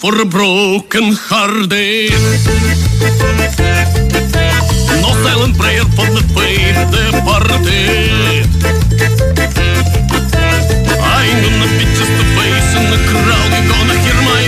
for a broken hearted. No silent prayer for the faith departed. I ain't gonna be just a face in the crowd. You're gonna hear my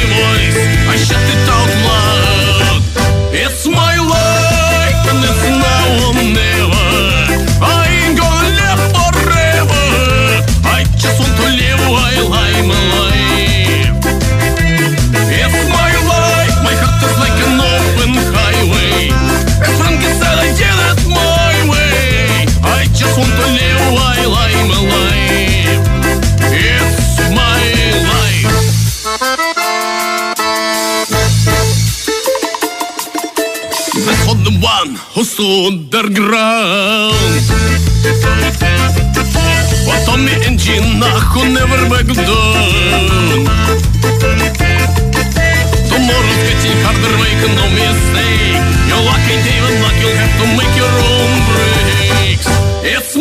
underground. But on me engine, who never back down. Tomorrow's getting harder, make no mistake. Your luck ain't even luck, you'll have to make your own breaks. It's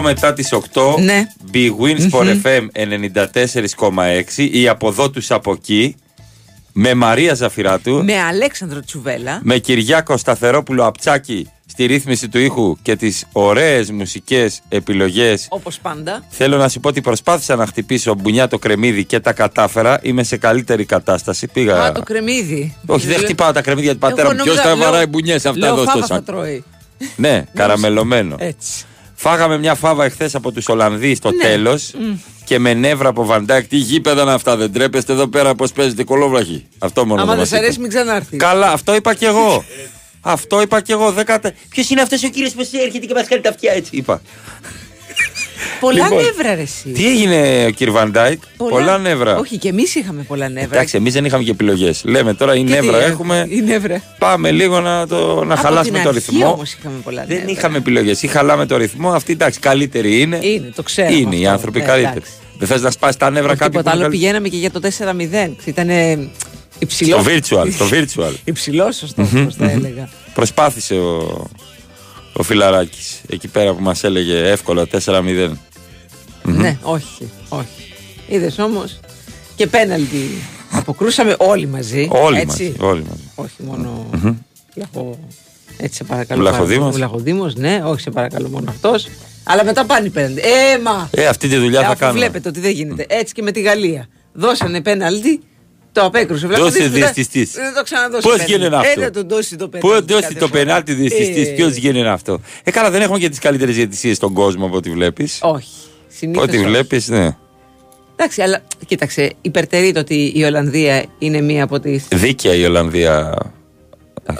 μετά τις 8. Ναι. Big Wins for FM 94,6. Η αποδότου του από εκεί. Με Μαρία Ζαφυράτου. Με Αλέξανδρο Τσουβέλα. Με Κυριάκο Σταθερόπουλο Απτσάκη στη ρύθμιση του ήχου και τις ωραίες μουσικές επιλογές. Όπως πάντα. Θέλω να σου πω ότι προσπάθησα να χτυπήσω μπουνιά το κρεμμύδι και τα κατάφερα. Είμαι σε καλύτερη κατάσταση. Πήγα. Α, το κρεμμύδι. Όχι, δεν δηλαδή, χτυπάω τα κρεμμύδια του πατέρα μου. Ποιος τα βαράει μπουνιές αυτά εδώ στο σακ. τρώει. Ναι, καραμελωμένο. Έτσι. Φάγαμε μια φάβα εχθές από του Ολλανδοί στο Ναι. τέλος και με νεύρα από Βαντάκ. Τι γήπεδα είναι αυτά, δεν τρέπεστε εδώ πέρα πώς παίζετε κολόβραχη. Αυτό μόνο Άμα δεν δεν μας σε αρέσει, είπαν. μην ξανάρθει. Καλά, αυτό είπα κι εγώ. αυτό είπα κι εγώ. Ποιος είναι αυτός ο κύριος που έρχεται και μας κάνει τα αυτιά έτσι, είπα. Πολλά Λοιπόν, νεύρα, ρε, εσύ. Τι έγινε, κύριε Βαντάικ, πολλά, νεύρα. Όχι, και εμείς είχαμε πολλά νεύρα. Εντάξει, εμείς δεν είχαμε και επιλογές. Λέμε τώρα η Και τι νεύρα έχουμε, έχουμε. η νεύρα. Πάμε λίγο να, το, να Από χαλάσουμε την το αρχή ρυθμό. όμως είχαμε πολλά δεν νεύρα. είχαμε επιλογές. Ή χαλάμε το ρυθμό. Αυτή εντάξει, καλύτερη είναι. Είναι, το ξέρω. Είναι οι αυτό. άνθρωποι Ναι, καλύτεροι. εντάξει. Δεν θες να σπάσει τα νεύρα Όχι κάποιου. τίποτα που άλλο, είναι πηγαίναμε και για το 4-0. Ήταν υψηλό. Στο virtual, το virtual. Υψηλό, σωστό, όπω θα έλεγα. Προσπάθησε ο, ο Φιλαράκης εκεί πέρα που μας έλεγε εύκολα 4-0. Ναι, όχι, όχι. Είδες όμως και πέναλτι. Αποκρούσαμε όλοι μαζί. Όλοι έτσι. μαζί. Όλοι μαζί. Όχι μόνο. Λαχο... Έτσι σε παρακαλώ. Ο Λαχοδήμος. Ο Λαχοδήμος, ναι, όχι σε παρακαλώ μόνο αυτός. Αλλά μετά πάνε οι πέναλτι. Ε, μα! Ε, αυτή τη δουλειά θα Αφού κάνουμε. βλέπετε ότι δεν γίνεται. Έτσι και με τη Γαλλία. Δώσανε πέναλτι, το απέκρουσε. Ο Δώσε Λαχοδήμος μετά διαιτητής. Δεν το ξαναδώσει. Πώς πέναλτι. γίνεται αυτό; Ε, θα τον δώσει το πέναλτι. Πού δώσει κάθε το φορά. πενάλτι διαιτητή, Ε, ποιος γίνεται αυτό; Ε, καλά, δεν έχουμε και τις καλύτερες διαιτησίες στον κόσμο από ό,τι βλέπεις. Όχι. Συνήθως Ό,τι όχι. βλέπεις, ναι. Εντάξει, αλλά κοίταξε, υπερτερεί το ότι η Ολλανδία είναι μία από τις. Δίκαια η Ολλανδία.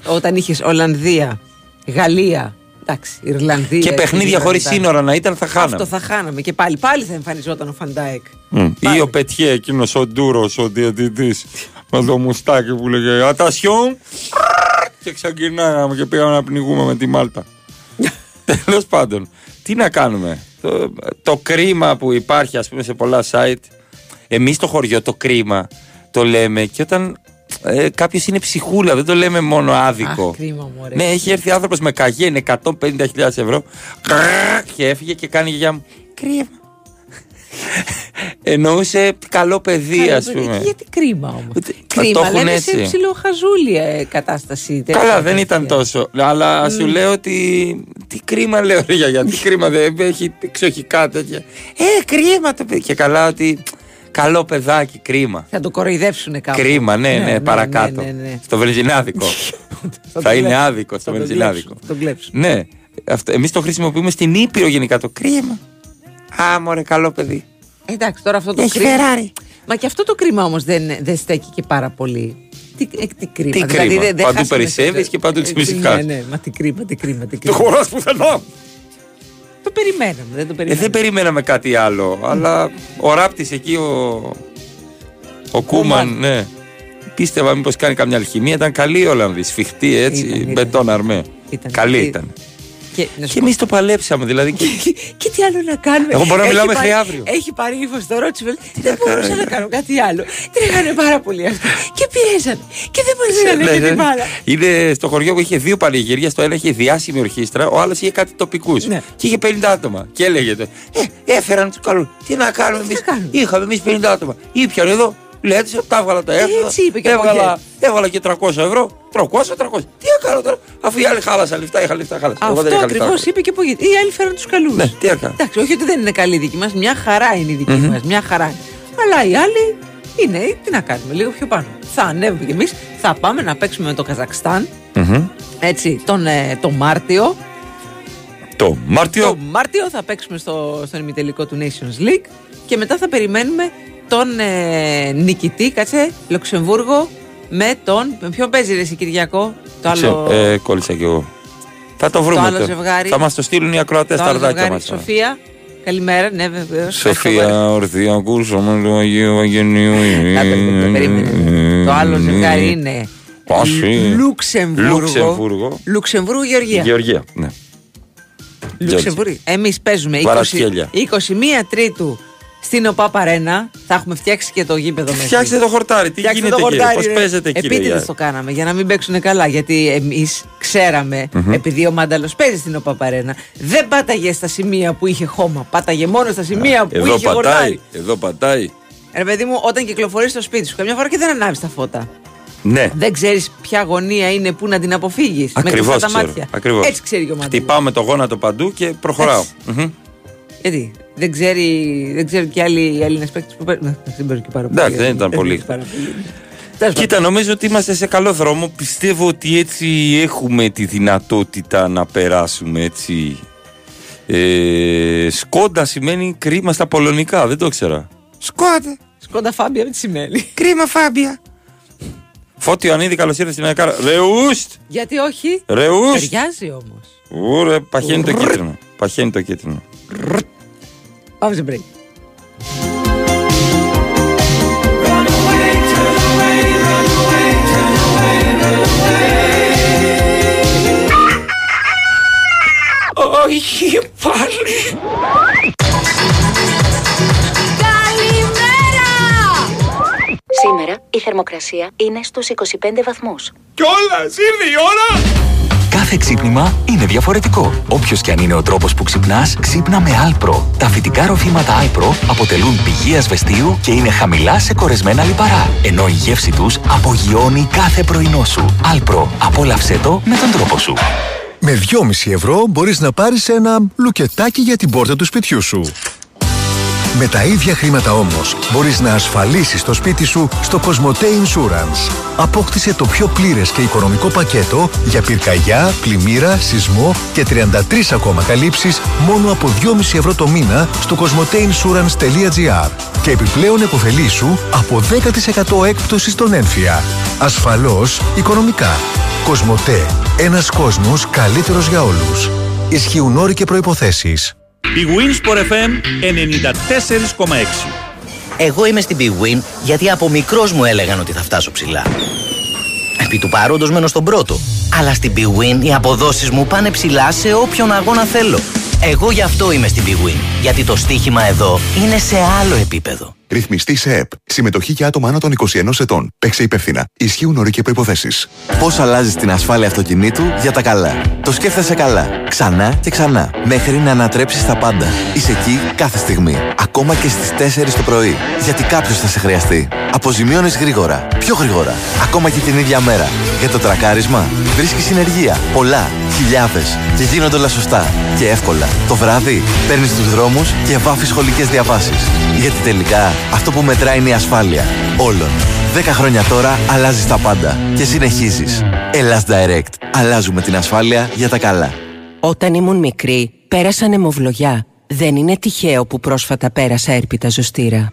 Όταν είχες Ολλανδία, Γαλλία, εντάξει, Ιρλανδία. Και παιχνίδια χωρίς Ιρλανδία. σύνορα να ήταν, θα χάναμε. Αυτό θα χάναμε και πάλι. Πάλι θα εμφανιζόταν ο Φαντάεκ. Μμ. Ή Πάλι. ο Πετιέ, εκείνος ο Ντούρος, ο διαιτητής, με το μουστάκι που λέγε Ατασιόν. Και ξεκινάγαμε και πήγαμε να πνιγούμε με τη Μάλτα. Τέλος πάντων, τι να κάνουμε; Το, το κρίμα που υπάρχει, ας πούμε, σε πολλά site. Εμείς στο χωριό το κρίμα το λέμε και όταν ε, κάποιος είναι ψυχούλα, δεν το λέμε μόνο άδικο. Αχ, κρίμα μου, ρε. Ναι, έχει έρθει άνθρωπος με καγέν 150.000 ευρώ και έφυγε και κάνει για μου. Κρίμα. Εννοούσε καλό παιδί, Καλό ας παιδί. πούμε. Και Γιατί κρίμα όμως; Ότι- το Κρίμα, έχουν λέμε έτσι. σε ψιλοχαζούλια ε, κατάσταση. Καλά, τέτοια δεν ήταν τέτοια. τόσο. Αλλά σου λέω ότι. Τι κρίμα λέω, ρε, γιατί κρίμα δεν έχει εξοχικά τέτοια. Ε, κρίμα το παιδί. Και καλά ότι. Καλό παιδάκι, κρίμα. Θα το κοροϊδεύσουν κάπου. Κρίμα, ναι, ναι, παρακάτω. ναι, ναι, ναι. Στο βενζινάδικο. Θα θα τον είναι κλέψουν. άδικο στο Θα τον βενζινάδικο. κλέψουν, θα τον κλέψουν. Ναι. Αυτό, εμείς το χρησιμοποιούμε στην Ήπειρο γενικά το κρίμα. Α, μωρέ, καλό παιδί. Εντάξει, τώρα αυτό το Έχει κρίμα. Ferrari. Μα και αυτό το κρίμα όμως δεν, δεν στέκει και πάρα πολύ. Τι, ε, τι κρίμα. Τι δηλαδή, κρίμα. δεν- δεν Παντού χάσαμε περισσεύεις στο- και παντού τις Ε, μισικάς. Ναι, ναι, μα τι κρίμα, τι κρίμα, τι Το κρίμα. χωρά πουθενά. Το περιμέναμε, δεν το Ε, περιμέναμε. δεν περιμέναμε κάτι άλλο. Αλλά ο ράπτης εκεί, ο. Ο Κούμαν, Κούμαν. ναι. Πίστευα μήπως κάνει καμιά αλχημία. Ήταν καλή η Ολλανδής. Σφιχτή έτσι. Ήταν, ήταν. Μπετόν αρμέ. Ήταν. Καλή Ε, ήταν. Και, να σου Και πω- εμείς το παλέψαμε. Δηλαδή. και- και τι άλλο να κάνουμε; Εγώ μπορώ να Έχει μιλάω πάρει- μέχρι αύριο. Έχει πάρει ύφος στο Ρότσιβελ. να Δεν μπορούσα κάνω, να κάνω κάτι άλλο. Τρέχανε πάρα πολύ αυτοί. Και πιέζανε. Και δεν μα Ναι, δίνανε και ναι. την μπάλα. Είναι στο χωριό που είχε δύο πανηγυρία. Στο ένα είχε διάσημη ορχήστρα, ο άλλος είχε κάτι τοπικούς. Ναι. Και είχε 50 άτομα. Και έλεγε: το, Ε, έφεραν τους καλούς. Τι να κάνουμε εμείς; να κάνουμε; Είχαμε εμείς 50 άτομα. Ήπιαν εδώ. Λέει έτσι, τα έβγαλα τα έφερα. Έτσι είπε και από έβγαλα, εκεί. έβγαλα και 300 ευρώ. 300, 300. Τι έκανα τώρα, αφού οι άλλοι χάλασαν λεφτά, είχα λεφτά, χάλασα. Εγώ δεν Αυτό είχα ακριβώς λεφτά. είπε και από εκεί. Οι άλλοι φέραν τους καλούς. Ναι, τι έκανα; Εντάξει, όχι ότι δεν είναι καλή η δική μας, μια χαρά είναι η δικη μας. Μια χαρά. Αλλά οι άλλοι είναι, τι να κάνουμε, λίγο πιο πάνω. Θα ανέβουμε κι εμείς, θα πάμε να παίξουμε με το Καζακστάν. Μμμ. Έτσι, τον, ε, το Μάρτιο. Το Μάρτιο. Το Μάρτιο θα παίξουμε στο, στον ημιτελικό του Nations League και μετά θα περιμένουμε τον ε, νικητή, κάτσε, Λουξεμβούργο με τον. Με ποιον παίζει ρε εσύ Κυριακό, το άλλο. Ξέρω, Ε, κόλλησα κι εγώ. Θα το βρούμε άλλο τώρα. ζευγάρι. Θα μας το στείλουν οι ακροατές το τα άλλο αρδάκια ζευγάρι, μας. Σοφία. Καλημέρα, ναι, βεβαίως. Σοφία, ορθή, ακούσαμε το Αγίου Αγενίου. Το άλλο ζευγάρι είναι Πώς είναι; Λουξεμβούργο. Λουξεμβούργο. Λουξεμβούργο, Γεωργία. Γεωργία, ναι. Λουξεμβούργο. Εμείς παίζουμε 20, Παρασκέλια. 21 Τρίτου στην ΟΠΑ Παρένα. Θα έχουμε φτιάξει και το γήπεδο μέσα. Φτιάξτε το χορτάρι, τι Φτιάξτε γίνεται το κύριε, χορτάρι, πώς ρε. παίζετε κύριε. Επίτηδες Γιάννη; το κάναμε για να μην παίξουν καλά. Γιατί εμείς ξέραμε, επειδή ο Μάνταλος παίζει στην ΟΠΑ Παρένα, δεν πάταγε στα σημεία που είχε χώμα. Πάταγε μόνο στα σημεία που Εδώ είχε πατάει, χορτάρι. εδώ πατάει. Ρε παιδί μου, όταν κυκλοφορείς στο σπίτι σου, καμιά φορά και δεν ανάβεις τα φώτα. Ναι, Δεν ξέρεις ποια γωνία είναι που να την αποφύγεις. Με ακριβώς κλειστά τα ξέρω. μάτια. Ακριβώς. Έτσι ξέρει και ο Μάνταλος. Χτυπάμε το γόνατο παντού και προχωράω. Έτσι. Μμμ. Γιατί δεν ξέρει, δεν ξέρει και άλλοι Έλληνες παίκτες που παίρνουν. Δεν παίρνουν και πάρα πολύ. Εντάξει, δεν ήταν πολύ. πάρα πολύ. Τέλος Κοίτα, νομίζω ότι είμαστε σε καλό δρόμο. Πιστεύω ότι έτσι έχουμε τη δυνατότητα να περάσουμε έτσι. Ε, σκόντα σημαίνει κρίμα στα πολωνικά, δεν το ήξερα. Σκόντα. πάντων. Σκόντα φάμπια, τι σημαίνει; Κρίμα φάμπια. Φώτιο Ανίδη, καλώς ήρθατε στην Αεκάρα. Ρεούστ! Γιατί όχι; Ρεούστ! Ταιριάζει όμως. Ωραία, παχαίνει το κίτρινο. Παχαίνει το κίτρινο. Πάμε σε break. Όχι πάλι. Σήμερα η θερμοκρασία είναι στους 25 βαθμούς. Κιόλας, ήρθε η ώρα. Κάθε ξύπνημα είναι διαφορετικό. Όποιος και αν είναι ο τρόπος που ξυπνάς, ξύπνα με Alpro. Τα φυτικά ροφήματα Alpro αποτελούν πηγή ασβεστίου και είναι χαμηλά σε κορεσμένα λιπαρά. Ενώ η γεύση τους απογειώνει κάθε πρωινό σου. Alpro. Απόλαυσέ το με τον τρόπο σου. Με 2,5 ευρώ μπορείς να πάρεις ένα λουκετάκι για την πόρτα του σπιτιού σου. Με τα ίδια χρήματα όμως μπορείς να ασφαλίσεις το σπίτι σου στο Cosmote Insurance. Απόκτησε το πιο πλήρες και οικονομικό πακέτο για πυρκαγιά, πλημμύρα, σεισμό και 33 ακόμα καλύψεις μόνο από 2,5 ευρώ το μήνα στο cosmoteinsurance.gr και επιπλέον επωφελήσου από 10% έκπτωση στον έμφυα. Ασφαλώς οικονομικά. Κοσμοτέ. Ένας κόσμος καλύτερος για όλους. Ισχύουν όροι και προϋποθέσεις. Η Winsport FM 94,6. Εγώ είμαι στην Big Win γιατί από μικρός μου έλεγαν ότι θα φτάσω ψηλά. Επί του παρόντος μένω στον πρώτο. Αλλά στην Big Win οι αποδόσεις μου πάνε ψηλά σε όποιον αγώνα θέλω. Εγώ γι' αυτό είμαι στην Big Win. Γιατί το στοίχημα εδώ είναι σε άλλο επίπεδο. Ρυθμιστή σε ΕΠ. Συμμετοχή για άτομα άνω των 21 ετών. Παίξε υπεύθυνα. Ισχύουν όροι και προποθέσει. Πώς αλλάζεις την ασφάλεια αυτοκινήτου για τα καλά; Το σκέφτεσαι καλά. Ξανά και ξανά. Μέχρι να ανατρέψεις τα πάντα. Είσαι εκεί κάθε στιγμή. Ακόμα και στις 4 το πρωί. Γιατί κάποιος θα σε χρειαστεί. Αποζημιώνεις γρήγορα. Πιο γρήγορα. Ακόμα και την ίδια μέρα. Για το τρακάρισμα βρίσκεις συνεργεία. Πολλά. Χιλιάδες. Και γίνονται όλα σωστά. Και εύκολα. Το βράδυ παίρνεις τους δρόμους και βάφεις σχολικές διαβάσεις. Γιατί τελικά Αυτό που μετράει είναι η ασφάλεια. Όλων. 10 χρόνια τώρα αλλάζεις τα πάντα και συνεχίζεις. Ελλάς Direct. Αλλάζουμε την ασφάλεια για τα καλά. Όταν ήμουν μικρή, πέρασαν αιμοβλογιά. Δεν είναι τυχαίο που πρόσφατα πέρασα έρπιτα ζωστήρα.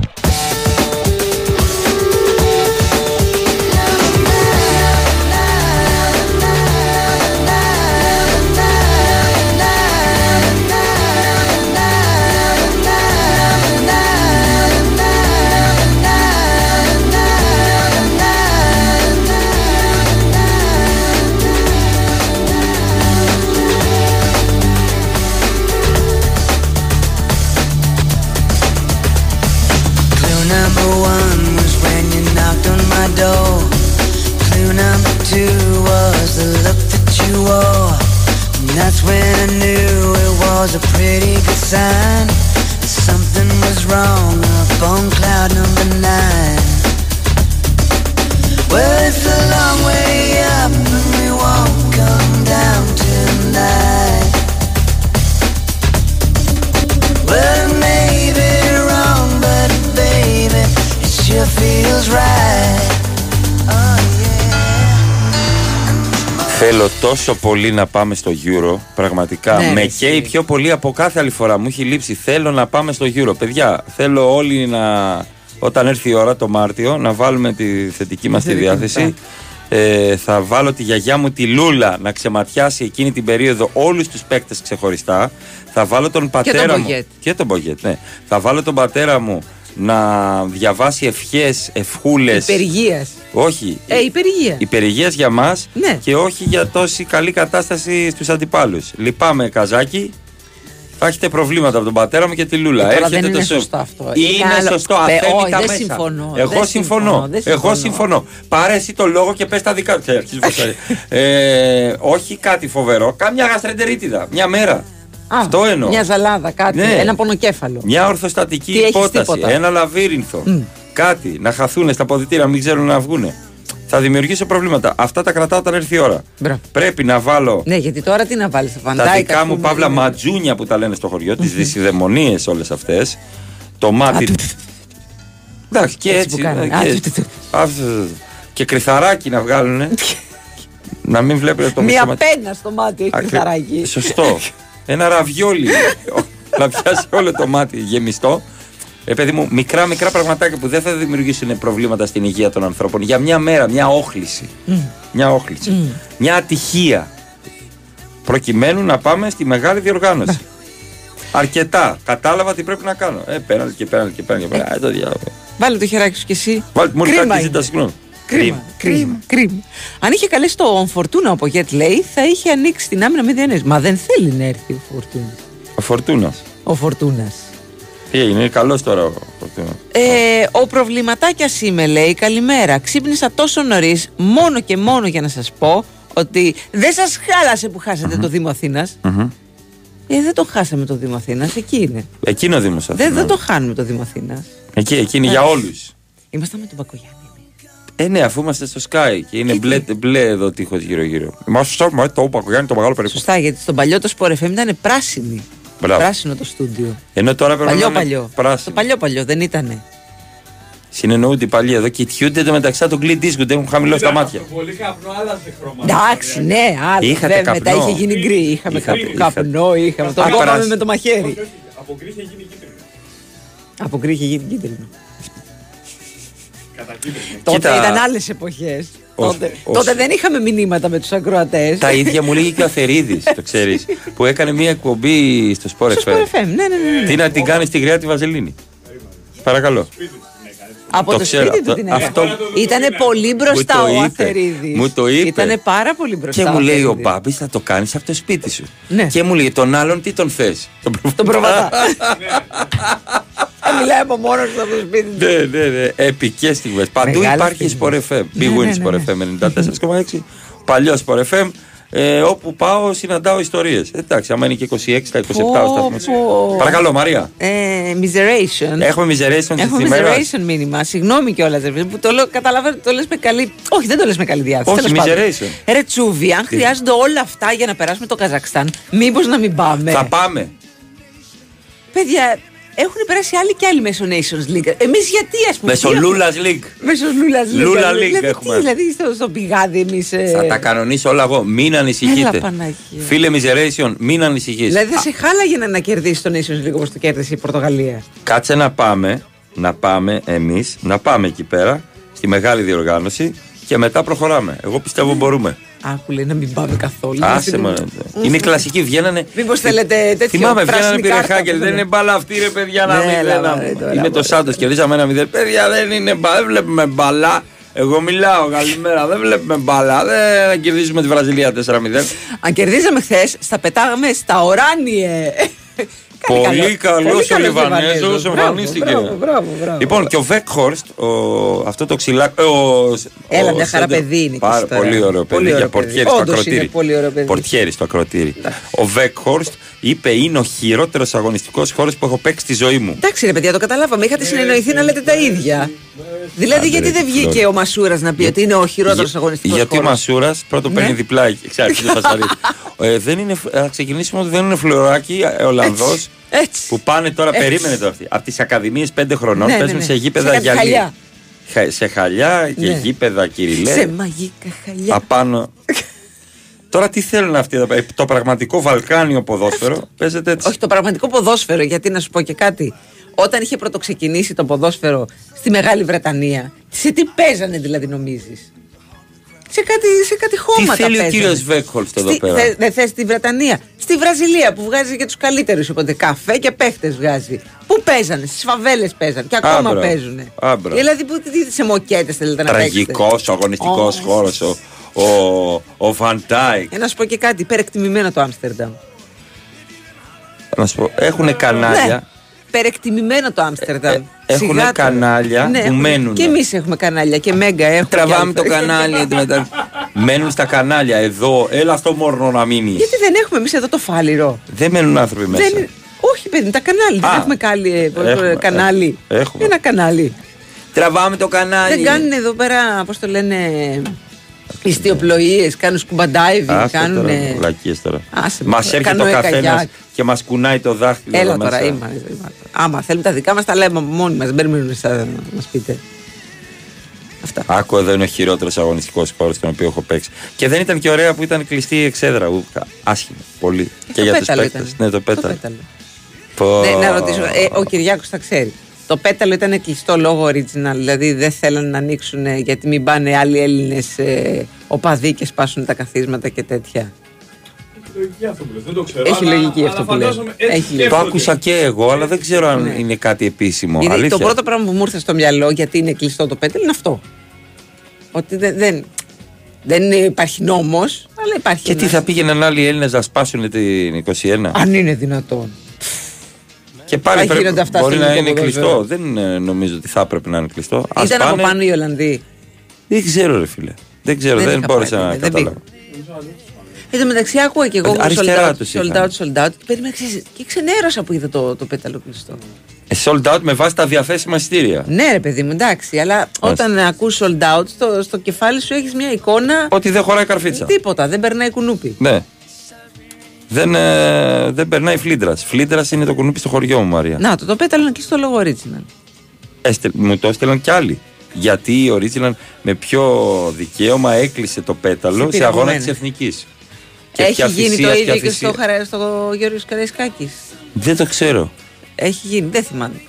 Τόσο πολύ να πάμε στο Euro. Πραγματικά. Ναι, με ρε, καίει εσύ. πιο πολύ από κάθε άλλη φορά. Μου έχει λείψει. Θέλω να πάμε στο Euro. Παιδιά, θέλω όλοι να. Όταν έρθει η ώρα το Μάρτιο, να βάλουμε τη θετική μας τη θετική διάθεση. Ε, θα βάλω τη γιαγιά μου τη Λούλα να ξεματιάσει εκείνη την περίοδο όλους τους παίκτες ξεχωριστά. Θα βάλω τον πατέρα τον μου. Μπογκέτ. Και τον Μπογκέτ, ναι. Θα βάλω τον πατέρα μου να διαβάσει ευχές, ευχούλες. Υπεργίας. Όχι. Ε, υπεργία. Υπερηγεία για μας Ναι. και όχι για τόση καλή κατάσταση στους αντιπάλους. Λυπάμαι, Καζάκι. Θα έχετε προβλήματα από τον πατέρα μου και τη Λούλα. Ε, τώρα Έρχεται δεν είναι το σο- σωστό αυτό. Είναι, Είναι άλλο- σωστό. Ε, Αφένει όχι, τα δεν μέσα. συμφωνώ, Εγώ δεν συμφωνώ. συμφωνώ, δεν Εγώ συμφωνώ. συμφωνώ. Πάρε εσύ το λόγο και πες τα δικά σου. Αρχίζεις βασάρι. ε, όχι κάτι φοβερό. Κάμια γαστρεντερίτιδα. Μια μέρα. Α, Αυτό εννοώ. Μια ζαλάδα, κάτι. Ναι. Ένα πονοκέφαλο. Μια ορθοστατική Τι έχεις υπόταση. τίποτα. Ένα λαβύρινθο. Κάτι. Να χαθούν στα ποδητήρα, μην ξέρουν να βγουν. Θα δημιουργήσω προβλήματα. Αυτά τα κρατάω όταν έρθει η ώρα. Μπράβο. Πρέπει να βάλω Ναι, γιατί τώρα τι να βάλεις τα τα φαντάικα. δικά μου παύλα ματζούνια που τα λένε στο χωριό, τις δυσιδαιμονίες όλες αυτές. Το μάτι. Εντάξει, και Έτσι έτσι. που κάνανε. και- Α, του, του, του. αυτό. Και κρυθαράκι να βγάλουν. να μην βλέπετε το Μία μισό μάτι. πένα στο μάτι, όχι Ακρι- κρυθαράκι. Σωστό. Ένα ραβιόλι. να πιάσει όλο το μάτι γεμιστό. Ε, παιδί μου, μικρά μικρά πραγματάκια που δεν θα δημιουργήσουν προβλήματα στην υγεία των ανθρώπων. Για μια μέρα, μια όχληση. Μια όχληση. Μια ατυχία. Προκειμένου να πάμε στη μεγάλη διοργάνωση. Αρκετά. Κατάλαβα τι πρέπει να κάνω. Ε, πέναλτι και πέναλτι και πέναλτι. και πέναλτι. Ε, το διάβολο. Βάλε το χεράκι σου κι εσύ. Βάλτε μόλις Κρίμα κάτι είναι. ζητάς συγγνώμη. Κρίμα. Κρίμα. Κρίμα. Αν είχε καλέσει το Φορτούνα ο Πογέτ, λέει, θα είχε ανοίξει την άμυνα με διανέες. Μα δεν θέλει να έρθει ο Φορτούνα. Ο Φορτούνα. Ο Φορτούνας. Τι έγινε, είναι καλός τώρα ο Φορτούνα. Ε, ο προβληματάκια είμαι, λέει, καλημέρα. Ξύπνησα τόσο νωρίς, μόνο και μόνο για να σας πω ότι δεν σας χάλασε που χάσατε το Δήμο Αθήνας. Μμμ. Ε, δεν το χάσαμε το Δήμο Αθήνας, εκεί είναι. Εκείνο Δήμος Δεν, δεν το χάνουμε το Δήμο Αθήνας. Εκεί, εκεί είναι για όλους. Ήμασταν με τον Μπακογιάννη. Ε, ναι, αφού είμαστε στο Sky και είναι μπλε, μπλε εδώ τείχος γύρω-γύρω. Είμαστε στο το Πακογιάννη, το μεγάλο περίπου. Σωστά, γιατί στον παλιό το Sport FM ήταν πράσινη. Μπράβο. Πράσινο το στούντιο. Ενώ τώρα πρέπει Παλιό να είναι παλιό. Το πράσινο. παλιό παλιό δεν ήτανε. Συνεννοούνται οι παλιοί εδώ, κοιτιούνται το μεταξύ τον κλειτ δίσκο, έχουν χαμηλώσει τα μάτια. Πολύ καπνό, άλλαζε χρώμα. Εντάξει, ναι, άλλο. Είχατε Βέβαια, μετά καπνό. είχε γίνει γκρι. Είχαμε Είχατε- καπ- είχατε. καπνό, είχαμε. Τον Α, κόβαμε περάσει. με το μαχαίρι. Από γκρι είχε γίνει κίτρινο. Από γκρι είχε γίνει κίτρινο. Τότε Κοίτα, ήταν άλλες εποχές. ως- Τότε, ως- τότε δεν είχαμε μηνύματα με τους ακροατές. Τα ίδια μου λέγει και ο Αθερίδης, το ξέρεις. που έκανε μια εκπομπή στο Sport Στο FM. Sport FM, ναι, ναι, ναι, ναι. Τι να την κάνει στη γριά τη Βαζελίνη. Παρακαλώ. Από το το, ξέρω, σπίτι του το- την έκανε. αυτό- Ήτανε πολύ μπροστά το ο είπε. Αθερίδης. Μου το είπε. Ήτανε πάρα πολύ μπροστά. Και ο μου λέει ο Αθερίδης. Μπάμπης θα το κάνεις από το σπίτι σου. Ναι. Και μου λέει τον άλλον τι τον θες. Τον προβατά. Θα μιλάει από μόνος τους από το σπίτι τους. Ναι, ναι, ναι. Επικές στιγμές. Παντού Μεγάλες υπάρχει στιγμές. Sport FM. Ναι, Big ναι, Win ναι, Sport ναι. FM 94,6. Παλιό Sport FM. Ε, όπου πάω συναντάω ιστορίες. Εντάξει, άμα είναι και 26 στα 27 ο Πω, σταθμός. πω. Παρακαλώ, Μαρία. Ε, miseration. Έχουμε miseration Έχουμε τη ημέρα. miseration μήνυμα. Συγγνώμη κιόλας, ρε φίλε, που το λέω, καταλαβαίνω, το λες με καλή. Όχι, δεν το λες με καλή διάθεση. Όχι, τέλος πάντων. miseration. Ρε Τσούβι, αν χρειάζονται όλα αυτά για να περάσουμε το Καζακστάν, μήπως να μην πάμε; Θα πάμε. Παιδιά, έχουν περάσει άλλοι και άλλοι μέσω Nations League. Εμείς γιατί, ας πούμε. Μέσω τι έχουμε- Λούλα League. Μέσω Λούλα League. Λούλα δηλαδή, League δηλαδή, έχουμε. τι, δηλαδή στο, στο πηγάδι εμείς. Θα τα κανονίσω όλα εγώ. Μην ανησυχείτε. Έλα, Παναγία. Φίλε Miseration, μην ανησυχείς. Δηλαδή δεν σε χάλαγε να κερδίσει το Nations League όπως το κέρδισε η Πορτογαλία. Κάτσε να πάμε, να πάμε εμείς, να πάμε εκεί πέρα, στη μεγάλη διοργάνωση και μετά προχωράμε. Εγώ πιστεύω μπορούμε. Άκου λέει να μην πάμε καθόλου. Άσε με. Είναι κλασική, βγαίνανε. Μήπως θέλετε τέτοιο Θυμάμαι, βγαίνανε πράσινη κάρτα πυρεχάκια. που Δεν είναι μπάλα αυτή, ρε παιδιά, να Ναι, μην έλα, δεν μωρέ, τώρα, Είναι το μωρέ. Σάντος, κερδίσαμε ένα μηδέν. Παιδιά, δεν είναι μπάλα, δεν βλέπουμε μπάλα. Εγώ μιλάω, καλημέρα. Δεν βλέπουμε μπάλα. Δεν θα κερδίσουμε τη Βραζιλία 4-0. Αν κερδίζαμε χθες, στα πετάγαμε στα οράνιε. Κάνει Πολύ καλός ο καλός Λιβανέζος, Λιβανέζος. εμφανίστηκε. Μπράβο, μπράβο, μπράβο. Λοιπόν, και ο Βέκχορστ, αυτό το ξυλάκι. Ο, Έλα, ο μια χαρά center- παιδί είναι και Πάρα εσύ τώρα. πολύ ωραίο παιδί. Πολύ ωραίο για παιδί. πορτιέρις στο Όντως είναι ακροτήρι. πολύ ωραίο παιδί. Πορτιέρις στο ακροτήρι. Ο Βέκχορστ είπε είναι ο χειρότερος αγωνιστικός χώρος που έχω παίξει στη ζωή μου. Εντάξει, ρε παιδιά, το καταλάβαμε. Είχατε συνεννοηθεί να λέτε τα ίδια. Δηλαδή, Άντε, γιατί ρε, δεν βγήκε Φλόρ. ο Μασούρας να πει ότι είναι ο χειρότερος Για- αγωνιστικός Γιατί ο Μασούρας πρώτον Ναι. παίρνει διπλά. Ξέρετε, τι φασαρί. ε, δεν είναι, θα ξεκινήσουμε ότι δεν είναι φλωράκι ε, Ολλανδός. Έτσι. Που πάνε τώρα, Έτσι. περίμενε τώρα αυτοί. Από τις ακαδημίες 5 χρονών Ναι, ναι, παίζουν ναι. σε γήπεδα Σε κάτι γυαλί. χαλιά. Χα- Σε χαλιά και Ναι. γήπεδα κυριλέ. Σε μαγικά χαλιά. Απάνω. Τώρα τι θέλουν αυτοί εδώ πέρα; Το πραγματικό Βαλκάνιο ποδόσφαιρο παίζεται έτσι. Όχι, το πραγματικό ποδόσφαιρο, γιατί να σου πω και κάτι. Όταν είχε πρωτοξεκινήσει το ποδόσφαιρο στη Μεγάλη Βρετανία, σε τι παίζανε δηλαδή νομίζεις; Σε κάτι, σε κάτι χώματα θέλει ο παίζανε. κύριος Βέκχολστ εδώ Στη- πέρα; θε- Δεν θες στη Βρετανία. Στη Βραζιλία που βγάζει και τους καλύτερους. Οπότε καφέ και παίχτες βγάζει. Πού παίζανε, στις φαβέλες παίζανε και ακόμα Άμπρα. παίζουν. Άμπρα. Δηλαδή που, τι, σε μοκέτες θέλετε να παίξετε; Τραγικό αγωνιστικός Ω, χώρος. Ο, ο, ο Βαντάικ. Για να σου πω και κάτι, υπερεκτιμημένο το Άμστερνταμ. Να σου πω, έχουν κανάλια. Ναι. Υπερεκτιμημένο το Άμστερνταμ. έχουν Σιγά τώρα. κανάλια που έχουμε. μένουν. Και εμείς έχουμε κανάλια και μέγκα έχουμε. Τραβάμε και το άλλα. κανάλι. εντωμεταξύ. μένουν στα κανάλια εδώ. Έλα στο μόρνο να μείνεις. Γιατί δεν έχουμε εμείς εδώ το φάληρο. Δεν μένουν άνθρωποι μέσα. Δεν... Όχι, παιδί, τα κανάλια. Δεν Α, έχουμε κάλι, ε, πώς το έχουμε, λένε, κανάλι. έχουμε. Ένα κανάλι. Τραβάμε το κανάλι. Δεν κάνουν εδώ πέρα, πώς το λένε, ιστιοπλοείες, κάνουν σκουμπαντάιβι, Άσε κάνουν. τώρα, βλακίες τώρα. Άσε, Μας τώρα, έρχεται κάνω ο εκαγιάκ. καθένας και μας κουνάει το δάχτυλο. Έλα εδώ τώρα, μέσα. είμαστε. είμαστε. Άμα θέλουμε τα δικά μας, τα λέμε από μόνοι μας. Δεν περιμένουμε εσά να μας πείτε. Άκου εδώ είναι ο χειρότερος αγωνιστικός χώρος στον οποίο έχω παίξει. Και δεν ήταν και ωραία που ήταν κλειστή η εξέδρα. ου, Άσχημα. Πολύ. και για τους πέταλο παίκτες. ήταν. Ναι, το Το πέταλο. πέταλο. Πω. Ναι, να ρωτήσω, ε, ο Κυριάκος τα ξέρει. Το πέταλο ήταν κλειστό λόγω original, δηλαδή δεν θέλανε να ανοίξουν ε, γιατί μην πάνε άλλοι Έλληνες ε, οπαδοί και σπάσουν τα καθίσματα και τέτοια. Λογική αυτό που λες, δεν το ξέρω. Έχει αλλά- λογική αλλά αυτό που λέει. φαντάζομαι έτσι Έχει λογική. Το σκέφτονται. άκουσα και εγώ, αλλά δεν ξέρω αν Ναι. είναι κάτι επίσημο. Γιατί Αλήθεια. το πρώτο πράγμα που μου ήρθε στο μυαλό, γιατί είναι κλειστό το πέταλο, είναι αυτό. Ότι δεν, δεν, δεν υπάρχει νόμος, αλλά υπάρχει. Και τι ένας- θα πήγαιναν άλλοι Έλληνες να σπάσουν την 21. Αν είναι δυνατόν. Και πάλι θα πρέπει, γίνονται αυτά μπορεί στο να ελληνικό είναι ποδόσφαιρο. κλειστό. Δεν ε, νομίζω ότι θα έπρεπε να είναι κλειστό. Ας Ήταν από πάνε. πάνω οι Ολλανδοί. Δεν ξέρω, ρε φίλε. Δεν ξέρω, δεν, είχα μπόρεσα πάει, να δεν- δεν καταλάβω. Εν τω μεταξύ, άκουγα και εγώ Ε, sold αριστερά out, τους sold είχαν. out, sold out. Και περίμενα, ξέρεις, και ξενέρωσα που είδα το, το πέταλο κλειστό. Ε, sold out με βάση τα διαθέσιμα εισιτήρια. Ναι, ρε παιδί μου, εντάξει, αλλά όταν ακούς sold out, στο, στο κεφάλι σου έχεις μια εικόνα. Ότι δεν χωράει καρφίτσα. Τίποτα, δεν περνάει κουνούπι. Ναι. Δεν, ε, δεν περνάει φλίντρα. Φλίντρα είναι το κουνούπι στο χωριό μου, Μαρία. Να, το, το πέταλο είναι κλειστό λόγω original. Έστε- μου το έστειλαν κι άλλοι. Γιατί η Original με πιο δικαίωμα έκλεισε το πέταλο Σε σε αγώνα πειραγμένα. της Εθνικής. Έχει γίνει το ίδιο και στο, χαρα... στο Γιώργος Καραϊσκάκης. Δεν το ξέρω. Έχει γίνει, δεν θυμάμαι.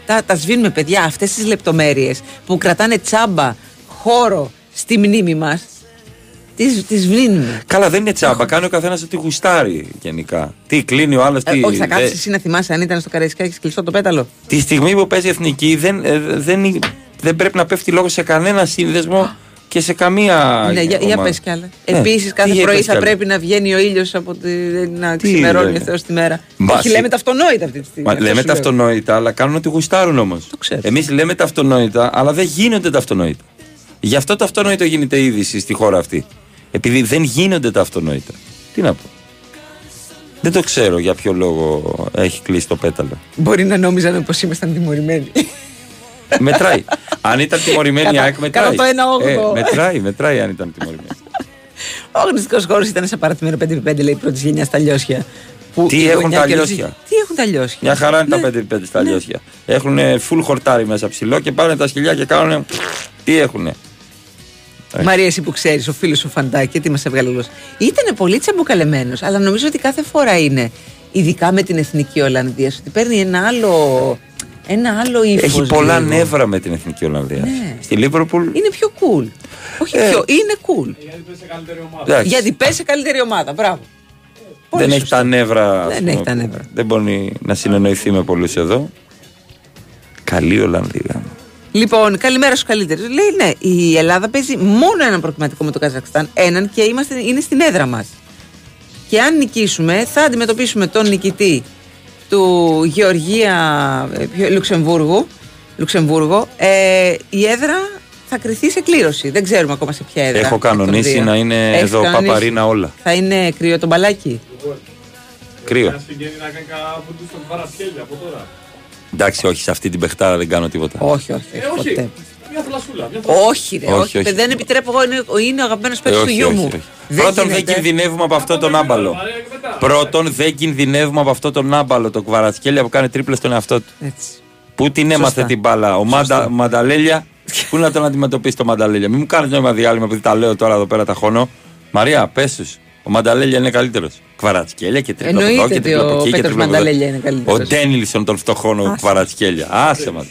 αυτά τα σβήνουμε, παιδιά. Αυτές τις λεπτομέρειες που κρατάνε τσάμπα χώρο στη μνήμη μας. Τις τις σβήνουμε. Καλά, δεν είναι τσάμπα. Κάνει ο καθένας ό,τι γουστάρει γενικά. Τι κλείνει ο άλλος, Ε, τι. όχι, θα δε- κάτσεις εσύ να θυμάσαι αν ήταν στο Καραϊσκάκι και κλειστό το πέταλο. Τη στιγμή που παίζει η εθνική δεν, ε, δεν, δεν πρέπει να πέφτει λόγος σε κανένα σύνδεσμο και σε καμία. ναι, για, για ομάδα. πες κι άλλα. Ναι, Επίσης, τι κάθε για πρωί πες θα κι άλλα. πρέπει να βγαίνει ο ήλιος από τη. να Τι ξημερώνει λένε. ο Θεός τη μέρα. Μα, όχι, σι- λέμε τα αυτονόητα αυτή τη στιγμή. Μα, αυτό λέμε σου τα λέω. αυτονόητα, αλλά κάνουν ό,τι γουστάρουν όμως. Εμείς λέμε τα αυτονόητα, αλλά δεν γίνονται τα αυτονόητα. Γι' αυτό το αυτονόητο γίνεται είδηση στη χώρα αυτή. Επειδή δεν γίνονται τα αυτονόητα. Τι να πω. Δεν το ξέρω για ποιο λόγο έχει κλείσει το πέταλο. Μπορεί να νόμιζαν πως ήμασταν τιμωρημένοι. μετράει. αν ήταν τιμωρημένη η Κατά- ΑΕΚ, μετράει. κατά το ένα όγδοο. Ε, μετράει, μετράει αν ήταν τιμωρημένη. Ο αγωνιστικός χώρος ήταν σε παρατημένο 5x5, λέει πρώτης γενιάς στα λιώσια. Που Τι η έχουν γωνιά τα κερδίζει- λιώσια; Τι έχουν τα λιώσια; Μια χαρά είναι Ναι. τα 5x5 στα λιώσια. Έχουν full χορτάρι μέσα ψηλό και πάνε τα σκυλιά και κάνουν. Τι έχουνε. Ε. Μαρία, εσύ που ξέρεις, ο φίλος ο Φαντάκη, τι μας έβγαλε γλώσσα. Ήταν πολύ τσαμπουκαλεμένο, αλλά νομίζω ότι κάθε φορά είναι. Ειδικά με την εθνική Ολλανδίας, ότι παίρνει ένα άλλο, ένα άλλο ύφος. Έχει πολλά νεύρα με την εθνική Ολλανδία. Ναι. Στη Λίβερπουλ. Είναι πιο cool. Όχι Ε. πιο, είναι cool. Εντάξει. Γιατί πέσει σε καλύτερη ομάδα. Μπράβο. Πολύ Δεν έχει σωστά. τα νεύρα. ας Δεν πούμε, έχει τα που- νεύρα. Δεν μπορεί να συνεννοηθεί με πολλούς εδώ. Καλή Ολλανδία. Λοιπόν, καλημέρα στους καλύτερους. Λέει ναι, η Ελλάδα παίζει μόνο έναν προκριματικό με το Καζακστάν. Έναν και είμαστε, είναι στην έδρα μας. Και αν νικήσουμε, θα αντιμετωπίσουμε τον νικητή του Γεωργία ε, ποιο- Λουξεμβούργου. Λουξεμβούργο. Ε, η έδρα θα κρυθεί σε κλήρωση. Δεν ξέρουμε ακόμα σε ποια έδρα. Έχω εκ των κανονίσει δύο. να είναι Έχεις εδώ κανονίσει; παπαρίνα όλα. Θα είναι κρύο το μπαλάκι; Κρύο. Συγγένει Εντάξει, όχι, σε αυτή την παιχτάρα δεν κάνω τίποτα. Όχι, όχι, Ε, όχι, όχι. ποτέ. Μια θλασσούλα. Μια θλασσούλα. Όχι, ρε, Όχι, όχι, όχι. Δεν επιτρέπω εγώ, είναι, είναι ο αγαπημένος Ε, παίκτη του όχι, γιού όχι, μου. όχι. Πρώτον, δεν γίνεται. κινδυνεύουμε από αυτό τον άμπαλο. Πρώτον, δεν κινδυνεύουμε από αυτό τον άμπαλο, το κβαρατσχέλια που κάνει τρίπλες στον εαυτό του. Έτσι. Πού την έμαθε Σωστά. την μπάλα, ο Μαντα, Μανταλέλια. Πού να τον αντιμετωπίσει το Μανταλέλια; Μην μου κάνεις νόημα διάλειμμα επειδή τα λέω τώρα εδώ πέρα τα χώνω. Μαρία, πες τους. Ο Μανταλέλια είναι καλύτερος. Κβαρατσχέλια και τρίπλα από εδώ Εννοείται και ότι τρίπλα από ο εκεί και Πέτρος τρίπλα από εδώ. Μανταλέλια είναι καλύτερος. Ο Ντένιλσον των φτωχών, ο Άσε. Κβαρατσχέλια. Άσε μας.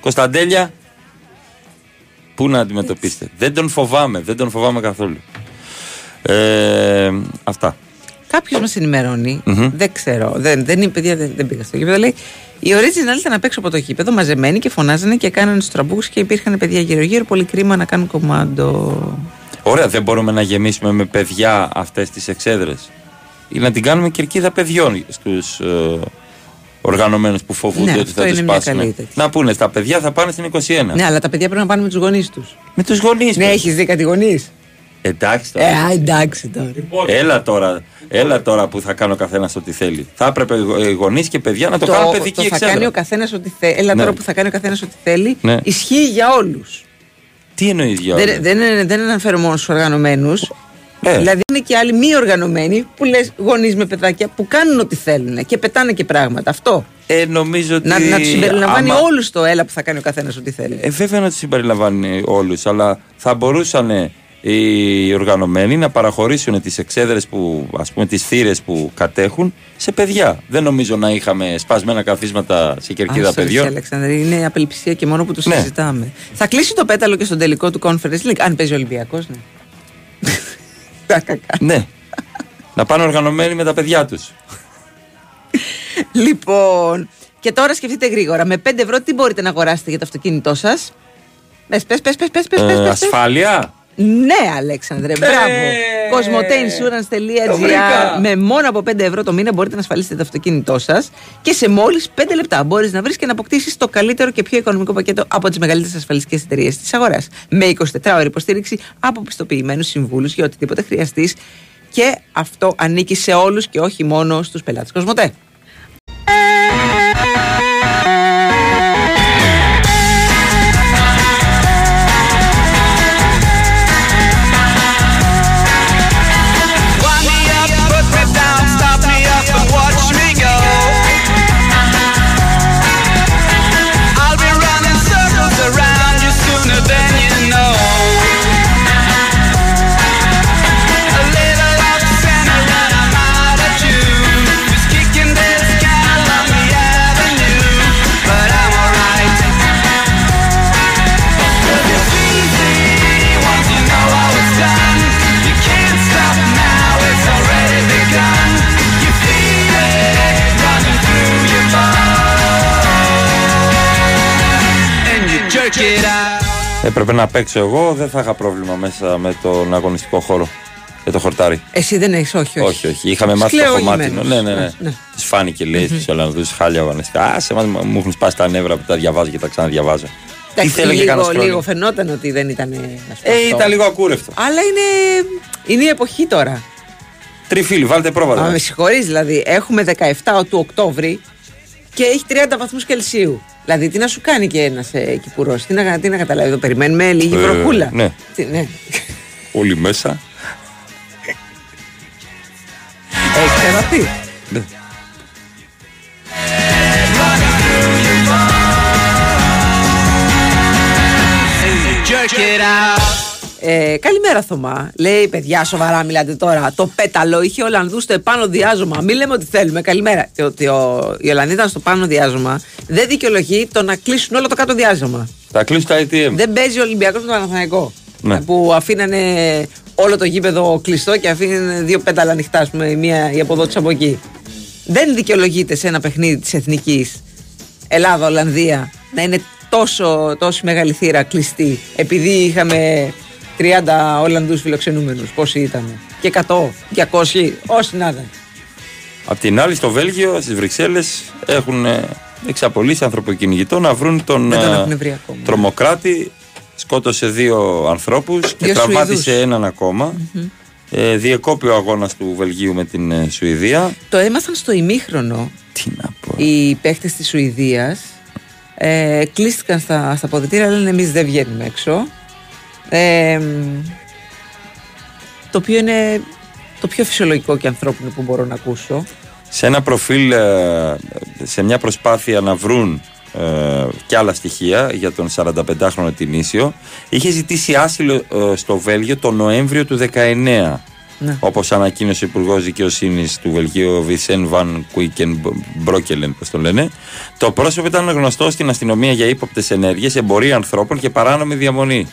Κωνσταντέλια, πού να αντιμετωπίσετε. Δεν τον φοβάμαι, δεν τον φοβάμαι καθόλου. Ε, αυτά. Κάποιος μας ενημερώνει, Μμμ. δεν ξέρω, δεν, δεν είναι παιδιά, δεν, δεν πήγα στο γήπεδο. Λέει η original ήταν απ' έξω από το γήπεδο, μαζεμένοι και φωνάζανε και κάνανε του τραμπούκου και υπήρχαν παιδιά γύρω-γύρω. Πολύ κρίμα να κάνουν κομμάντο. Ωραία, δεν μπορούμε να γεμίσουμε με παιδιά αυτές τις εξέδρες. Ή να την κάνουμε κερκίδα παιδιών στους ε, οργανωμένους που φοβούνται Ναι, ότι αυτό θα τους είναι μια πάσουν. καλή τέτοια. Να πούνε, στα παιδιά θα πάνε στην 21. Ναι, αλλά τα παιδιά πρέπει να πάνε με τους γονείς τους. Με τους γονείς Ναι, έχεις δει κάτι γονείς; Εντάξει Ε, τώρα. α, εντάξει τώρα. Έλα τώρα, έλα τώρα που θα κάνει ο καθένας ό,τι θέλει. Θα έπρεπε οι γονείς και παιδιά να το, κάνουν παιδική το θα εξέδρα. κάνει ο καθένας ό,τι θέλει. Έλα Ναι. τώρα που θα κάνει ο καθένας ό,τι θέλει. Ναι. Ισχύει για όλους. Τι εννοείς για Δεν, όλους; δεν, είναι- δεν αναφέρω μόνο στους οργανωμένους. Ε. Δηλαδή είναι και άλλοι μη οργανωμένοι που λες γονείς με παιδάκια που κάνουν ό,τι θέλουν και πετάνε και πράγματα. Αυτό. Ε, νομίζω ότι. Να, να τους συμπεριλαμβάνει άμα- όλους το έλα που θα κάνει ο καθένας ό,τι θέλει. Ε, βέβαια να τους συμπεριλαμβάνει όλους, αλλά θα μπορούσαν οι οργανωμένοι να παραχωρήσουν τις εξέδρες που, ας πούμε, τις θύρες που κατέχουν σε παιδιά. Δεν νομίζω να είχαμε σπασμένα καθίσματα σε κερκίδα Άστα, παιδιών. ρε, Αλέξανδρε, είναι απελπισία και μόνο που το Ναι. συζητάμε. Θα κλείσει το πέταλο και στον τελικό του Conference League, αν παίζει ο Ολυμπιακός, ναι. Τα κακά. ναι. να πάνε οργανωμένοι με τα παιδιά τους. Λοιπόν, και τώρα σκεφτείτε γρήγορα. Με 5 ευρώ τι μπορείτε να αγοράσετε για το αυτοκίνητό σας; Πες, πες, πες, πες, πες, πες. Ε, ασφάλεια. Ναι, Αλέξανδρε, μπράβο. Cosmoteinsurance.gr βρήκα. Με μόνο από 5 ευρώ το μήνα μπορείτε να ασφαλίσετε το αυτοκίνητό σας και σε μόλις 5 λεπτά μπορείς να βρεις και να αποκτήσεις το καλύτερο και πιο οικονομικό πακέτο από τις μεγαλύτερες ασφαλιστικές εταιρείες της αγοράς. Με 24 ώρε υποστήριξη από πιστοποιημένους συμβούλους για οτιδήποτε χρειαστείς. Και αυτό ανήκει σε όλους και όχι μόνο στους πελάτες Κοσμοτέ. Έπρεπε να παίξω εγώ, δεν θα είχα πρόβλημα μέσα με τον αγωνιστικό χώρο. Για το χορτάρι. Εσύ δεν έχεις, όχι, όχι. Όχι, όχι. Είχαμε μάθει το Σκληρογημένος. χωμάτινο. Ναι, ναι, ναι. Ναι. Τη φάνηκε, λέει, στους Ολλανδούς χάλια αγωνιστικά. Α, σε εμάς μου έχουν σπάσει τα νεύρα που τα διαβάζω και τα ξαναδιαβάζω. Τι Εντάξει, θέλει και λίγο, κανένα λίγο φαινόταν ότι δεν ήταν. ας πούμε, Ε, αυτό. ήταν λίγο ακούρευτο. Αλλά είναι, είναι η εποχή τώρα. Τριφύλι, βάλτε πρόβατα. Α, με συγχωρείς, δηλαδή. Έχουμε 17 του Οκτώβρη και έχει 30 βαθμούς Κελσίου. Δηλαδή, τι να σου κάνει και ένας ε, κυπουρός, τι να, τι να καταλάβει; Εδώ, περιμένουμε λίγη Ε, βροχούλα. ναι. Τι, ναι. Όλοι μέσα. Έχεις ξαναπεί. Ναι. Ε, καλημέρα, Θωμά. Λέει, παιδιά, σοβαρά μιλάτε τώρα. Το πέταλο είχε Ολλανδούς στο επάνω διάζωμα. Μην λέμε ότι θέλουμε. Καλημέρα. Και ότι ο, οι Ολλανδοί ήταν στο πάνω διάζωμα δεν δικαιολογεί το να κλείσουν όλο το κάτω διάζωμα. Θα κλείσει τα ATM. Δεν παίζει ο Ολυμπιακός με τον Παναθηναϊκό. Ναι. Που αφήνανε όλο το γήπεδο κλειστό και αφήνανε δύο πέταλα ανοιχτά, ας πούμε, η μία η από εδώ της από εκεί. Δεν δικαιολογείται σε ένα παιχνίδι της εθνικής Ελλάδα-Ολλανδία να είναι τόσο, τόσο μεγάλη θύρα κλειστή επειδή είχαμε 30 Ολλανδούς φιλοξενούμενους. Πόσοι ήταν. Και 100, 200, όσοι να ήταν. Απ' την άλλη, στο Βέλγιο, στις Βρυξέλλες, έχουν ε, εξαπολύσει ανθρωποκυνηγητό να βρουν τον, Δεν τον ε, έχουν βρει ακόμα. τρομοκράτη. Σκότωσε δύο ανθρώπους και Δύο τραυμάτισε Σουηδούς. έναν ακόμα. Ε, διεκόπη ο αγώνας του Βελγίου με την ε, Σουηδία. Το έμαθαν στο ημίχρονο. Τι να πω. Οι παίχτες της Σουηδίας ε, κλείστηκαν στα, στα ποδητήρια, λένε εμείς δεν βγαίνουμε έξω. Ε, μ, το οποίο είναι το πιο φυσιολογικό και ανθρώπινο που μπορώ να ακούσω. σε ένα προφίλ, ε, σε μια προσπάθεια να βρουν ε, και άλλα στοιχεία για τον 45χρονο Τινήσιο, είχε ζητήσει άσυλο ε, στο Βέλγιο το Νοέμβριο του 19. Ναι. Όπως ανακοίνωσε ο Υπουργός Δικαιοσύνης του Βελγίου, Βισέν Βαν Κουίκεν Μπρόκελεν, πώς το λένε, το πρόσωπο ήταν γνωστό στην αστυνομία για ύποπτες ενέργειες, εμπορία ανθρώπων και παράνομη διαμονή.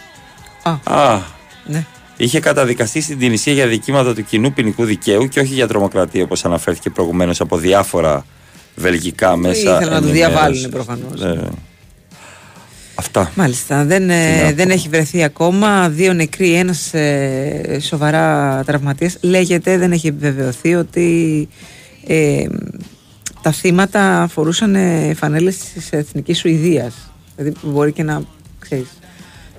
Α. Ναι. Είχε καταδικαστεί στην Τινησία για δικήματα του κοινού ποινικού δικαίου και όχι για τρομοκρατία, όπως αναφέρθηκε προηγουμένως από διάφορα βελγικά μέσα. Ήθελαν να του ενημέρωσης. διαβάλουν προφανώς. Ε, αυτά. Μάλιστα, δεν, ε, Τι να δεν έχει βρεθεί ακόμα. Δύο νεκροί, ένας ε, σοβαρά τραυματίας. Λέγεται, δεν έχει επιβεβαιωθεί ότι ε, τα θύματα φορούσαν ε, φανέλες της Εθνικής Σουηδίας. Δηλαδή που μπορεί και να, ξέρεις,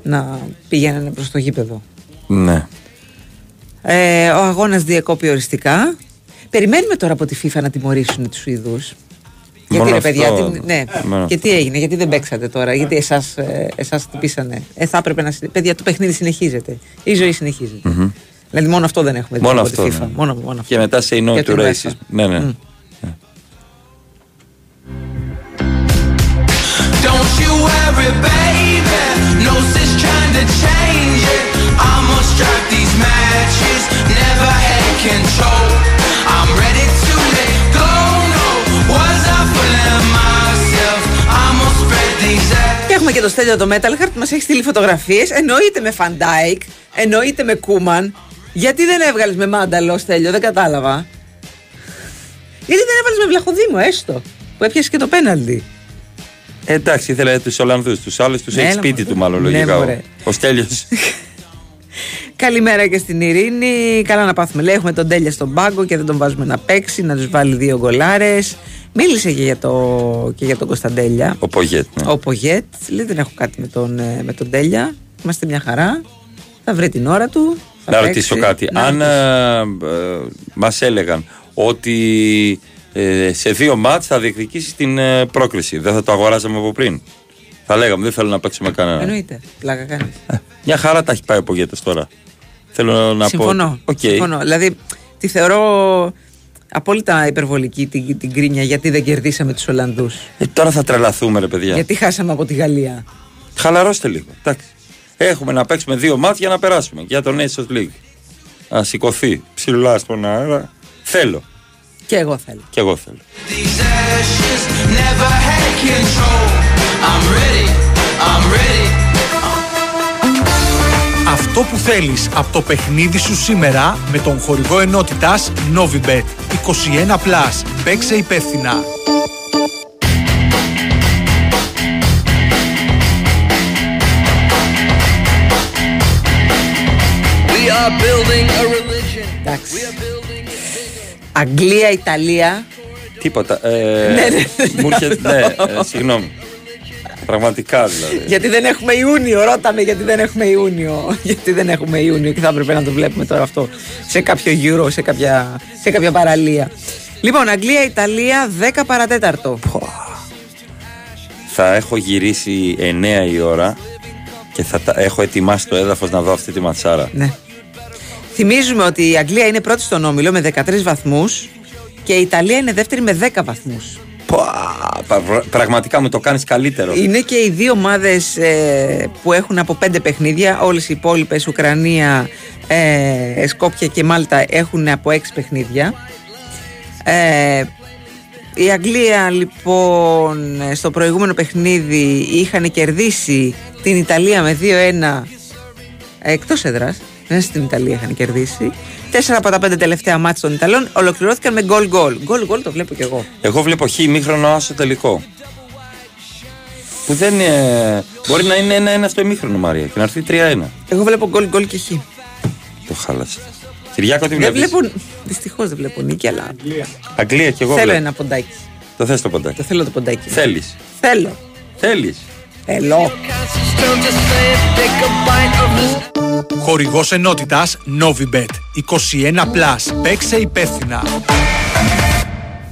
να πηγαίνανε προς το γήπεδο. Ναι. Ε, ο αγώνας διεκόπη οριστικά. Περιμένουμε τώρα από τη FIFA να τιμωρήσουν τους Σουηδούς. Γιατί Μόνο ρε παιδιά, αυτό. τι- ναι. Μόνο Και τι έγινε, γιατί δεν παίξατε τώρα, γιατί εσάς, ε, εσάς χτυπήσανε. Ε, θα έπρεπε να. συνε- Παιδιά, το παιχνίδι συνεχίζεται. Η ζωή συνεχίζεται. Μμμ. Δηλαδή, μόνο αυτό δεν έχουμε δει Μόνο από αυτό. τη FIFA. ναι. Μόνο, μόνο αυτό. Και μετά say no Για to την UEFA. racism. Ναι, ναι. Μμ. Don't you worry, baby. No sense trying to change it. I must strike these matches. Never had control. I'm ready to let go. No, was I fooling myself? I must spread these Και έχουμε και το Στέλιο το Metal Heart που μας έχει στείλει φωτογραφίες. Εννοείται με Van Dijk, εννοείται με Κούμαν. Γιατί δεν έβγαλες με μάνταλο, Στέλιο, δεν κατάλαβα. Γιατί δεν έβαλες με Βλαχοδήμο, έστω. Που έπιασε και το πέναλτι. Ε, εντάξει, ήθελε τους Ολλανδούς. Τους άλλους τους Ναι, έχει έλα, σπίτι μωρέ. του, μάλλον Ναι, λογικά. ο- μωρέ. Ο Στέλιος. Καλημέρα και στην Ειρήνη. Καλά να πάθουμε. Λέει, έχουμε τον Τέλια στον πάγκο και δεν τον βάζουμε να παίξει, να τους βάλει δύο γκολάρες. Μίλησε και για, το, και για τον Κωνσταντέλια. Ο Πογέτ. ναι. Ο Πογέτ. Λέει, δεν έχω κάτι με τον, ε, με τον Τέλια. Είμαστε μια χαρά. Θα βρει την ώρα του. θα Να παίξει. ρωτήσω κάτι. Να Αν ρωτήσω. ε, μας έλεγαν ότι ε, σε δύο μάτς θα διεκδικήσει την ε, πρόκριση, δεν θα το αγοράζαμε από πριν. Θα λέγαμε, δεν θέλω να παίξουμε κανένα. Εννοείται. Πλάκα κάνεις. Μια χαρά τα έχει πάει ο Πογέτος τώρα. Θέλω να Συμφωνώ. πω. Οκ. Συμφωνώ. Δηλαδή, τη θεωρώ απόλυτα υπερβολική την, την γκρίνια γιατί δεν κερδίσαμε τους Ολλανδούς. Ε, τώρα θα τρελαθούμε, ρε παιδιά. Γιατί χάσαμε από τη Γαλλία. Χαλαρώστε λίγο. Εντάξει. Έχουμε να παίξουμε δύο μάτς για να περάσουμε. Για το Nations League. Να σηκωθεί ψηλά στον αέρα. Θέλω. Και εγώ θέλω. Και εγώ θέλω. these ashes. Never had control. I'm ready. I'm ready. Αυτό που θέλεις από το παιχνίδι σου σήμερα με τον χορηγό ενότητας Novibet 21+. Παίξε υπεύθυνα. are building a religion. Εντάξει. Αγγλία, Ιταλία. Τίποτα. Ε, Ναι, ναι. Μου έρχεται. Ναι, ε, συγγνώμη. Πραγματικά δηλαδή. Γιατί δεν έχουμε Ιούνιο, ρώταμε γιατί δεν έχουμε Ιούνιο. Γιατί δεν έχουμε Ιούνιο και θα έπρεπε να το βλέπουμε τώρα αυτό σε κάποιο γύρο, σε κάποια, σε κάποια παραλία. Λοιπόν, Αγγλία, Ιταλία, 10 παρατέταρτο. Θα έχω γυρίσει 9 η ώρα και θα τα- έχω ετοιμάσει το έδαφος να δω αυτή τη ματσάρα. Ναι. Θυμίζουμε ότι η Αγγλία είναι πρώτη στον όμιλο με 13 βαθμούς και η Ιταλία είναι δεύτερη με 10 βαθμούς. Πα- πρα- Πραγματικά μου το κάνεις καλύτερο. Είναι και οι δύο ομάδες ε, που έχουν από πέντε παιχνίδια. Όλες οι υπόλοιπες Ουκρανία, ε, Σκόπια και Μάλτα έχουν από έξι παιχνίδια. Ε, η Αγγλία λοιπόν στο προηγούμενο παιχνίδι είχαν κερδίσει την Ιταλία με 2-1 εκτός έδρας. Δεν στην Ιταλία είχαν κερδίσει. Τέσσερα από τα πέντε τελευταία μάτια των Ιταλών ολοκληρώθηκαν με γκολ γκολ. Γκολ γκολ το βλέπω κι εγώ. Εγώ βλέπω χ ημίχρονο άσο τελικό. Που δεν είναι... Μπορεί να είναι ένα-ένα στο ημίχρονο Μαρία και να έρθει 3-1. Εγώ βλέπω γκολ γκολ και χ. Το χάλασε. Κυριάκο τι Δεν βλέπεις; βλέπω. Δυστυχώς δεν βλέπω νίκη, αλλά. Αγγλία και εγώ θέλω βλέπω. ένα ποντάκι. Το θες το ποντάκι. Το θέλω το ποντάκι. Θέλεις. Θέλω. Θέλεις. Θέλω. Χορηγός ενότητας Novibet 21+. Παίξε υπεύθυνα.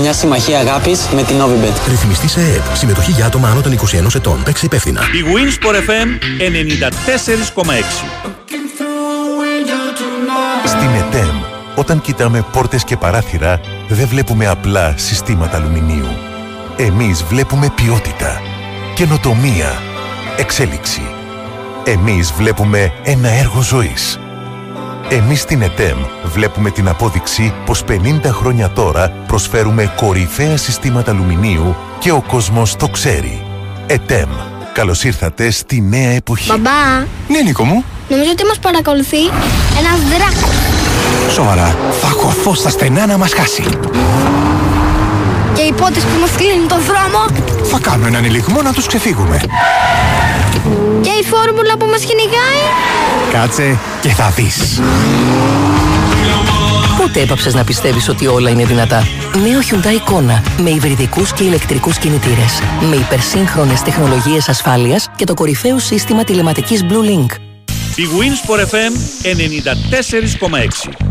μια συμμαχία αγάπης με την Novibet. Ρυθμιστή σε ΕΕΠ. Συμμετοχή για άτομα άνω των 21 ετών. Παίξε υπεύθυνα. Η Winsport FM 94,6. Στην ΕΤΕΜ, όταν κοιτάμε πόρτες και παράθυρα, δεν βλέπουμε απλά συστήματα αλουμινίου. Εμείς βλέπουμε ποιότητα, καινοτομία, εξέλιξη. Εμείς βλέπουμε ένα έργο ζωής. Εμείς στην ΕΤΕΜ βλέπουμε την απόδειξη πως 50 χρόνια τώρα προσφέρουμε κορυφαία συστήματα αλουμινίου και ο κόσμος το ξέρει. ΕΤΕΜ. Καλώς ήρθατε στη νέα εποχή. Μπαμπά, Ναι, Νίκο μου. νομίζω ότι μας παρακολουθεί ένας δράκος. Σοβαρά. Θα χωθώ στα στενά να μας χάσει. Και οι πότες που μας κλείνουν τον δρόμο Θα κάνω έναν ελιγμό να τους ξεφύγουμε. Και η φόρμουλα που μας κυνηγάει. Κάτσε και θα δεις. Πότε έπαψες να πιστεύεις ότι όλα είναι δυνατά; Νέο Hyundai Kona με υβριδικούς και ηλεκτρικούς κινητήρες. Με υπερσύγχρονες τεχνολογίες ασφάλειας και το κορυφαίο σύστημα τηλεματικής Blue Link. Η Winsport FM 94,6.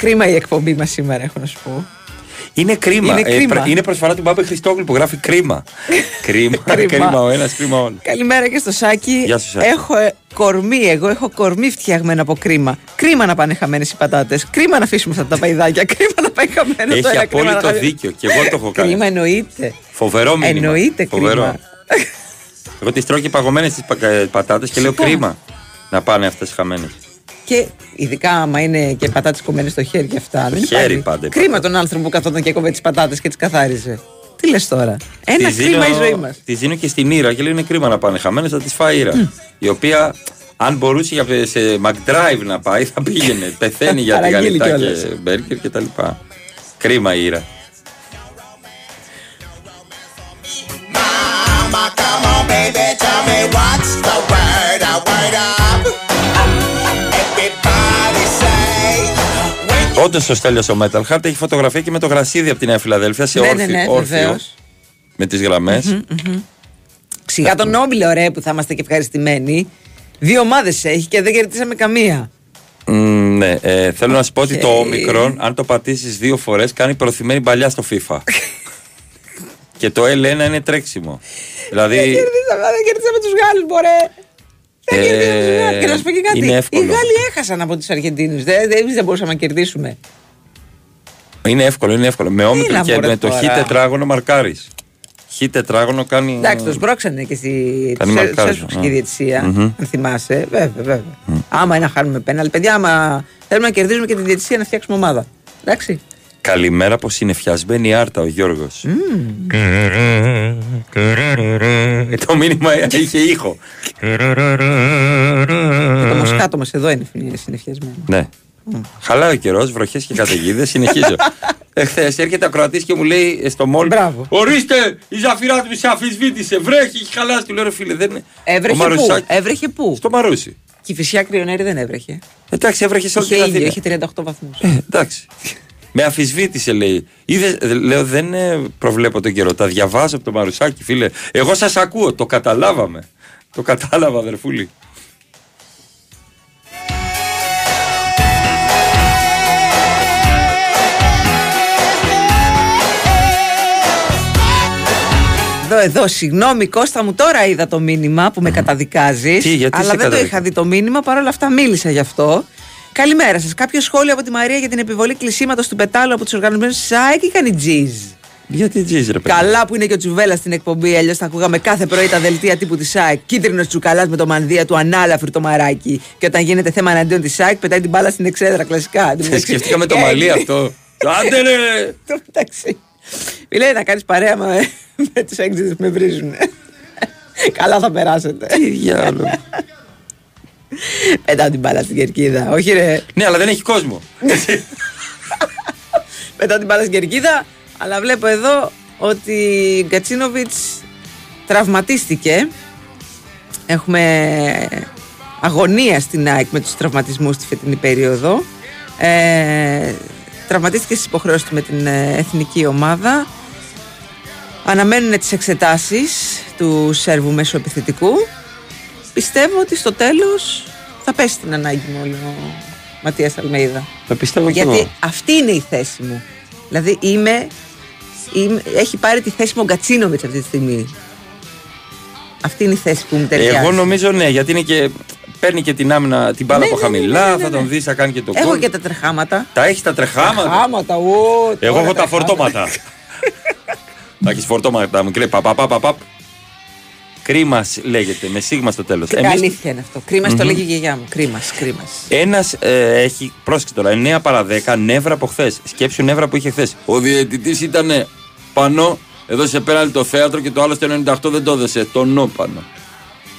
Κρίμα η εκπομπή μας σήμερα, έχω να σου πω. Είναι κρίμα. Είναι Ε, κρίμα. πρα- είναι προσφορά του Μπάμπη Χριστόγλου που γράφει κρίμα. κρίμα, Κρίμα. κρίμα ο ένας, κρίμα όλοι. Καλημέρα και στο Σάκη. Γεια σου, Σάκη. Έχω ε, κορμί, εγώ έχω κορμί φτιαγμένο από κρίμα. Κρίμα να πάνε χαμένες οι πατάτες. Κρίμα να αφήσουμε αυτά τα παϊδάκια. Κρίμα να πάει χαμένο το Έχει ένα κρίμα να απόλυτο χαμένο. δίκιο και εγώ το έχω κάνει. Κρίμα εννοείται. Φοβερό μήνυμα. Εννοείται Φοβερό. κρίμα. Εγώ τις τρώω και παγωμένες τις πατάτες και λέω Σιγά. κρίμα να πάνε αυτές χαμένες. Και ειδικά άμα είναι και πατάτες κομμένες στο χέρι και αυτά. δεν χέρι υπάρχει. πάντα οι Κρίμα τον άνθρωπο που καθόταν και έκοβε τις πατάτες και τις καθάριζε. Τι λες τώρα; Ένα Τις κρίμα δίνω- η ζωή μας. Τις δίνω και στην Ήρα και λέω είναι κρίμα να πάνε χαμένες, θα τις φάει η Ήρα. Η οποία αν μπορούσε για- σε McDrive να πάει θα πήγαινε. Πεθαίνει για Παραγγείλει τηγανιτά κιόλας. και μπέργκερ και τα λοιπά. Κρίμα η Ήρα. Mama, come Όντως ο Στέλιος ο Metal Heart έχει φωτογραφία και με το γρασίδι από τη Νέα Φιλαδέλφια σε Ναι, όρθιο, ναι, ναι, όρθιο βεβαίως. με τις γραμμές. Σιγά τον Νόμπιλε, ωραία που θα είμαστε και ευχαριστημένοι. Δύο ομάδες έχει και δεν κερδίσαμε καμία. ναι, ε, θέλω να σου πω ότι το Οκ. όμικρον, αν το πατήσεις δύο φορές, κάνει προωθημένη παλιά στο FIFA. και το L1 είναι τρέξιμο. δηλαδή. Δεν κερδίσαμε, δεν κερδίσαμε τους Γάλλους, μπορέ. Δεν Ε, κερδίσαμε του Γάλλου. Και να σου πω και κάτι. είναι Οι εύκολο. Γάλλοι έχασαν από τους Αργεντίνους. Δεν, δεν, εμείς δεν μπορούσαμε να κερδίσουμε. Είναι εύκολο, είναι εύκολο. Με όμικρον Έλα, και μωρέ, με το χ τώρα. τετράγωνο μαρκάρεις. Χ τετράγωνο κάνει. Εντάξει, το σμπρώξανε και στη Κάνει τους μαρκάρισμα, έσπρωξε ναι. και η διαιτησία. Μμμ. Αν θυμάσαι. Βέβαια, βέβαια. Άμα είναι να χάνουμε πέναλ. Παιδιά, άμα θέλουμε να κερδίζουμε και τη διαιτησία να φτιάξουμε ομάδα. Εντάξει. Καλημέρα από συνεφιασμένη η Άρτα ο Γιώργος. Το μήνυμα είχε ήχο. Το μοσχάτο μας εδώ είναι συνεφιασμένο. Ναι. Χαλάει ο καιρός, βροχές και καταιγίδες. Συνεχίζω. Εχθές έρχεται ακροατή και μου λέει στο μόλ. Μπράβο. Ορίστε, η Ζαφυρά του σε αφισβήτησε. Βρέχει, έχει χαλάσει. Του λέω ρε φίλε, δεν είναι. Έβρεχε Ο πού; Μαρουσάκης- Έβρεχε πού; Στο Μαρούσι. Και η φυσιά κρυονέρη δεν έβρεχε. Εντάξει, έβρεχε σε όλη Είχε την ήλιο, Αθήνα. είχε 38 βαθμούς. Ε, εντάξει. Με αφισβήτησε, λέει. Είδες, ε, λέω, δεν ε, προβλέπω τον καιρό. Τα διαβάζω από το Μαρουσάκι, φίλε. Εγώ σας ακούω. Το καταλάβαμε. Το κατάλαβα, αδερφούλη. Εδώ, εδώ, συγγνώμη Κώστα μου, τώρα είδα το μήνυμα που με καταδικάζεις. Τι, γιατί Αλλά σε δεν το καταδικάζει; είχα δει το μήνυμα, παρόλα αυτά μίλησα γι' αυτό. Καλημέρα σας. Κάποιο σχόλιο από τη Μαρία για την επιβολή κλεισίματος του πετάλου από τους οργανωμένους τη ΣΑΕΚ ή κάνει τζιζ; Γιατί τζιζ, ρε παιδί. Καλά που είναι και ο Τσουβέλα στην εκπομπή, αλλιώς θα ακούγαμε κάθε πρωί τα δελτία τύπου της ΣΑΕΚ. Κίτρινος τσουκαλάς με το μανδύα του ανάλαφρου το μαράκι. Και όταν γίνεται θέμα εναντίον της ΣΑΕΚ, πετάει την μπάλα στην εξέδρα κλασικά. Ε, Σκεφτήκαμε το μαλλί αυτό. Άντε ρε! Το μεταξύ. Μιλάει να κάνεις παρέα με, με τους έξιδε που με βρίζουν. Καλά θα περάσετε. Τι διάλογο. Πετάω την μπάλα στην κερκίδα. Όχι ρε. Ναι, αλλά δεν έχει κόσμο. Πετάω την μπάλα στην κερκίδα. Αλλά βλέπω εδώ ότι η Γκατσίνοβιτς τραυματίστηκε. Έχουμε αγωνία στην ΑΕΚ με τους τραυματισμούς στη φετινή περίοδο. Ε, τραυματίστηκε στις υποχρεώσεις του με την ε, εθνική ομάδα. Αναμένουν τις εξετάσεις του Σέρβου μέσω επιθετικού. Πιστεύω ότι στο τέλος θα πέσει την ανάγκη μου όλο ο Ματίας Αλμέιδα. Το πιστεύω και Γιατί εγώ. αυτή είναι η θέση μου. Δηλαδή είμαι, είμαι- έχει πάρει τη θέση μου ο Γκατσίνοβιτς αυτή τη στιγμή. Αυτή είναι η θέση που μου ταιριάζει. Εγώ νομίζω ναι, γιατί είναι και. Παίρνει και την άμυνα την μπάλα Ναι, από ναι, ναι, χαμηλά, ναι, ναι, θα ναι. τον δεις, θα κάνει και το Έχω γκολ. και τα τρεχάματα. Τα έχεις τα τρεχάματα; Τρεχάματα, ου, Εγώ τώρα έχω τα τρεχάματα. φορτώματα. Τα έχεις φορτώματα μου και λέει παπαπαπαπαπ. Κρίμας λέγεται, με σίγμα στο τέλος. Κρίμα, Αλήθεια είναι αυτό. Κρίμας το Μμμ. λέγει η γιαγιά μου. Κρίμας, κρίμας. Ένας ε, έχει, πρόσεξε τώρα, 9 παρα 10 νεύρα από χθες. Σκέψου νεύρα που είχε χθες. Ο διαιτητής ήταν πάνω, έδωσε πέναλτι το θέατρο και το άλλο στο 98 δεν το έδωσε. Το νο πάνω.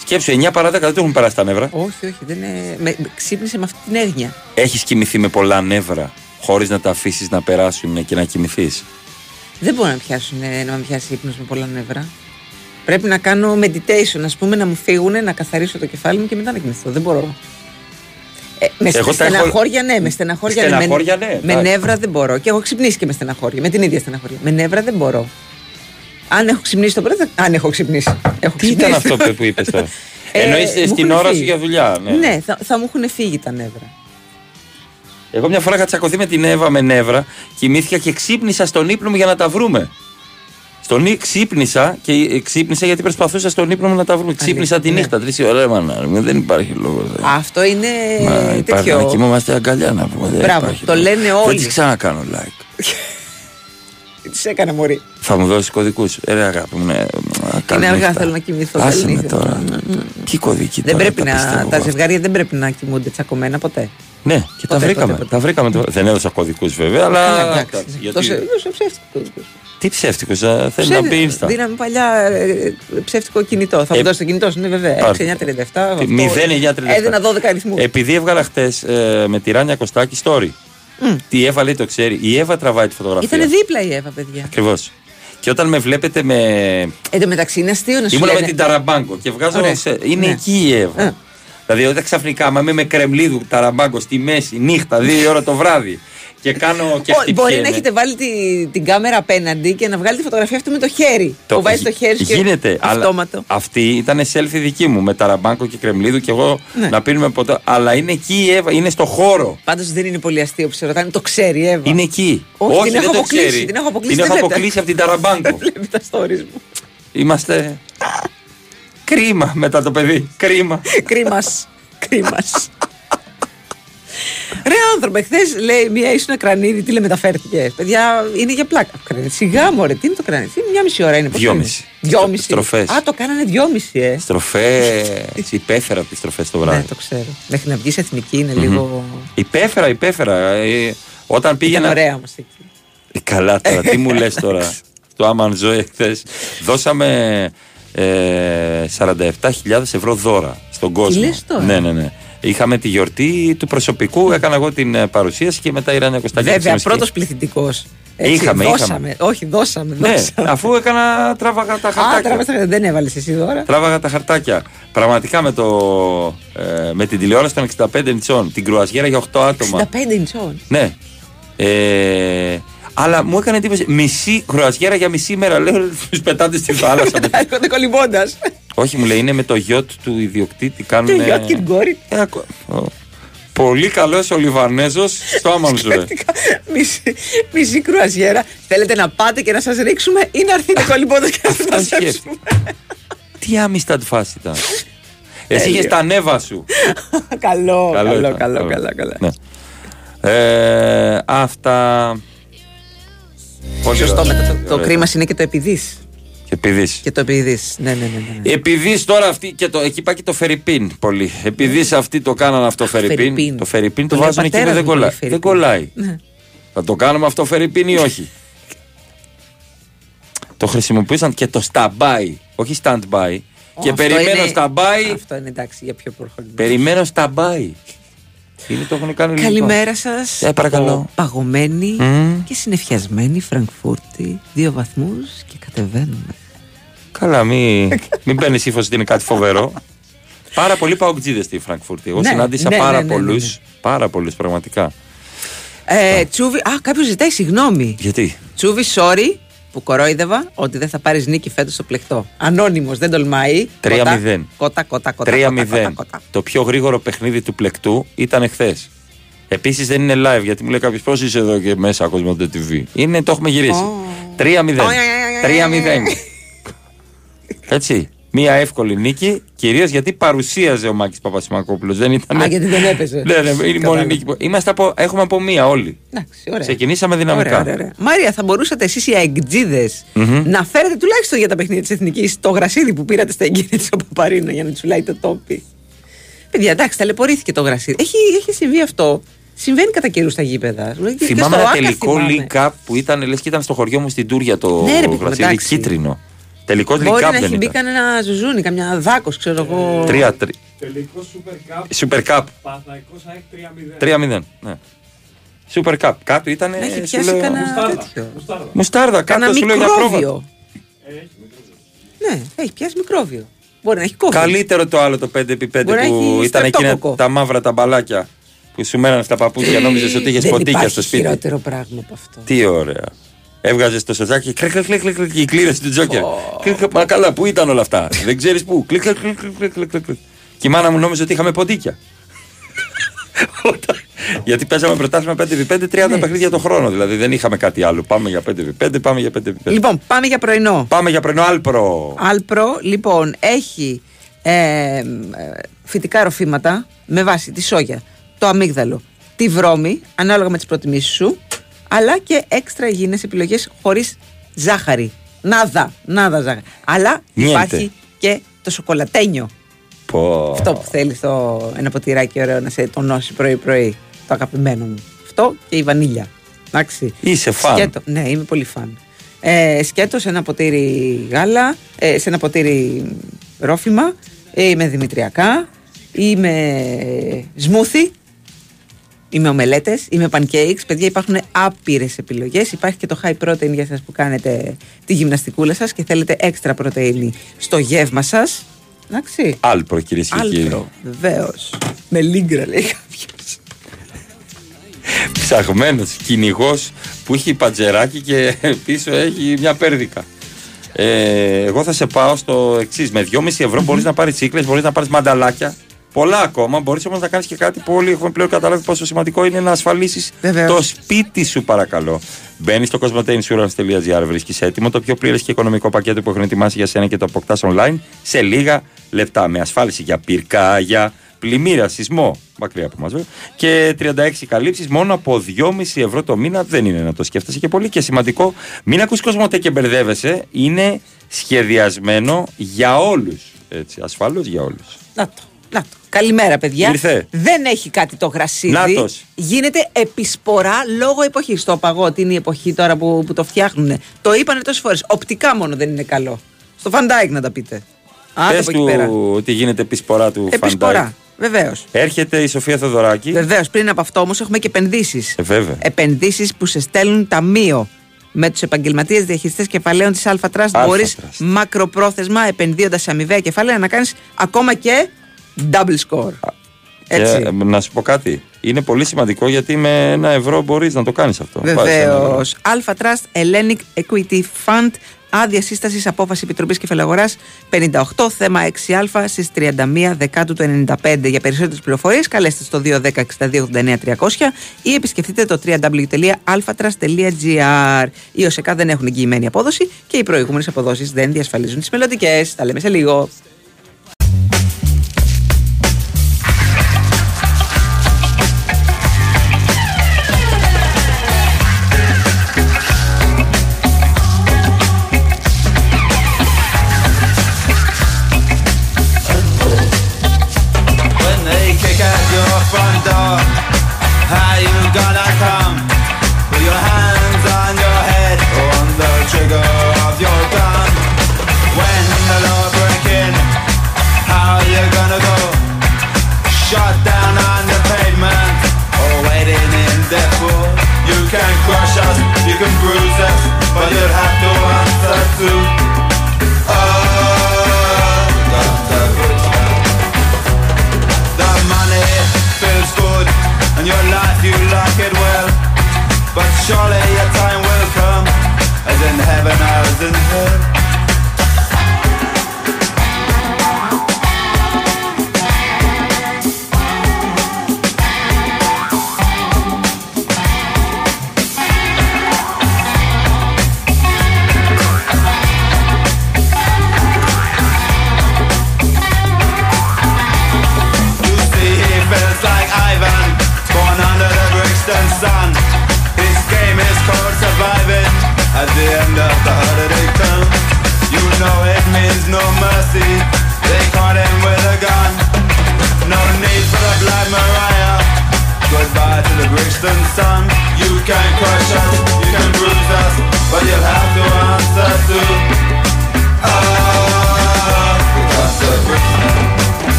Σκέψου 9 παρα 10 δεν το έχουν περάσει τα νεύρα. Όχι, όχι, δεν είναι... με, με ξύπνησε με αυτή την έγνοια. Έχεις κοιμηθεί με πολλά νεύρα χωρίς να τα αφήσεις να περάσουν και να κοιμηθείς; Δεν μπορώ να, πιάσουν, ε, να με πιάσει ύπνος με πολλά νεύρα. Πρέπει να κάνω meditation, ας πούμε, να μου φύγουν, να καθαρίσω το κεφάλι μου και μετά να κοιμηθώ. Δεν μπορώ. Ε, με Εγώ τα έχω- στεναχώρια, ναι, με στεναχώρια, ναι. Στεναχώρια, με, ναι, με εντάξει. νεύρα δεν μπορώ. Και έχω ξυπνήσει και με στεναχώρια, με την ίδια στεναχώρια. Με νεύρα δεν μπορώ. Αν έχω ξυπνήσει το πρωί, θα... αν έχω ξυπνήσει. Έχω Τι ήταν ξυπνήσει. αυτό που- που είπες τώρα; Ε, Εννοείς μου στην έχουν ώρα σου φύγει. για δουλειά. Ναι. Ναι, θα, θα μου έχουν φύγει τα νεύρα. Εγώ μια φορά είχα τσακωθεί με την Εύα με νεύρα, κοιμήθηκα και ξύπνησα στον ύπνο μου για να τα βρούμε. Στον ύ- ξύπνησα και ε, ξύπνησα γιατί προσπαθούσα στον ύπνο μου να τα βρούμε. Ξύπνησα τη ναι. νύχτα, τρεις ώρα, μάνα, μου, δεν υπάρχει λόγος. δεν. Αυτό είναι Μα υπάρχει τέτοιο. να κοιμόμαστε αγκαλιά να πούμε. δεν Μπράβο, υπάρχει το λόγος. λένε Δεν όλοι. τις ξανακάνω like. Τι έκανε, Μωρή; Θα μου δώσεις κωδικούς. Ε, ρε αγάπη μου, ναι. Είναι αργά, θέλω να κοιμηθώ. Άσε καλή με νύχτα. τώρα. Τι κωδική Δεν τώρα, πρέπει τα να. πιστεύω Τα εγώ. ζευγάρια δεν πρέπει να κοιμούνται τσακωμένα ποτέ. Ναι, και τα Ποτέ, βρήκαμε. ποτέ, ποτέ. Τα βρήκαμε. το- Δεν έδωσα κωδικούς βέβαια, αλλά. Καλά, εντάξει. εντάξει, γιατί- Τόσο τόσο ψεύτικος. Τι ψεύτικος, θέλει να πει Insta. Δίναμε παλιά ε, ψεύτικο κινητό. Θα Ε, μου δώσει το κινητό σου, ναι, βέβαια. πάρτε. 6937. αυτό. 0937. Έδινα 12 αριθμού. Επειδή έβγαλα χτες με τη Ράνια Κωστάκη story. Τι η Εύα λέει το ξέρει. Η Εύα τραβάει τη φωτογραφία. Ήταν δίπλα η Εύα, παιδιά. Ακριβώς. Και όταν με βλέπετε με. Εν τω μεταξύ είναι αστείο να σου Ήμουνα με λένε. την Ταραμπάγκο και βγάζω. Ωραία. σε- Είναι Ναι. εκεί η Εύα. Δηλαδή, όταν ξαφνικά, μα είμαι με κρεμλίδου Ταραμπάγκο στη μέση, νύχτα, δύο ώρα το βράδυ. Και κάνω και Ω, Μπορεί χτυπιέμαι. να έχετε βάλει τη- την κάμερα απέναντι και να βγάλει τη φωτογραφία αυτή με το χέρι. που βάζει το χέρι σου και Γίνεται, αλλά αυτόματο. αυτή ήταν selfie δική μου με ταραμπάνκο και κρεμλίδου και εγώ Ναι. να πίνουμε ποτέ. Αλλά είναι εκεί η Εύα, είναι στο χώρο. Πάντως δεν είναι πολύ αστείο που σε ρωτάνε, το ξέρει η Εύα; Είναι εκεί. Όχι, την δεν έχω το αποκλείσει, ξέρει. την έχω αποκλείσει, Την δεν έχω βλέπετε. αποκλείσει από την ταραμπάνκο. Βλέπει τα stories μου. Είμαστε. Κρίμα μετά το παιδί. Κρίμα. Κρίμας. Κρίμας. Ρε άνθρωπε, χθε λέει μία ήσουν κρανίδι, τι λέει μεταφέρθηκε. Παιδιά, είναι για πλάκα. Κρανίδι. Σιγά μου, τι είναι το κρανίδι; Είναι μια μισή ώρα είναι. πώς Δυόμιση. είναι; Δυόμιση. Στροφές. Α, το κάνανε δυόμιση, ε. Στροφές. υπέφερα από τις στροφές το βράδυ. Ναι, το ξέρω. Μέχρι να βγεις εθνική είναι Μμμ. λίγο. Υπέφερα, υπέφερα. Ε, όταν Ήταν πήγαινα. ωραία όμως εκεί. Ε, Καλά τώρα, τι μου λες τώρα. Στο Άμαν Ζωή χθε. Δώσαμε ε, 47.000 ευρώ δώρα στον κόσμο. λες τώρα; Ναι, ναι, ναι. Είχαμε τη γιορτή του προσωπικού, έκανα εγώ την ε, παρουσίαση και μετά η Ράνια Κωνσταντίνη. Βέβαια, πρώτος πληθυντικός. Είχαμε, δώσαμε. Όχι, δώσαμε. Ναι, δώσαμε. αφού έκανα, τράβαγα τα Α, χαρτάκια. τράβεστα, δεν έβαλες εσύ δώρα. Τράβαγα τα χαρτάκια. Πραγματικά με, το, ε, με την τηλεόραση των 65 νητσών, την κρουαζιέρα για 8 άτομα. 65 νητσών. Ναι. Ε, αλλά μου έκανε εντύπωση. Μισή κρουαζιέρα για μισή μέρα. Λέω, τους πετάτε στη θάλασσα. μετά. Έρχονται κολυμπώντας. Όχι, μου λέει, είναι με το γιότ του ιδιοκτήτη. Κάνουν. Το γιότ και την κόρη. Πολύ καλός ο Λιβανέζος στο Άμανζουε. Μισή, μισή κρουαζιέρα. Θέλετε να πάτε και να σας ρίξουμε ή να έρθετε κολυμπώντας και να σας μαζέψουμε. Τι άμυστα φάση ήταν. Εσύ Τέλειο. είχες τα νεύα σου. καλό, καλό, ήταν, καλό, καλό, καλό. Ναι. Ε, αυτά. Πολύ Σωστό, ωραία. μετά το, το Ωραία. κρίμα είναι και το επειδή. Και επειδή. Και το επειδή. Ναι, ναι, ναι. ναι. Επειδή τώρα αυτή και το, εκεί πάει και το Φερρυπίν πολύ. Επειδή σε αυτή το κάνανε αυτό Φερρυπίν. Φερρυπίν. Το Φερρυπίν το, Το λέει ο βάζουν εκεί πατέρας δεν μου, το λέει κολλάει. Δεν Φερρυπίν. κολλάει. Ναι. Θα το κάνουμε αυτό Φερρυπίν ή όχι; το χρησιμοποιούσαν και το stand-by. Όχι stand-by. Και Αυτό περιμένω είναι- stand-by. Αυτό είναι εντάξει για πιο προχωρημένο. Περιμένω stand-by. Είναι το έχουν κάνει ελληνικό. Καλημέρα σας. Ε, παρακαλώ. Παγωμένη Μμμ. και συνεφιασμένη Φραγκφούρτη. Δύο βαθμούς και κατεβαίνουμε. Καλά, μην, μην παίρνει ύφος ότι είναι κάτι φοβερό. Πάρα πολλοί παοκτζίδε στη Φραγκφούρτη. Εγώ Ναι, συνάντησα ναι, πάρα ναι, ναι, ναι, πολλού. ναι. Πάρα πολλούς πραγματικά. Ε, τσούβι, α, κάποιος ζητάει συγγνώμη. Γιατί; Τσούβι, sorry που κορόιδευα ότι δεν θα πάρει νίκη φέτο στο πλεκτό. Ανώνυμο, δεν τολμάει. 3-0. Κότα, Κότα, κότα, κότα. 3-0. Το πιο γρήγορο παιχνίδι του πλεκτού ήταν εχθέ. Επίση δεν είναι live γιατί μου λέει κάποιο πώ είσαι εδώ και μέσα Κοσμοτέ TV. Είναι, το έχουμε γυρίσει. 3-0. 3-0. Έτσι. Μία εύκολη νίκη, κυρίως γιατί παρουσίαζε ο Μάκης Παπασημακόπουλος. Δεν ήταν. Α, γιατί δεν έπαιζε. Ναι, ναι, είναι η μόνη Κατάλαβα. νίκη. που- Είμαστε από, έχουμε από μία όλοι. Εντάξει, ωραία. Ξεκινήσαμε δυναμικά. Ωραία, ωραία, ωραία. Μάρια, θα μπορούσατε εσείς οι αεκτζίδε Μμμ. να φέρετε τουλάχιστον για τα παιχνίδια της Εθνικής το γρασίδι που πήρατε στα εγγύρια της Παπαρίνα για να τσουλάει το τόπι; Παιδιά, εντάξει, ταλαιπωρήθηκε το γρασίδι. Έχει, έχει συμβεί αυτό. Συμβαίνει κατά καιρούς στα γήπεδα. Και Θυμάμαι στο ένα Άκα τελικό θυμάμαι. League Cup που ήταν, λες και ήταν στο χωριό μου στην Τούρια το Ναι, ρε, παιδί μου, γρασίδι εντάξει. κίτρινο. Τελικό League Μπορεί Cup να δεν έχει μπει ήταν. κανένα ζουζούνι, καμιά δάκος, ξέρω εγώ. Τρία, τρι- Τελικό Super Cup. Super Cup. Παναθηναϊκός ΑΕΚ 3-0. 3-0. Ναι. Super Cup. Κάτω ήταν. Να έχει σου πιάσει λέω- κανένα Μουστάρδα. τέτοιο. Μουστάρδα. Μουστάρδα, Κάνα κάτω σου λέω για πρόβατο. μικρόβιο. Ναι, έχει πιάσει μικρόβιο. Μπορεί να έχει κόβει. Καλύτερο το άλλο το 5x5 Μπορεί να που έχει ήταν εκείνα στρεπτόκοκο. τα μαύρα τα μπαλάκια που σου μέναν στα παπούτσια, νόμιζες ότι είχες Δεν ποντίκια υπάρχει στο σπίτι. χειρότερο πράγμα από αυτό. Τι ωραία. Έβγαζες το σοζάκι, κλικ, κλικ, κλικ, κλικ, και η κλήρωση του Τζόκερ. Κλικ, κλικ, Μα καλά, πού ήταν όλα αυτά; Δεν ξέρεις πού; Κλικ, κλικ, κλικ, κλικ, κλικ, κλικ, κλικ. Και η μάνα μου νόμιζε ότι είχαμε ποντίκια. Όταν- Γιατί παίζαμε πρωτάθλημα 5x5 30 Ναι. παιχνίδια το χρόνο. Δηλαδή δεν είχαμε κάτι άλλο. Πάμε για 5x5, πάμε για 5x5. Λοιπόν, πάμε για πρωινό. Πάμε για πρωινό Alpro. Alpro, λοιπόν, έχει ε, ε, φυτικά ροφήματα με βάση τη σόγια, το αμύγδαλο, τη βρώμη, ανάλογα με τις προτιμήσεις σου, αλλά και έξτρα υγιεινές επιλογές χωρίς ζάχαρη. Nada, nada ζάχαρη. Αλλά Niente. υπάρχει και το σοκολατένιο. Πω. Αυτό που θέλει το, ένα ποτηράκι ωραίο να σε τονώσει πρωί-πρωί. Το αγαπημένο μου. Αυτό και η βανίλια. Εντάξει. Είσαι φαν. Σκέτο. Ναι, είμαι πολύ φαν. Ε, σκέτο σε ένα ποτήρι γάλα, ε, σε ένα ποτήρι ρόφημα, ε, είμαι δημητριακά, είμαι σμούθι, είμαι ομελέτες, είμαι pancakes. Παιδιά υπάρχουν άπειρες επιλογές. Υπάρχει και το high protein για σας που κάνετε τη γυμναστικούλα σας και θέλετε έξτρα πρωτεΐνη στο γεύμα σας. Εντάξει. Alpro, κυρίες και κύριοι. Alpro, βεβαίως. Με λίγκρα λέει κάποιος. Ψαγμένος κυνηγός που έχει πατζεράκι και πίσω έχει μια πέρδικα. Ε, εγώ θα σε πάω στο εξής. Με 2,5 ευρώ μπορείς να πάρεις τσίχλες, μπορείς να πάρεις μανταλάκια. Πολλά ακόμα. Μπορείς όμως να κάνεις και κάτι που όλοι έχουμε πλέον καταλάβει πόσο σημαντικό είναι να ασφαλίσεις Βεβαίως. το σπίτι σου, παρακαλώ. Μπαίνεις στο cosmoteinsurance.gr, βρίσκεις έτοιμο το πιο πλήρες και οικονομικό πακέτο που έχουν ετοιμάσει για σένα και το αποκτάς online σε λίγα λεπτά. Με ασφάλιση για πυρκάγια, πλημμύρα, σεισμό, μακριά από μα βέβαια, και 36 καλύψεις μόνο από 2,5 ευρώ το μήνα. Δεν είναι να το σκέφτεσαι και πολύ. Και σημαντικό, μην ακούς Κοσμοτέ και μπερδεύεσαι. Είναι σχεδιασμένο για όλους. Έτσι, ασφάλω για όλους. Να το. Να το. Καλημέρα, παιδιά. Ήρθε. Δεν έχει κάτι το γρασίδι. Νάτος. Γίνεται επισπορά λόγω εποχής. Στο παγότι είναι η εποχή τώρα που, που το φτιάχνουν. Το είπανε τόσες φορές. Οπτικά μόνο δεν είναι καλό. Στο Φαν Ντάικ να τα πείτε. Άντε Πες από εκεί πέρα. του ότι γίνεται επισπορά του Επισπορά. Φαν Ντάικ. Βεβαίως. Έρχεται η Σοφία Θεοδωράκη. Βεβαίως. Πριν από αυτό όμως έχουμε και επενδύσεις. Ε, βέβαια. Επενδύσεις που σε στέλνουν ταμείο. Με τους επαγγελματίες διαχειριστές κεφαλαίων της Alpha Trust Alpha μπορείς Trust. μακροπρόθεσμα επενδύοντας σε αμοιβαία κεφάλαια να κάνεις ακόμα και double score. Έτσι. Και, ε, να σου πω κάτι. Είναι πολύ σημαντικό γιατί με ένα ευρώ μπορείς να το κάνεις αυτό. Βάζεις ένα Βεβαίως. ευρώ. Alpha Trust Hellenic Equity Fund. Άδεια σύστασης απόφαση Επιτροπής Κεφαλαγοράς 58 θέμα 6α στις 31 Δεκάτου του 95. Για περισσότερες πληροφορίες, καλέστε στο 210 62 89 300 ή επισκεφτείτε το www.alphatrust.gr. Οι ΟΣΕΚΑ δεν έχουν εγγυημένη απόδοση και οι προηγούμενες αποδόσεις δεν διασφαλίζουν τις μελλοντικές. Τα λέμε σε λίγο.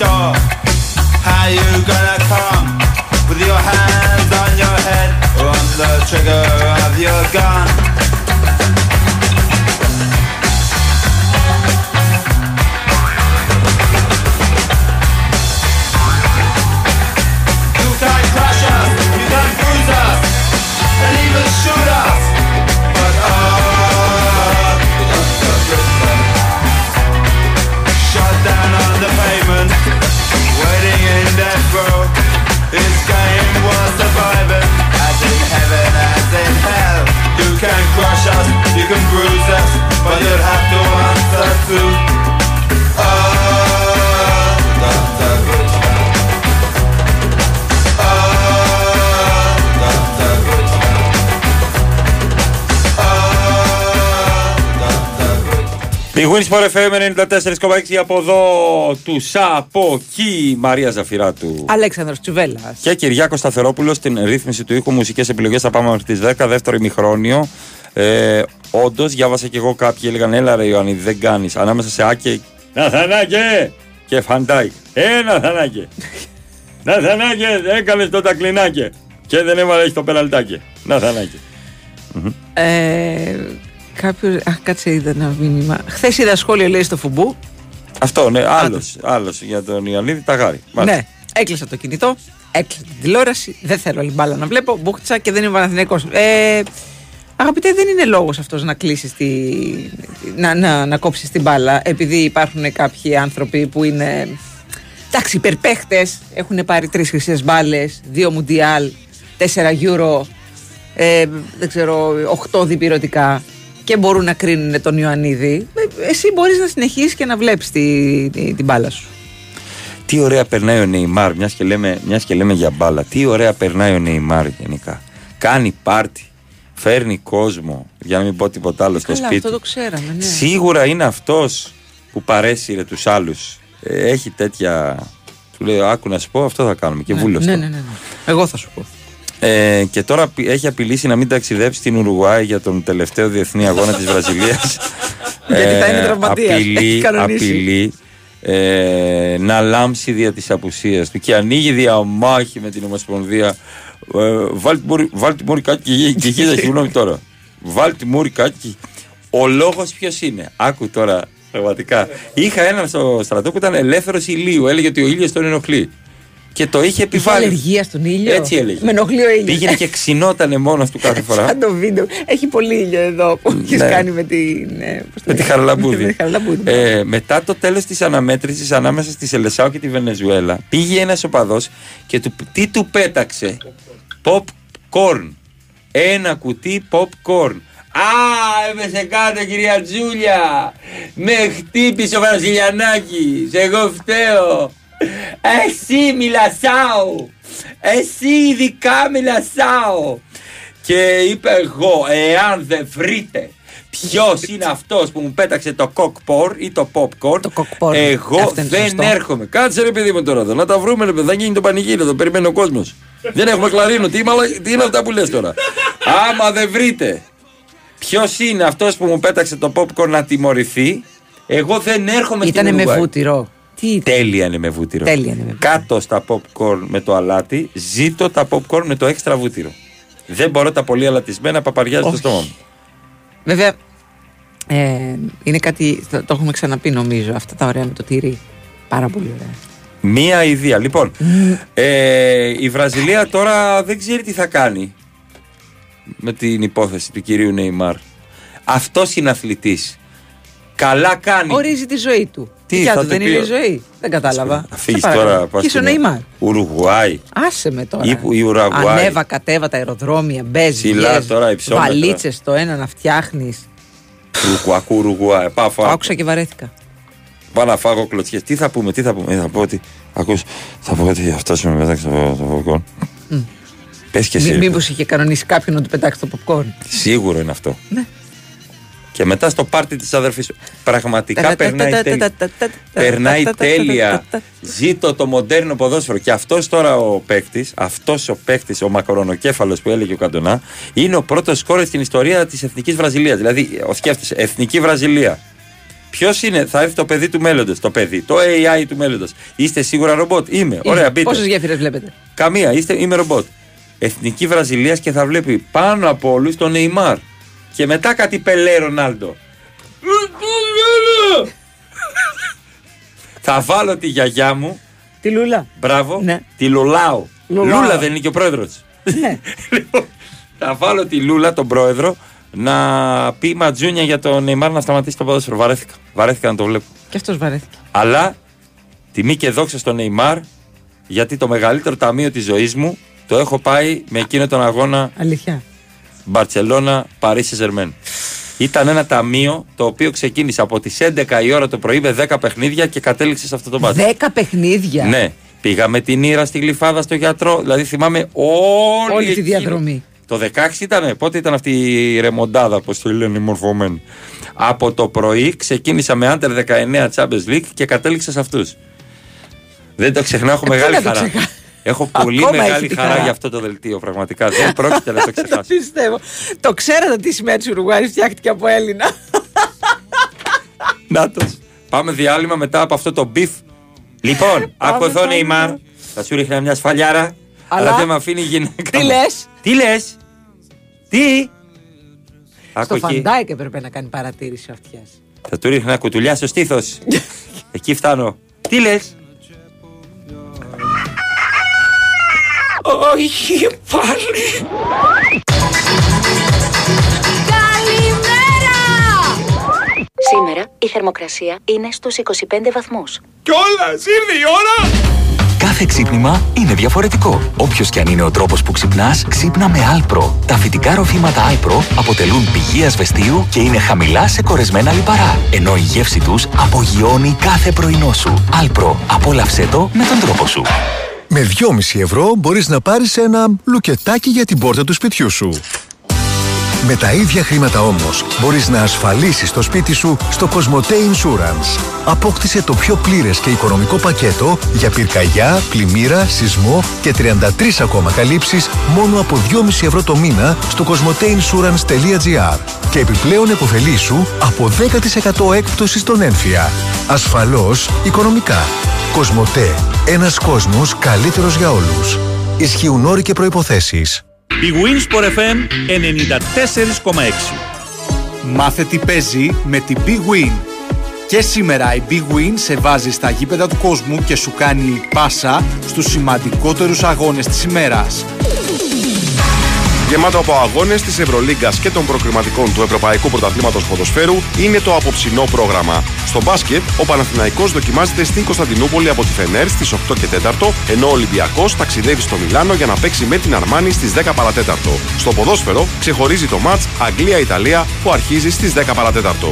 Door. How you gonna come with your hands on your head or on the trigger of your gun? bwin Sport FM 94,6 από εδώ τους από κει Μαρία Ζαφειράτου. Αλέξανδρος Τσουβέλλας. Και Κυριάκος Σταθερόπουλος στην ρύθμιση του ήχου μουσικές επιλογές. Θα πάμε μέχρι τις 10, δεύτερο ημιχρόνιο. Ε, Όντως, διάβασα και εγώ κάποιοι έλεγαν: Έλα ρε Ιωάννη, δεν κάνεις. Ανάμεσα σε Άκε. Ναθάν Άκε! Και Φαν Ντάικ. Ε, Ναθάν Άκε! Ναθάν Άκε, έκανε το τακλινάκι. Και δεν έβαλες το πεναλτάκι. Ναθάν Άκε. Ε, Κάποιο. Αχ, κάτσε, είδα ένα μήνυμα. Χθες είδα σχόλιο, λέει στο φουμπού. Αυτό, ναι, άλλος, άλλος για τον Ιωαννίδη Ταγάρη. Μάλιστα. Ναι, έκλεισα το κινητό, έκλεισα την τηλεόραση, δεν θέλω άλλη μπάλα να βλέπω, μπούχτσα και δεν είμαι Παναθηναϊκός. Ε, αγαπητέ, δεν είναι λόγος αυτός να κλείσεις τη, να, να, να κόψεις την μπάλα, επειδή υπάρχουν κάποιοι άνθρωποι που είναι, εντάξει, υπερπαίχτες, έχουν πάρει τρεις χρυσές μπάλες, δύο μουντιάλ, τέσσερα γιούρο, ε, δεν ξέρω, οχτώ ηπειρωτικά και μπορούν να κρίνουν τον Ιωαννίδη, ε, εσύ μπορείς να συνεχίσεις και να βλέπεις τη, τη- την μπάλα σου. Τι ωραία περνάει ο Νεϊμάρ, μιας και, λέμε, μιας και λέμε για μπάλα. Τι ωραία περνάει ο Νεϊμάρ γενικά. Κάνει πάρτι, φέρνει κόσμο, για να μην πω τίποτα άλλο στο Καλά, σπίτι. αυτό το ξέραμε, ναι. Σίγουρα είναι αυτός που παρέσυρε τους άλλους. Έχει τέτοια. Του λέει: Άκου να σου πω, αυτό θα κάνουμε. Και Ναι, βούλος ναι, το. ναι, ναι, ναι. Εγώ θα σου πω. Ε, και τώρα πι- έχει απειλήσει να μην ταξιδέψει στην Ουρουγουάη για τον τελευταίο διεθνή αγώνα της Βραζιλίας. Γιατί θα είναι τραυματίας. Έχει Απειλεί, κανονίσει. απειλεί ε, να λάμψει δια της απουσίας του και ανοίγει διαμάχη με την Ομοσπονδία. Ε, βάλτε μόρι- βάλτε μόρι κάτι και γη- και γύρω, συγγνώμη τώρα. Βάλτε μόρι κάτι. και- Ο λόγος ποιος είναι; Άκου τώρα, πραγματικά. Είχα έναν στο στρατό που ήταν ελεύθερος ηλίου. Έλεγε ότι ο ήλιος τον ενοχλεί. Και το είχε Είχε επιβάλει. αλλεργία στον ήλιο. Έτσι έλεγε. Με ενοχλεί ο ήλιος. Πήγαινε και ξυνότανε μόνος του κάθε φορά. Σαν το βίντεο. Έχει πολύ ήλιο εδώ που έχεις Ναι. κάνει με την. ε, πώς το με τη λένε; Χαραλαμπούδη. Με τη Χαραλαμπούδη. ε, μετά το τέλος της αναμέτρησης ανάμεσα στη Σελεσάο και τη Βενεζουέλα, πήγε ένας οπαδός και του, τι του πέταξε; Popcorn. Ένα κουτί popcorn. Α, έπεσε κάτω κυρία Τζούλια. Με χτύπησε ο Βραζιλιανάκης. Εγώ φταίω. Εσύ μιλασάω. Εσύ ειδικά μιλασάω. Και είπε εγώ, εάν δεν βρείτε Ποιος είναι αυτός που μου πέταξε το cockpor ή το popcorn, εγώ Αυτό είναι δεν σωστό. έρχομαι. Κάτσε ρε παιδί μου τώρα εδώ, να τα βρούμε ρε παιδί, θα γίνει το πανηγύρι, εδώ περιμένει ο κόσμος. δεν έχουμε κλαρίνο, τι, μαλα- τι είναι αυτά που λες τώρα; Άμα δεν βρείτε ποιος είναι αυτός που μου πέταξε το popcorn να τιμωρηθεί, εγώ δεν έρχομαι στην Ήτανε με Ουρουγουάη. βούτυρο. Τι Τέλεια είναι με βούτυρο. Τέλεια είναι με βούτυρο. Κάτω στα popcorn με το αλάτι, ζήτω τα popcorn με το έξτρα βούτυρο. Δεν μπορώ τα πολύ αλατισμένα παπαριά στο Όχι. στόμα μου. Βέβαια, ε, είναι κάτι. Το, το έχουμε ξαναπεί νομίζω. Αυτά τα ωραία με το τυρί. Πάρα πολύ ωραία. Μία ιδέα. Λοιπόν, ε, η Βραζιλία τώρα δεν ξέρει τι θα κάνει με την υπόθεση του κυρίου Νεϊμάρ. Αυτός είναι αθλητής. Καλά κάνει. Ορίζει τη ζωή του. Τι, Δικιά θα του το δεν πει είναι ο- η ζωή. Δεν κατάλαβα. Θα φύγεις Σε παρακαλώ. τώρα. πας Και στον στην Νεϊμάρ. Ουρουγουάη. Άσε με τώρα. Ή που- η Ουρουγουάη. Ανέβα, κατέβα τα αεροδρόμια, μπε, Ψηλά τώρα, υψόμετρα. Βαλίτσες το ένα να φτιάχνεις. Ουρουγουακού, Ουρουγουάη. Πάω, Το φάω. άκουσα και βαρέθηκα. Πάω να φάγω κλωτσιές. Τι θα πούμε, τι θα πούμε. Ε, θα πω ότι. Ακούς, θα πω ότι αυτό με πέταξε το, το popcorn. Πες και εσύ. ρε. Μήπως είχε κανονίσει κάποιον να του πετάξει το popcorn. Σίγουρο είναι αυτό. Ναι. Και μετά στο πάρτι της αδερφής σου. Πραγματικά περνάει τέλεια. Περνάει τέλεια. Ζήτω το μοντέρνο ποδόσφαιρο. Και αυτός τώρα ο παίκτης, αυτός ο παίκτης, ο μακρονοκέφαλος που έλεγε ο Καντονά, είναι ο πρώτος σκόρε στην ιστορία της εθνικής Βραζιλίας. Δηλαδή, ο σκέφτεσαι, εθνική Βραζιλία. Ποιος είναι, θα έρθει το παιδί του μέλλοντος, το παιδί, το AI του μέλλοντος. Είστε σίγουρα ρομπότ. Είμαι. Ωραία, μπείτε. Πόσες γέφυρες βλέπετε; Καμία, είστε, είμαι ρομπότ. Εθνική Βραζιλίας και θα βλέπει πάνω από όλους τον Νεϊμάρ. Και μετά κάτι πελέ Ρονάλντο. θα βάλω τη γιαγιά μου. Τη Λούλα. Μπράβο. Ναι. Τη Λουλάου. Λουλάου. Λούλα δεν είναι και ο πρόεδρος. θα βάλω τη Λούλα, τον πρόεδρο, να πει ματζούνια για τον Νεϊμάρ να σταματήσει το ποδόσφαιρο. Βαρέθηκα. Βαρέθηκα να το βλέπω. Και αυτός βαρέθηκε. Αλλά τιμή και δόξα στον Νεϊμάρ, γιατί το μεγαλύτερο ταμείο της ζωής μου το έχω πάει με εκείνο τον αγώνα Αλήθεια. Μπαρσελόνα Παρίσι Ζερμέν. Ήταν ένα ταμείο το οποίο ξεκίνησε από τις 11 η ώρα το πρωί με 10 παιχνίδια και κατέληξε σε αυτό το μάτι. Δέκα παιχνίδια; Ναι. Πήγαμε την Ήρα στη Γλυφάδα στο γιατρό. Δηλαδή θυμάμαι όλη, Όλη τη εκείνη- διαδρομή. Το 16 ήταν, πότε ήταν αυτή η ρεμοντάδα, όπως το λένε οι μορφωμένοι. Από το πρωί ξεκίνησα με Under 19 Champions League και κατέληξα σε αυτούς. Δεν το ξεχνάω, έχω Ε, μεγάλη πού να το χαρά. Ξεχά- Έχω πολύ Ακόμα μεγάλη έχει τη χαρά, χαρά. για αυτό το δελτίο, πραγματικά. Δεν πρόκειται να το Το ξεχάσω. πιστεύω. Το ξέρατε ότι η σημαία τη Ουρουγουάη φτιάχτηκε από Έλληνα. Νάτος. Πάμε διάλειμμα μετά από αυτό το beef. Λοιπόν, άκου εδώ Νεϊμάρ. Θα σου ρίχνα μια σφαλιάρα. Αλλά, Αλλά- δεν με αφήνει η γυναίκα. Τι μου. λες; Τι λες; Τι; Άκου Στο εκεί. Φαν Ντάικ έπρεπε να κάνει παρατήρηση ο Αυτιάς. Θα του ρίχνω ένα κουτουλιά στο στήθος. Εκεί φτάνω. Τι λες; Όχι πάλι. Σήμερα η θερμοκρασία είναι στους 25 βαθμούς. Κιόλας, ήρθε η ώρα. Κάθε ξύπνημα είναι διαφορετικό. Όποιος και αν είναι ο τρόπος που ξυπνάς, ξύπνα με Alpro. Τα φυτικά ροφήματα Alpro αποτελούν πηγή ασβεστίου και είναι χαμηλά σε κορεσμένα λιπαρά. Ενώ η γεύση τους απογειώνει κάθε πρωινό σου. Alpro. Απόλαυσέ το με τον τρόπο σου. Με 2,5 ευρώ μπορείς να πάρεις ένα λουκετάκι για την πόρτα του σπιτιού σου. Με τα ίδια χρήματα όμως μπορείς να ασφαλίσεις το σπίτι σου στο Cosmote Insurance. Απόκτησε το πιο πλήρες και οικονομικό πακέτο για πυρκαγιά, πλημμύρα, σεισμό και 33 ακόμα καλύψεις μόνο από 2,5 ευρώ το μήνα στο cosmoteinsurance.gr και επιπλέον επωφελήσου από 10% έκπτωση στον έμφυα. Ασφαλώς οικονομικά. Κοσμοτέ. Ένας κόσμος καλύτερος για όλους. Ισχύουν όροι και προϋποθέσεις. Η Winsport FM 94,6. Μάθε τι παίζει με την Big Win. Και σήμερα η Big Win σε βάζει στα γήπεδα του κόσμου και σου κάνει πάσα στους σημαντικότερους αγώνες της ημέρας. Γεμάτο από αγώνες της Ευρωλίγκας και των προκριματικών του Ευρωπαϊκού Πρωταθλήματος Ποδοσφαίρου είναι το απόψινό πρόγραμμα. Στο μπάσκετ, ο Παναθηναϊκός δοκιμάζεται στην Κωνσταντινούπολη από τη Φενέρ στις 8 και 4, ενώ ο Ολυμπιακός ταξιδεύει στο Μιλάνο για να παίξει με την Αρμάνη στις 10 παρατέταρτο. Στο ποδόσφαιρο ξεχωρίζει το μάτς Αγγλία-Ιταλία που αρχίζει στις 10 παρατέταρτο.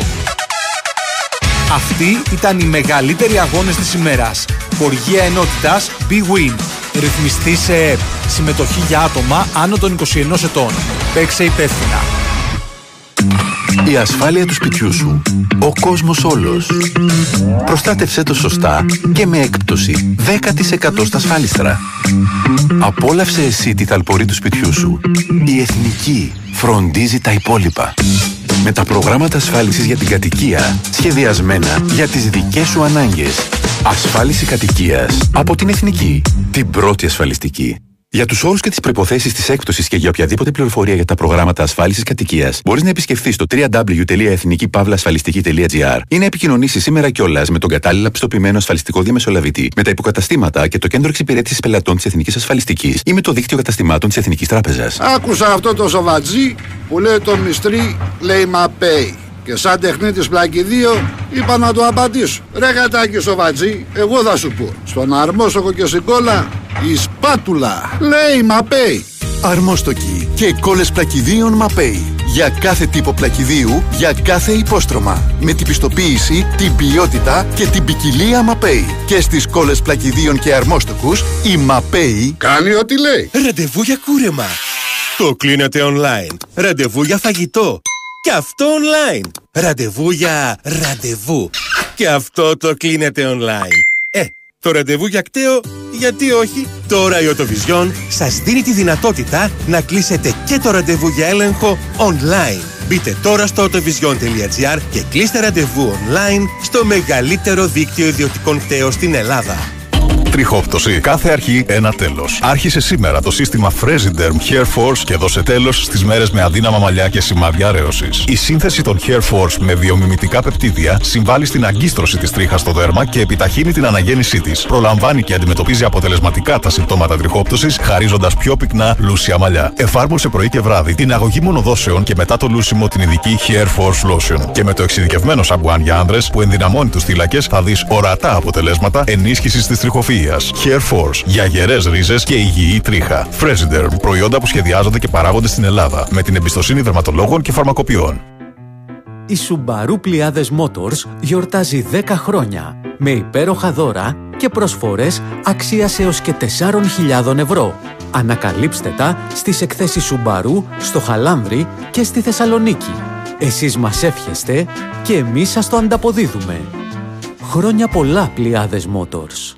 Αυτοί ήταν οι μεγαλύτεροι αγώνες της ημέρας. Χοργία ενότητας Big Win. Ρυθμιστή σε ΕΠ. Συμμετοχή για άτομα άνω των 21 ετών. Παίξε υπεύθυνα. Η ασφάλεια του σπιτιού σου. Ο κόσμος όλος. Προστάτευσέ το σωστά και με έκπτωση 10% στα ασφάλιστρα. Απόλαυσε εσύ τη θαλπορή του σπιτιού σου. Η Εθνική φροντίζει τα υπόλοιπα. Με τα προγράμματα ασφάλισης για την κατοικία σχεδιασμένα για τις δικές σου ανάγκες. Ασφάλιση κατοικίας από την Εθνική. Την πρώτη ασφαλιστική. Για τους όρους και τις προποθέσει της έκπτωσης και για οποιαδήποτε πληροφορία για τα προγράμματα ασφάλισης κατοικίας, μπορείς να επισκεφθείς το www.ethnikipavlaasφαλιστική.gr ή να επικοινωνήσεις σήμερα κιόλας με τον κατάλληλα πιστοποιημένο ασφαλιστικό διαμεσολαβητή, με τα υποκαταστήματα και το κέντρο εξυπηρέτησης πελατών της Εθνικής Ασφαλιστικής ή με το δίκτυο καταστημάτων της Εθνικής Τράπεζας. Άκουσα αυτό το σοβατζή που λέει το μυστρή λέει μαπέι. Και σαν τεχνίτης πλακιδίο είπα να του απαντήσω. Ρε γατάκι σοβατζή, εγώ θα σου πω. Στον αρμόσοκο και στην κόλλα η σπάτουλα λέει μαπέι. Αρμόστοκοι και κόλλες πλακιδίων Μαπέι. Για κάθε τύπο πλακιδίου, για κάθε υπόστρωμα. Με την πιστοποίηση, την ποιότητα και την ποικιλία Μαπέι. Και στις κόλλες πλακιδίων και αρμόστοκους, η Μαπέι κάνει ό,τι λέει. Ραντεβού για κούρεμα. Το κλείνετε online. Ραντεβού για φαγητό. Και αυτό online. Ραντεβού για ραντεβού. Και αυτό το κλείνετε online. Ε, το ραντεβού για κταίο, γιατί όχι; Τώρα η Οτοβιζιόν σας δίνει τη δυνατότητα να κλείσετε και το ραντεβού για έλεγχο online. Μπείτε τώρα στο autovision.gr και κλείστε ραντεβού online στο μεγαλύτερο δίκτυο ιδιωτικών κταίων στην Ελλάδα. Τριχόπτωση. Κάθε αρχή ένα τέλος. Άρχισε σήμερα το σύστημα Fresiderm Hair Force και δώσε τέλος στις μέρες με αδύναμα μαλλιά και σημάδια αρέωσης. Η σύνθεση των Hair Force με βιομιμητικά πεπτίδια συμβάλλει στην αγκίστρωση της τρίχας στο δέρμα και επιταχύνει την αναγέννησή της. Προλαμβάνει και αντιμετωπίζει αποτελεσματικά τα συμπτώματα τριχόπτωσης, χαρίζοντας πιο πυκνά λούσια μαλλιά. Εφάρμοσε πρωί και βράδυ την αγωγή μονοδόσεων και μετά το λούσιμο την ειδική Hair Force Lotion. Και με το εξειδικευμένο σαμπουάν για άνδρες που ενδυναμώνει τους θύλακες θα δεις ορατά αποτελέσματα ενίσχυσης της τριχοφυα. Hair Force για γερέ ρίζες και υγιή τρίχα. Fresiderm προϊόντα που σχεδιάζονται και παράγονται στην Ελλάδα με την εμπιστοσύνη δερματολόγων και φαρμακοποιών. Η Subaru Pliades Motors γιορτάζει 10 χρόνια με υπέροχα δώρα και προσφορές αξίας έως και 4.000 ευρώ. Ανακαλύψτε τα στις εκθέσεις Subaru στο Χαλάνδρι και στη Θεσσαλονίκη. Εσείς μας εύχεστε και εμείς σας το ανταποδίδουμε. Χρόνια πολλά Pliades Motors.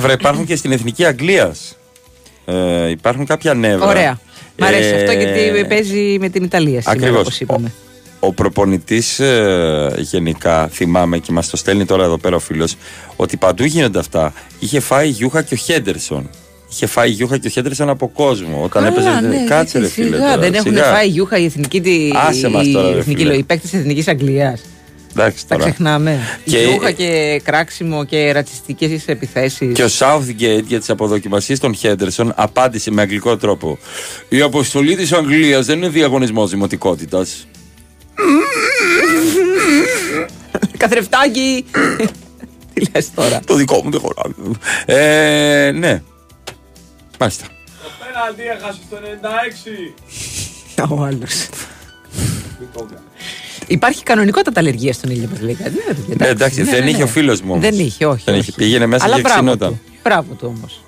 Νεύρα υπάρχουν και στην εθνική Αγγλίας. Ε, υπάρχουν κάποια νεύρα. Ωραία. Μ' αρέσει Ε, αυτό γιατί παίζει με την Ιταλία σήμερα, Ακριβώς. όπως είπαμε. Ο προπονητής γενικά, θυμάμαι και μας το στέλνει τώρα εδώ πέρα ο φίλος, ότι παντού γίνονται αυτά. Είχε φάει γιούχα και ο Χέντερσον. Είχε φάει γιούχα και ο Χέντερσον από κόσμο. Όταν Καλά, έπαιζε. ναι, Κάτσε ρε γιατί φίλε. σιγά, τώρα, δεν έχουν σιγά. φάει γιούχα η εθνική, τη, Άσε μας τώρα, ρε η εθνική φίλε. λογή, οι παίκτες της Εθνικής Αγγλίας. Εντάξει Τα τώρα. ξεχνάμε. Και- Γιούχα και κράξιμο και ρατσιστικές επιθέσεις. Και ο Southgate για τις αποδοκιμασίες των Χέντερσον απάντησε με αγγλικό τρόπο. Η αποστολή της Αγγλίας δεν είναι διαγωνισμός δημοτικότητας. Καθρεφτάκι. Τι λες τώρα; Το δικό μου δεν χωράει. Ε, ναι. Μάλιστα. Πέναλτι έχασε το 96. Ο άλλος. Υπάρχει κανονικότατα αλλεργία στον ήλιο, μας λέει κάτι. Ναι, παιδιά, Ναι, εντάξει, Ναι, δεν ναι, είχε ναι. ο φίλος μου. όμως. Δεν είχε, όχι. Δεν όχι. είχε. Πήγαινε μέσα Αλλά και μπράβο ξυνόταν. του. Μπράβο του όμως.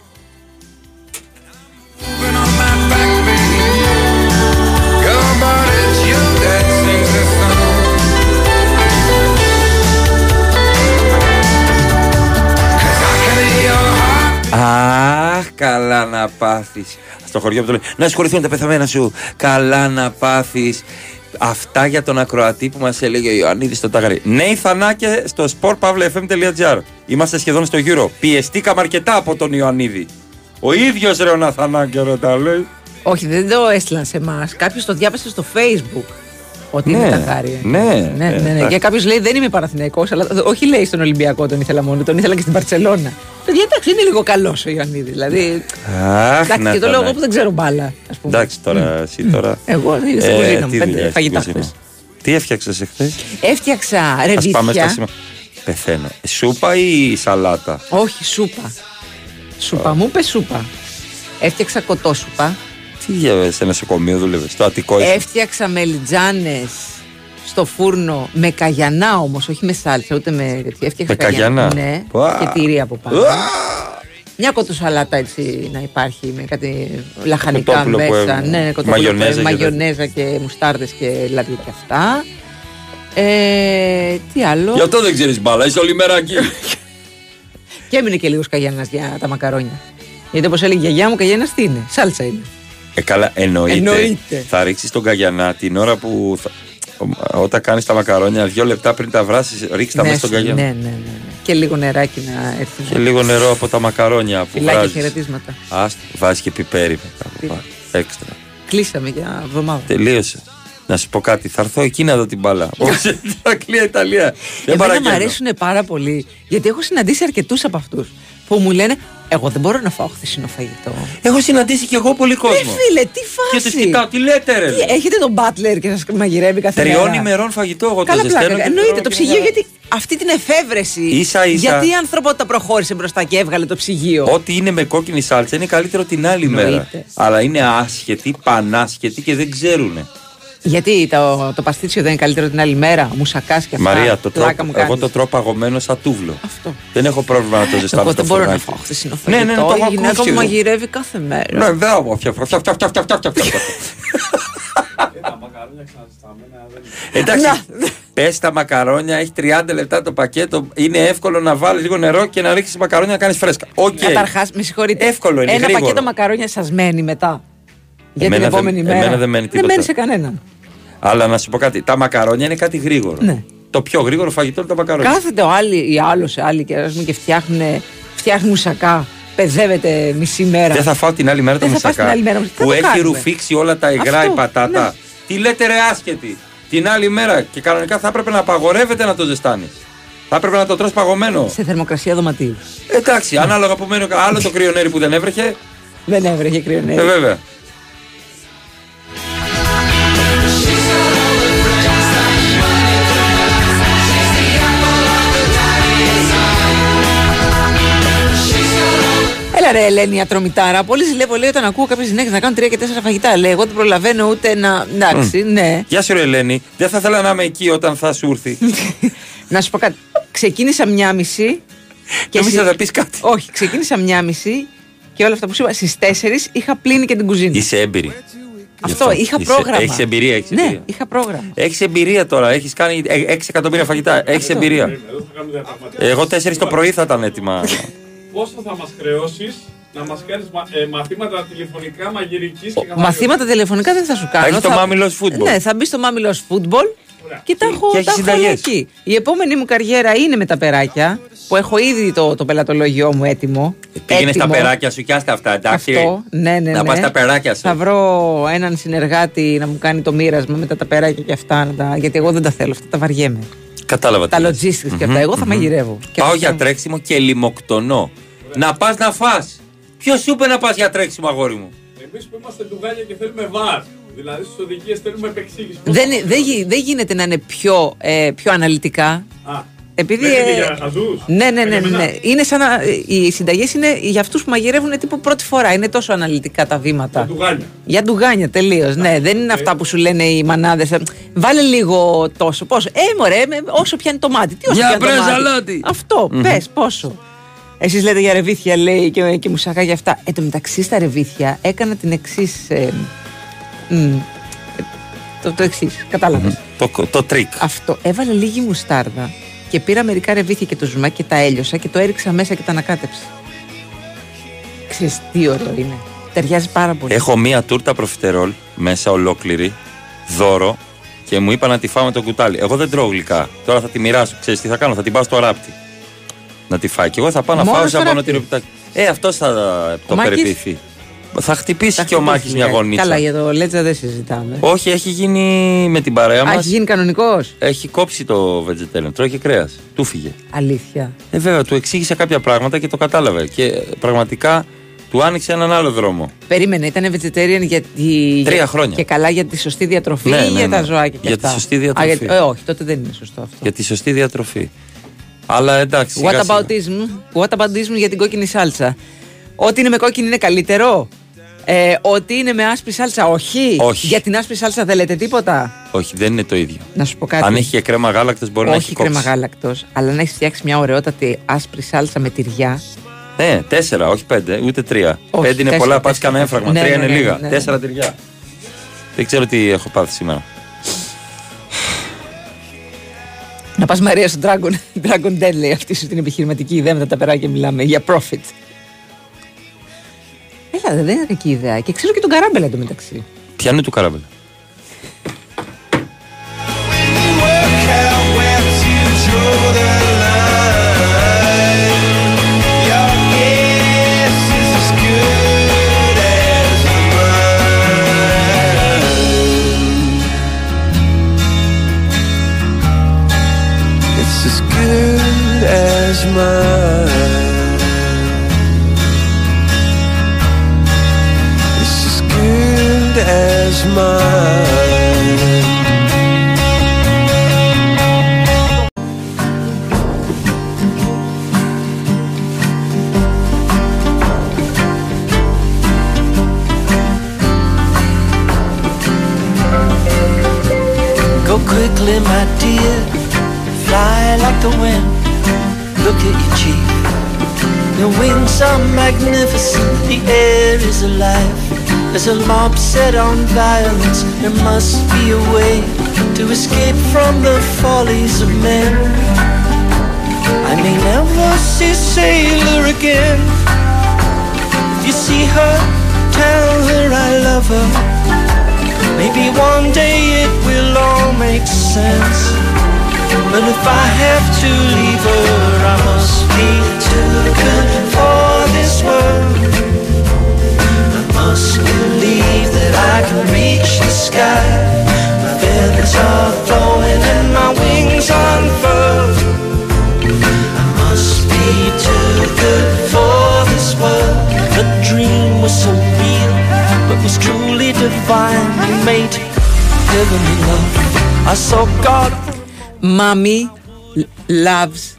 Αχ, καλά να πάθεις. Στο χωριό μου το λέει Να συγχωρηθούν τα πεθαμένα σου. Καλά να πάθεις. Αυτά για τον ακροατή που μας έλεγε ο Ιωαννίδης στο Τάγαρι. Νέοι Θανάκε στο sportpavlefm.gr. Είμαστε σχεδόν στο γύρο. Πιεστήκαμε αρκετά από τον Ιωαννίδη. Ο ίδιος ρε ο Ναθανάκε ρε τα λέει. Όχι, δεν το έστειλαν σε εμάς. Κάποιος το διάβασε στο Facebook. Ότι Ναι, είναι ταγάρι. ναι, ναι, ναι, ναι. εντάξει. Και κάποιο λέει δεν είμαι Παναθηναϊκός αλλά όχι λέει στον Ολυμπιακό τον ήθελα μόνο, τον ήθελα και στην Παρσελώνα. Παιδιά, εντάξει, είναι λίγο καλός ο Ιωαννίδης. Δηλαδή. Αχ, εντάξει, και το λέω εγώ Ναθανάκη. που δεν ξέρω μπάλα. ας πούμε. Εντάξει τώρα, εσύ τώρα. Εγώ είδα στην κουζίνα μου, τι πέντε δουλειά στην φαγητά κουζίνα. χθες. Τι έφτιαξες εχθές; Έφτιαξα Α πάμε στα ρεβίθια. σήμερα. Πεθαίνω. Σούπα ή σαλάτα; Όχι, σούπα. Σούπα, μου είπε σούπα. Έφτιαξα κοτόσουπα. Τι για σε νοσοκομείο δούλευες. Στο Αττικό ήσουν. Έφτιαξα μελιτζάνε στο φούρνο με καγιανά όμως, όχι με σάλτσα, ούτε με τέτοια. Έφτιαξα Με καγιανά. Ναι, Ουα. και τυρί από πάνω. Ουα. Μια κοτοσαλάτα έτσι να υπάρχει με κάτι λαχανικά Κοτόπουλο που μέσα. έβγαινε. Ναι, κοτόπουλο που Μαγιονέζα έβγαινε, και μαγιονέζα και μουστάρδες και λάδια και αυτά. Ε, τι άλλο; Γι' αυτό δεν ξέρεις μπάλα, είσαι όλη μέρα εκεί. Και έμεινε και λίγος καγιανάς για τα μακαρόνια. Γιατί όπως έλεγε η γιαγιά μου, καγιανάς τι είναι; Σάλτσα είναι. Ε, καλά, εννοείται. Εννοείται. Θα ρίξεις τον καγιανά την ώρα που. Θα... Όταν κάνεις τα μακαρόνια, δύο λεπτά πριν τα βράσεις, ρίξει τα μέσα στον Μέσα, καγιανά. Ναι, ναι, ναι, ναι. Και λίγο νεράκι να έρθει. Και λίγο νερό από τα μακαρόνια που Φιλάκια βράζεις. χαιρετίσματα. Άστο, βάζεις και πιπέρι μετά από πάνω. Έξτρα. Κλείσαμε για εβδομάδα. Τελείωσε. Να σου πω κάτι, θα έρθω εκεί να δω την μπάλα. Όπω Αγγλία, Ιταλία. Δεν Εμένα μου παραγγέλνω. αρέσουν πάρα πολύ γιατί έχω συναντήσει αρκετούς από αυτούς που μου λένε Εγώ δεν μπορώ να φάω χθεσινό φαγητό. Έχω συναντήσει και εγώ πολύ κόσμο. Ε, φίλε, τι φάση. Και τους κοιτάω, τι λέτε, ρε. Τι, έχετε τον μπάτλερ και σας μαγειρεύει κάθε Τριών μέρα; ημερών φαγητό, εγώ το Καλά ζεσταίνω. πλάκα. και Εννοείται τρώω το και ψυγείο μια- γιατί αυτή την εφεύρεση. Ίσα, ίσα. Γιατί η ανθρωπότητα προχώρησε μπροστά και έβγαλε το ψυγείο; Ό,τι είναι με κόκκινη σάλτσα είναι καλύτερο την άλλη μέρα. Εννοείται. Αλλά είναι άσχετοι, πανάσχετοι και δεν ξέρουν. Γιατί το, το παστίτσιο δεν είναι καλύτερο την άλλη μέρα, μουσακά και αυτά. Μαρία, το Πλάκα τρώω, μου εγώ κάνεις. το τρώω παγωμένο σαν τούβλο. Αυτό. Δεν έχω πρόβλημα να το ζεστάνω Εγώ στο δεν μπορώ να φουρνάκι. φάω χθεσινό Ναι, φαγητό. ναι, ναι, το έχω η γυναίκα ακούσει μου εγώ. μαγειρεύει κάθε μέρα. Ναι, βέβαια, όμω. Φτια, φτια, φτια, φτια, φτια, φτια, φτια. Τα μακαρόνια ξαναζεσταμένα δεν Εντάξει, πε τα μακαρόνια, έχει 30 λεπτά το πακέτο. Είναι εύκολο να βάλει λίγο νερό και να ρίξει μακαρόνια να κάνει φρέσκα. Οκ. Καταρχά, με συγχωρείτε. Εύκολο είναι, Ένα γρήγορο. πακέτο μακαρόνια σα μένει μετά. Για Εμένα την δεν- επόμενη μέρα. εμένα δεν μένει τίποτα. μένει σε κανέναν. Αλλά να σου πω κάτι, τα μακαρόνια είναι κάτι γρήγορο. Ναι. Το πιο γρήγορο φαγητό είναι τα μακαρόνια. Κάθεται ο άλλη ή άλλο σε άλλη και, ας πούμε, και φτιάχνουν, φτιάχνουν μουσακά. Παιδεύεται μισή μέρα. Δεν θα φάω την άλλη μέρα το Δεν θα φας μουσακά. την άλλη μέρα μουσακά. Που Θα το έχει κάνουμε. ρουφήξει όλα τα υγρά Αυτό, η πατάτα. ναι. Τι λέτε ρε άσχετη. Την άλλη μέρα και κανονικά θα έπρεπε να απαγορεύεται να το ζεστάνεις. Θα έπρεπε να το τρως παγωμένο. Σε θερμοκρασία δωματίου. Εντάξει, ανάλογα που μένει ο- άλλο το κρυονέρι που δεν έβρεχε. Δεν έβρεχε κρυονέρι. Ε, βέβαια. Έλα ρε Ελένη ατρομητάρα. Πολύ ζηλεύω λέει όταν ακούω κάποιες γυναίκες να κάνουν τρία και τέσσερα φαγητά. Λέει, εγώ δεν προλαβαίνω ούτε να. Εντάξει, ναι. Γεια σου, ρε Ελένη. Δεν θα ήθελα να είμαι εκεί όταν θα σου έρθει. Να σου πω κάτι. Ξεκίνησα μία μισή. Νόμιζα συ- θα πεις κάτι. Όχι, ξεκίνησα μία μισή και όλα αυτά που σου είπα στις 4 είχα πλύνει και την κουζίνα. Είσαι έμπειρη. Αυτό, είχα πρόγραμμα. Έχεις εμπειρία, έχεις Ναι, εμπειρία. είχα πρόγραμμα. Έχεις εμπειρία τώρα. Έχεις κάνει 6 εκατομμύρια φαγητά. Έχεις εμπειρία. Εγώ 4 το πρωί θα ήταν έτοιμα. πόσο θα μας χρεώσεις να μας κάνεις μαθήματα τηλεφωνικά μαγειρικής και καθαρής; Μαθήματα τηλεφωνικά δεν θα σου κάνω. Έχεις το θα... Μάμιλος Football. Ναι, θα μπει στο Μάμιλος Football και τα έχω, Και έχεις τα έχω συνταγές. όλα εκεί. Η επόμενη μου καριέρα είναι με τα περάκια που έχω ήδη το, το πελατολογιό μου έτοιμο. Πήγαινες στα Έτοιμο. περάκια σου και άστα αυτά, εντάξει. Αυτό, ναι, ναι, Να ναι. πας στα περάκια σου. Θα βρω έναν συνεργάτη να μου κάνει το μοίρασμα μετά τα περάκια και αυτά. να τα- Γιατί εγώ δεν τα θέλω, αυτά τα βαριέμαι. Κατάλαβα. Τα τι λες. logistics και Μμμ, αυτά. Εγώ θα μμμ. μαγειρεύω. Και Πάω αυτό- για τρέξιμο και λιμοκτονώ. Να πας να φά. Ποιος σου είπε να πας για τρέξιμο, αγόρι μου; Εμείς που είμαστε ντουγάνια και θέλουμε βαρ. Δηλαδή στις οδηγίες θέλουμε επεξήγηση. Πώς Δεν, θα δεν, γι- δεν γίνεται να είναι πιο, ε, πιο αναλυτικά. Α, Επειδή. δεν είναι ε, για χαζούς. ναι, ναι, ναι, Για μένα. ναι. Είναι σαν να, οι συνταγές είναι για αυτούς που μαγειρεύουν τύπου πρώτη φορά. Είναι τόσο αναλυτικά τα βήματα. Ντουγάνια. Για ντουγάνια τελείως. Ναι, δεν είναι αυτά που σου λένε οι μανάδες. Βάλε λίγο τόσο. Πόσο; Ε, μωρέ, με- όσο πιάνει το μάτι. Τι όσο Για πιάνει το πες μάτι; αλάτι. Αυτό, Μμμ. πες, πόσο. Εσείς λέτε για ρεβίθια, λέει και, και μουσακά για αυτά. Εν τω μεταξύ στα ρεβίθια έκανα την εξής. Ε, μ, ε, το το εξής. Κατάλαβες. Το, το τρικ. Αυτό. Έβαλε λίγη μουστάρδα και πήρα μερικά ρεβίθια και το ζουμάκι και τα έλειωσα και το έριξα μέσα και τα ανακάτεψα. Ξέρεις τι ωραίο είναι. Ταιριάζει πάρα πολύ. Έχω μία τούρτα προφιτερόλ μέσα ολόκληρη, δώρο και μου είπα να τη φάω με το κουτάλι. Εγώ δεν τρώω γλυκά. Τώρα θα τη μοιράσω. Ξέρεις τι θα κάνω, θα την πάω στο ράπτη. Να τη φάει. Και εγώ θα πάω να Μόνο φάω στο σαν ράπτη. πονοτηροπιτάκι. Ε, αυτός θα το Μάκης; περιποιηθεί. Θα χτυπήσει Τα και ο Μάκης χτυπήσεις μια λιγάκι. γονίτσα. Καλά, για το Λέτζα δεν συζητάμε. Όχι, έχει γίνει με την παρέα Α, μας. έχει γίνει κανονικός; Έχει κόψει το vegetarian. Τρώει και κρέας. Του φύγε. Αλήθεια. Ε, βέβαια, του εξήγησε κάποια πράγματα και το κατάλαβε. Και ε, πραγματικά του άνοιξε έναν άλλο δρόμο. Περίμενε, ήταν vegetarian γιατί. Τρία για- χρόνια. Και καλά για τη σωστή διατροφή Ναι, ή ναι, για ναι. τα ζωάκια και Για τη αυτά; σωστή Α, διατροφή. γιατί- ε, όχι, τότε δεν είναι σωστό αυτό. Για τη σωστή διατροφή. Αλλά εντάξει. What σιγά σιγά. aboutism, what aboutism για την κόκκινη σάλτσα; Ό,τι είναι με κόκκινη είναι καλύτερο; Ε, ό,τι είναι με άσπρη σάλτσα, όχι. Όχι. Για την άσπρη σάλτσα δεν λέτε τίποτα; Όχι, δεν είναι το ίδιο. Να σου πω κάτι. Αν έχει και κρέμα γάλακτος, μπορεί να όχι έχει κρέμα κόψει. γάλακτος, αλλά να έχεις φτιάξει μια ωραιότατη άσπρη σάλτσα με τυριά. Ναι, τέσσερα, όχι πέντε, ούτε τρία. Όχι, πέντε είναι τέσσερα, πολλά, πας τέσσερα, κανένα τέσσερα. έφραγμα. Ναι, τρία ναι, είναι ναι, λίγα. ναι, ναι. Τέσσερα τυριά. Δεν ξέρω τι έχω πάθει σήμερα. Να πας Μαρία στο Dragon, Dragon Den, λέει αυτή σου την επιχειρηματική ιδέα με τα ταπεράκια μιλάμε για profit. Έλα, δεν είναι κακή ιδέα. Και ξέρω και τον καράμπελα εντωμεταξύ. Ποια είναι του καράβελ. It's There's a mob set on violence. There must be a way to escape from the follies of men. I may never see Sailor again. If you see her, tell her I love her. Maybe one day it will all make sense. But if I have to leave her, I must be too good for this world. That I can reach the sky. My feathers are flowing and my wings unfurled. I must be too good for this world. The dream was so real, but was truly divine. You made heavenly love. I saw God. Mommy loves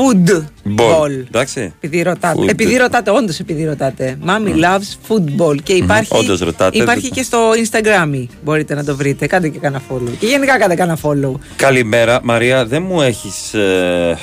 football. Μπολ. Εντάξει. Επειδή ρωτάτε. Food. Επειδή ρωτάτε, όντως επειδή ρωτάτε. Mommy loves football. Και υπάρχει, Όντως ρωτάτε, υπάρχει δεν- και στο Instagram. Μπορείτε να το βρείτε. Κάντε και κανένα follow. Και γενικά κάντε κανένα follow. Καλημέρα, Μαρία. Δεν μου έχεις, ε,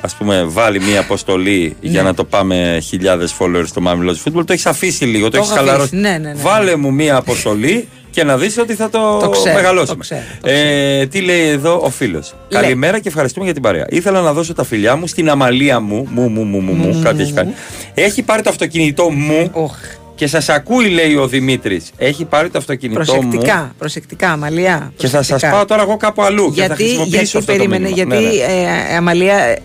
ας πούμε, βάλει μία αποστολή για Ναι. να το πάμε χιλιάδες followers στο Μάμιλο Football. Το έχεις αφήσει λίγο, το, Το έχεις έχω χαλαρώσει. αφήσει, ναι, ναι, ναι. Βάλε μου μία αποστολή και να δεις ότι θα το, Το ξέρω, μεγαλώσουμε. το ξέρω, ε, τι λέει εδώ ο φίλος. Λέει. Καλημέρα και ευχαριστούμε για την παρέα. Ήθελα να δώσω τα φιλιά μου στην Αμαλία μου. Μου, μου, μου, μου, μου, κάτι έχει κάνει. Έχει πάρει το αυτοκίνητό μου και σας ακούει, λέει ο Δημήτρης. Έχει πάρει το αυτοκίνητό μου. Προσεκτικά, προσεκτικά, Αμαλία. Και θα σας προσεκτικά. πάω τώρα εγώ κάπου αλλού και θα Γιατί, χρησιμοποιήσω γιατί αυτό περίμενε, το μήνυμα. γιατί Ναι, ναι. ε, Αμαλία ε,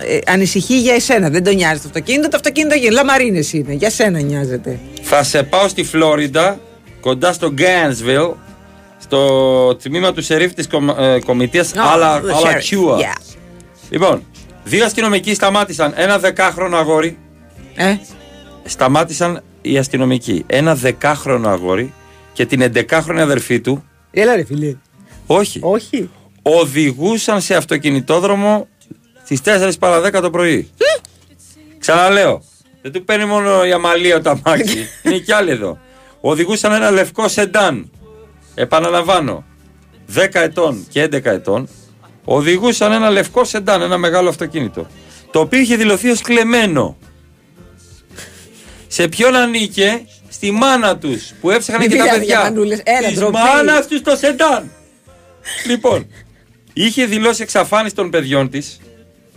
ε, ανησυχεί για εσένα. Δεν τον νοιάζει το αυτοκίνητο. Το αυτοκίνητο γίνει. Λαμαρίνες είναι. Για σένα νοιάζεται. Θα σε πάω στη Φλόριντα, κοντά στο Gainesville, στο τμήμα του σερίφ της κομ, ε, κομιτείας Oh, Αλα- the sheriff. Αλατσιούα. Yeah. Λοιπόν, δύο αστυνομικοί σταμάτησαν ένα δεκάχρονο αγόρι. Ε. Σταμάτησαν οι αστυνομικοί. Ένα δεκάχρονο αγόρι και την εντεκάχρονη αδερφή του. Έλα ρε φίλε. Όχι. Όχι. Οδηγούσαν σε αυτοκινητόδρομο στις 4 παρα 10 το πρωί. Ξαναλέω. Δεν του παίρνει μόνο η αμαλία το αμάξι. Είναι κι άλλοι εδώ. Οδηγούσαν ένα λευκό σεντάν. Επαναλαμβάνω. 10 ετών και 11 ετών. Οδηγούσαν ένα λευκό σεντάν, ένα μεγάλο αυτοκίνητο. Το οποίο είχε δηλωθεί ως κλεμμένο. Σε ποιον ανήκε, στη μάνα τους που έψαχναν Μην και τα μιλάμε παιδιά. για μανούλες. Έλα, Της ντροπή. μάνας τους το σεντάν. λοιπόν, είχε δηλώσει εξαφάνιση των παιδιών της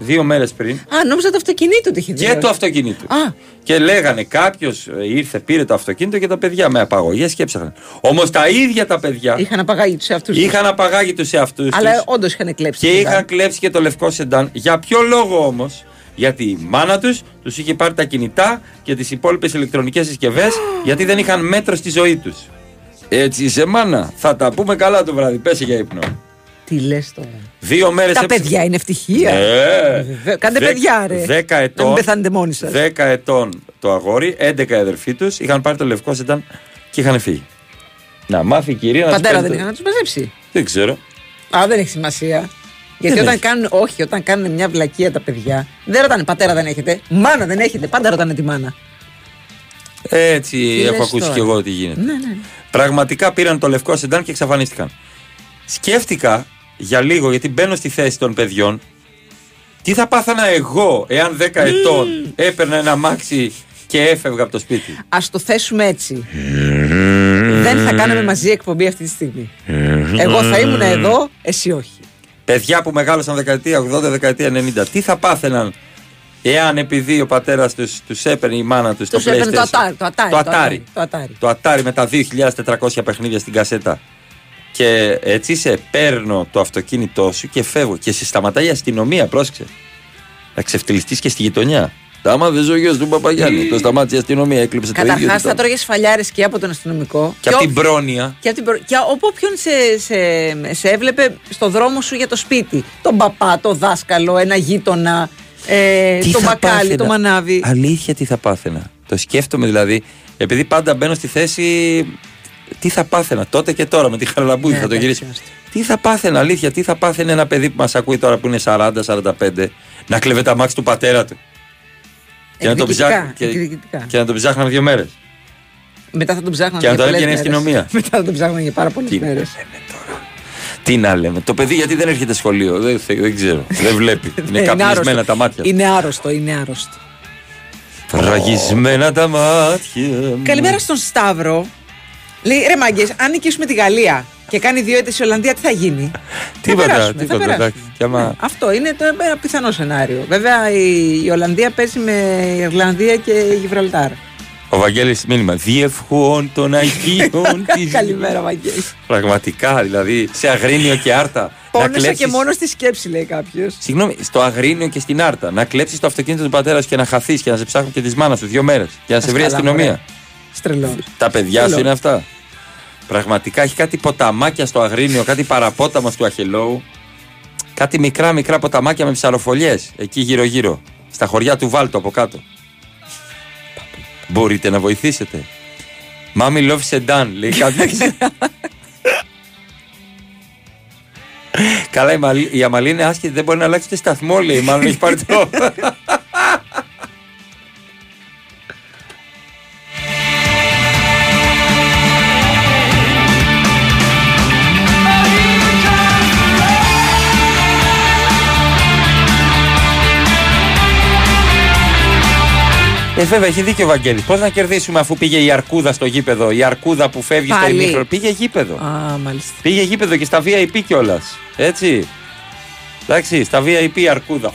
δύο μέρες πριν Α, νόμιζα το αυτοκίνητο του είχε και δηλώσει. το αυτοκίνητο. Α, Και λέγανε κάποιος ήρθε, πήρε το αυτοκίνητο και τα παιδιά με απαγωγές και έψαχναν. Όμως τα ίδια τα παιδιά είχαν απαγάγει τους εαυτούς είχαν απαγάγει τους εαυτούς τους Αλλά όντως είχαν κλέψει. και το είχαν σεντάν. κλέψει και το λευκό σεντάν. Για ποιο λόγο όμως, Γιατί η μάνα τους τους είχε πάρει τα κινητά και τις υπόλοιπες ηλεκτρονικές συσκευές γιατί δεν είχαν μέτρο στη ζωή τους. Έτσι είσαι μάνα. Θα τα πούμε καλά το βράδυ. Πέσει για ύπνο. Τι λες τώρα. Δύο μέρες Τα παιδιά είναι ευτυχία. Ε, Βεβαίως. Κάντε Δε- παιδιά, ρε. Δέκα Να ετών. μην πεθάνετε μόνοι σας. 10 ετών το αγόρι, 11 οι αδερφοί τους, είχαν πάρει το λευκό σεντάν και είχαν φύγει. Να μάθει η κυρία να τους Πατέρα παίρνει δεν το- είχαν να τους μαζέψει. Δεν ξέρω. Α, δεν έχει σημασία. Γιατί Δεν όταν έχει. κάνουν, όχι, όταν κάνουν μια βλακεία τα παιδιά, δεν ρωτάνε πατέρα δεν έχετε, μάνα δεν έχετε, πάντα ρωτάνε τη μάνα. Έτσι Τι έχω λες ακούσει τώρα. κι εγώ τι γίνεται. Ναι, ναι. Πραγματικά πήραν το λευκό σεντάν και εξαφανίστηκαν. Σκέφτηκα για λίγο, γιατί μπαίνω στη θέση των παιδιών, τι θα πάθανα εγώ εάν 10 ετών έπαιρνα ένα μάξι και έφευγα από το σπίτι; Α το θέσουμε έτσι. δεν θα κάναμε μαζί εκπομπή αυτή τη στιγμή. Εγώ θα ήμουν εδώ, εσύ όχι. Παιδιά που μεγάλωσαν δεκαετία 80, δεκαετία 90, τι θα πάθαιναν εάν επειδή ο πατέρας τους τους έπαιρνε η μάνα τους το Τους έπαιρνε το PlayStation; ατάρι. Το ατάρι. Το ατάρι. Το ατάρι. Το ατάρι με τα 2.400 παιχνίδια στην κασέτα. Και έτσι σε παίρνω το αυτοκίνητό σου και φεύγω. Και σε σταματάει η αστυνομία, πρόσεξε. Να ξεφτυλιστείς και στη γειτονιά. Τα άμα δεν ζωή του Παπαγιάννη. το σταμάτησε η αστυνομία, έκλειψε το ίδιο. Καταρχάς του θα το- τρώγες φαλιάρες και από τον αστυνομικό. Και από ο- την πρόνοια. Και, από την προ... και από όποιον σε, σε, σε έβλεπε στο δρόμο σου για το σπίτι. Τον παπά, το δάσκαλο, ένα γείτονα, ε, Τι το θα μπακάλι, πάθαινα; το μανάβι. Αλήθεια τι θα πάθαινα; Το σκέφτομαι δηλαδή, επειδή πάντα μπαίνω στη θέση. Τι θα πάθαινα τότε και τώρα με τη χαραλαμπούδη, Ναι, θα το εντάξει, γυρίσω. Τι θα πάθαινα, αλήθεια, τι θα πάθαινε ένα παιδί που μας ακούει τώρα που είναι 40-45 να κλεβε τα μάξι του πατέρα του. Και να, το Εκδικητικά, ψάχ... και... εκδικητικά. και να τον ψάχναμε δύο μέρες. Μετά θα τον ψάχνανε Και να για τον πολλές έβγαινε η μέρες. αστυνομία. Μετά θα τον ψάχνανε για πάρα πολλές Τι μέρες. Τι να λέμε. Το παιδί γιατί δεν έρχεται σχολείο, δεν, θε- δεν ξέρω. δεν βλέπει. Ναι, είναι καπνισμένα τα μάτια. Είναι άρρωστο, είναι άρρωστο. Ραγισμένα τα μάτια. μου. Καλημέρα στον Σταύρο. Λέει ρε μάγκες, αν νικήσουμε τη Γαλλία και κάνει δύο ήττε η Ολλανδία, τι θα γίνει; Τίποτα, περάσουμε, θα τίποτα. περάσουμε. εντάξει. Και άμα- Αυτό είναι το ένα πιθανό σενάριο. Βέβαια η, η Ολλανδία παίζει με Ιρλανδία και Γιβραλτάρ. Ο Βαγγέλης μήνυμα. Διευχών των Αγίων της. Καλημέρα, Βαγγέλη. Πραγματικά, δηλαδή σε αγρίνιο και άρτα. να Πόνεσα κλέψεις... και μόνο στη σκέψη, λέει κάποιος. Συγγνώμη, στο αγρίνιο και στην άρτα. Να κλέψεις το αυτοκίνητο του πατέρα σου και να χαθείς και να σε ψάχνουν και τη μάνας σου δύο μέρες. Και να σε βρει η καλά, αστυνομία. ωραία. Στρελό. Τα παιδιά σου Τρελό. είναι αυτά. Πραγματικά έχει κάτι ποταμάκια στο αγρίνιο, κάτι παραπόταμα στο Αχελόου. Κάτι μικρά μικρά ποταμάκια με ψαροφολιέ εκεί γύρω-γύρω. Στα χωριά του Βάλτου από κάτω. Μπορείτε να βοηθήσετε. Μάμι love sedan, λέει κάποιος. Καλά, η, Μαλή, η Αμαλή είναι άσχετη, δεν μπορεί να αλλάξει ούτε σταθμό, λέει. Μάλλον έχει πάρει το. Ε, βέβαια, έχει δίκιο ο Βαγγέλης. Πώς να κερδίσουμε αφού πήγε η Αρκούδα στο γήπεδο; Η Αρκούδα που φεύγει στο Πάλι. ημίχρονο. Πήγε γήπεδο. Α, μάλιστα. Πήγε γήπεδο και στα VIP κιόλας. Έτσι. Εντάξει, στα VIP η Αρκούδα.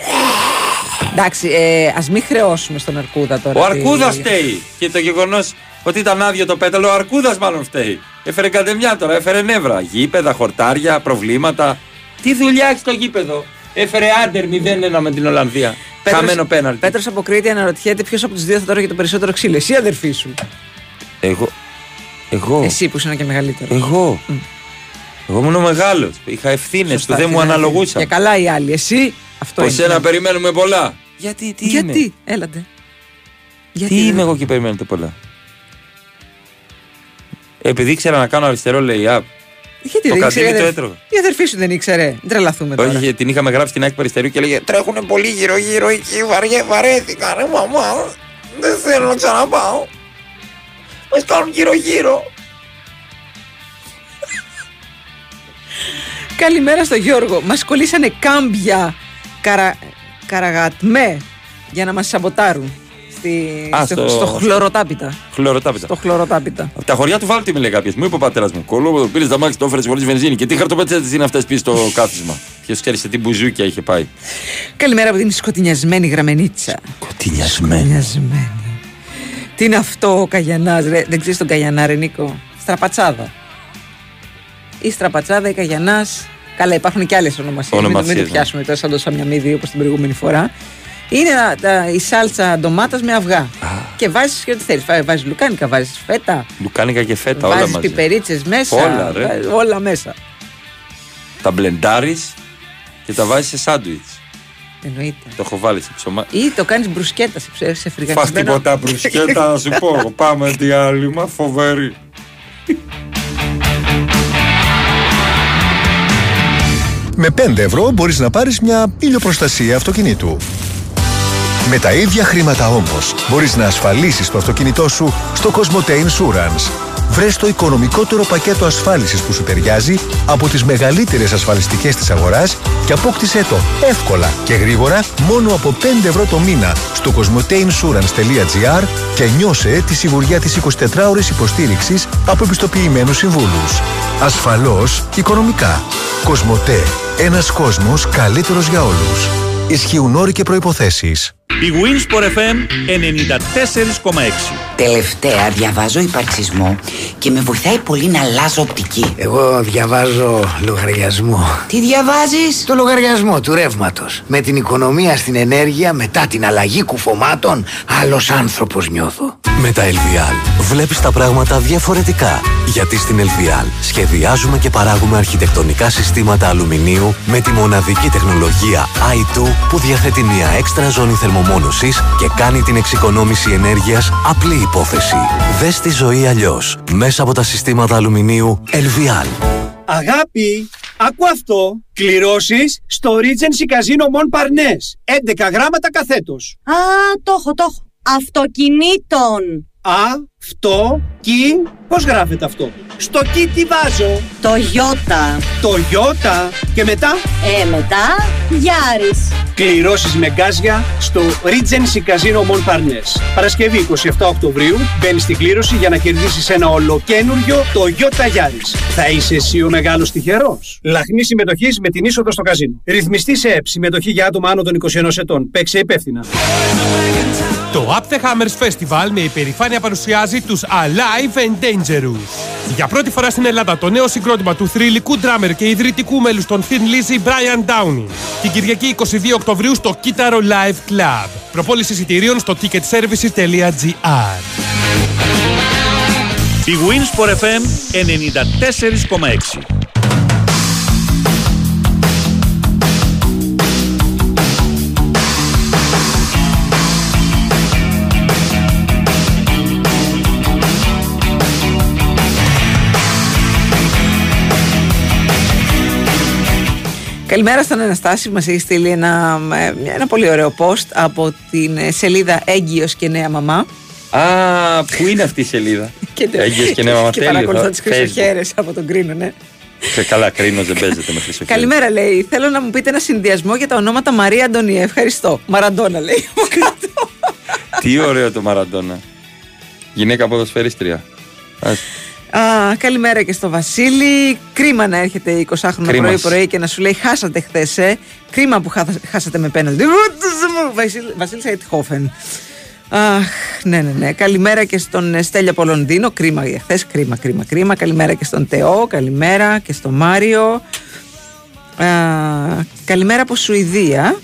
Εντάξει, ε, ας μην χρεώσουμε στον Αρκούδα τώρα. Ο τι- Αρκούδας φταίει. Και το γεγονός ότι ήταν άδειο το πέταλο, ο Αρκούδας μάλλον φταίει. Έφερε κατεμιά τώρα, έφερε νεύρα. Γήπεδα, χορτάρια, προβλήματα. Τι δουλειά έχει στο γήπεδο; Έφερε άντερ 0-1 με την Ολλανδία. Πέτρος- Χαμένο πέναλτι. Πέτρος από Κρήτη αναρωτιέται ποιος από τους δύο θα τρώγε το περισσότερο ξύλο. Εσύ, αδερφή σου. Εγώ. Εγώ. Εσύ που ήσουν και μεγαλύτερο. Εγώ. Εγώ ήμουν ο μεγάλος. Είχα ευθύνες που δεν μου αναλογούσαν. Και καλά οι άλλοι. Εσύ, αυτό Από είναι. σένα περιμένουμε πολλά. Γιατί, τι Γιατί, είμαι. έλατε. τι είμαι εγώ και περιμένετε πολλά; Επειδή ήξερα να κάνω αριστερό lay-up. Γιατί το δεν κατίνι ήξερε, το αδερφ- έτρωγα. Η αδερφή σου δεν ήξερε. Μην τρελαθούμε τώρα. Όχι, την είχαμε γράψει στην άκρη αριστερού και έλεγε Τρέχουνε πολύ γύρω-γύρω εκεί, βαριέ, βαρέθηκα, ρε μαμά. Δεν θέλω να ξαναπάω. Μα κάνουν γύρω-γύρω. Καλημέρα στο Γιώργο. Μας κολλήσανε κάμπια καρα... καραγατμέ για να μας σαμποτάρουν. Στη... Α, στο, στο- στο χλωροτάπητα. Χλωροτάπητα. Στο χλωροτάπητα. Από τα χωριά του Βάλτη με λέει κάποιος. Μου είπε ο πατέρας μου. Κολό, πήρες τα μάξι, το έφερε χωρίς βενζίνη. Και τι χαρτοπέτσετε είναι αυτές πίσω στο κάθισμα. Ποιος ξέρεις σε τι μπουζούκια είχε πάει. Καλημέρα από την σκοτεινιασμένη γραμμενίτσα. Σκοτεινιασμένη. Σκοτεινιασμένη. Τι είναι αυτό ο Καγιανάς, ρε; Δεν ξέρεις τον Καγιανά, ρε Νίκο; Στραπατσάδα. Ή στραπατσάδα ή Καγιανάς. Καλά, υπάρχουν και άλλες ονομασίες. Μην, το- μην Ονομασίες, το ναι. πιάσουμε τώρα σαν το Σαμιαμίδη όπως την προηγούμενη φορά. Είναι τα- τα- η σάλτσα ντομάτας με αυγά. Και βάζεις και ό,τι θέλεις. Βάζεις λουκάνικα, βάζεις φέτα, Λουκάνικα και φέτα, όλα βάζεις μαζί. πιπερίτσες μέσα. Όλα, ρε. βάζεις όλα μέσα. Τα μπλεντάρεις και τα βάζεις σε σάντουιτς. Εννοείται. Το έχω βάλει σε ψωμά. Ή το κάνεις μπρουσκέτα σε, ψε- σε Φας φρυγανισμένο. τίποτα μπρουσκέτα, να σου πω. Πάμε διάλειμμα, φοβερή. Με 5 ευρώ μπορείς να πάρεις μια ηλιοπροστασία αυτοκινήτου. Με τα ίδια χρήματα όμως μπορείς να ασφαλίσεις το αυτοκίνητό σου στο Cosmote Insurance. Βρες το οικονομικότερο πακέτο ασφάλισης που σου ταιριάζει από τις μεγαλύτερες ασφαλιστικές της αγοράς και απόκτησέ το εύκολα και γρήγορα μόνο από 5 ευρώ το μήνα στο cosmoteinsurance.gr και νιώσε τη σιγουριά της 24ωρης υποστήριξης από επιστοποιημένους συμβούλους. Ασφαλώς και οικονομικά. Κοσμοτέ. Ένας κόσμος καλύτερος για όλους. Ισχύουν όροι και προϋποθέσεις. Η Winsport FM 94,6. Τελευταία διαβάζω υπαρξισμό και με βοηθάει πολύ να αλλάζω οπτική. Εγώ διαβάζω λογαριασμό. Τι διαβάζεις; Το λογαριασμό του ρεύματος. Με την οικονομία στην ενέργεια μετά την αλλαγή κουφωμάτων, άλλος άνθρωπος νιώθω. Με τα LVL βλέπεις τα πράγματα διαφορετικά. Γιατί στην LVL σχεδιάζουμε και παράγουμε αρχιτεκτονικά συστήματα αλουμινίου με τη μοναδική τεχνολογία i2 που διαθέτει μια έξτρα ζώνη θερμομόνωσης και κάνει την εξοικονόμηση ενέργειας απλή υπόθεση. Δες τη ζωή αλλιώς μέσα από τα συστήματα αλουμινίου LVL. Αγάπη, άκου αυτό. Κληρώσεις στο Regency Casino Mon Parnes. 11 γράμματα καθέτος. Α, το έχω, το έχω. Αυτοκινήτων. Α, αυτό, κι, πώς γράφεται αυτό; Στο κι τι βάζω; Το Ιώτα. Το Ιώτα. Και μετά, Ε, μετά, Γιάρης. κληρώσεις με γκάζια στο Regency Casino Mon Parnes. Παρασκευή 27 Οκτωβρίου μπαίνεις στην κλήρωση για να κερδίσεις ένα ολοκένουργιο το Ιώτα Γιάρης. Θα είσαι εσύ ο μεγάλος τυχερός. Λαχνή συμμετοχής με την είσοδο στο καζίνο. Ρυθμιστή σε ΕΠ. Συμμετοχή για άτομα άνω των 21 ετών. Παίξε υπεύθυνα. Το Up the Hammers Festival με υπερηφάνεια παρουσιάζει τους Alive and Dangerous. Για πρώτη φορά στην Ελλάδα το νέο συγκρότημα του θρηλυκού ντράμερ και ιδρυτικού μέλους των Thin Lizzy Brian Downing. Την Κυριακή 22 Οκτωβρίου στο Κύτταρο Live Club. Προπόληση εισιτηρίων στο ticketservices.gr Η Winsport FM 94,6. Καλημέρα στον Αναστάση που μας έχει στείλει ένα, ε, ένα πολύ ωραίο post από την ε, σελίδα Έγκυος και Νέα Μαμά. Α, πού είναι αυτή η σελίδα; Και, Έγκυος και νέα μαμά και τέλειο, παρακολουθώ θα- τις Facebook. χρυσοχέρες από τον Κρίνο, ναι. Και καλά, κρίνος δεν παίζεται με χρυσοχέρι. Καλημέρα, λέει. Θέλω να μου πείτε ένα συνδυασμό για τα ονόματα Μαρία Αντωνία. Ευχαριστώ. Μαραντόνα, λέει. από κάτω. Τι ωραίο το Μαραντόνα. Γυναίκα ποδοσφαιρίστρια. Ας. Α, καλημέρα και στο Βασίλη. Κρίμα να έρχεται 20χρονο Κρίμα. πρωί-πρωί και να σου λέει χάσατε χθες. Ε. Κρίμα που χάθα- χάσατε με πέναλτι. Βασίλη, Βασίλη Αιτχόφεν. Αχ, ναι, ναι, ναι. Καλημέρα και στον ε, Στέλιο από Λονδίνο. Κρίμα για χθες. Κρίμα, κρίμα, κρίμα. Καλημέρα και στον Τεό. Καλημέρα και στον Μάριο. Α, καλημέρα από Σουηδία.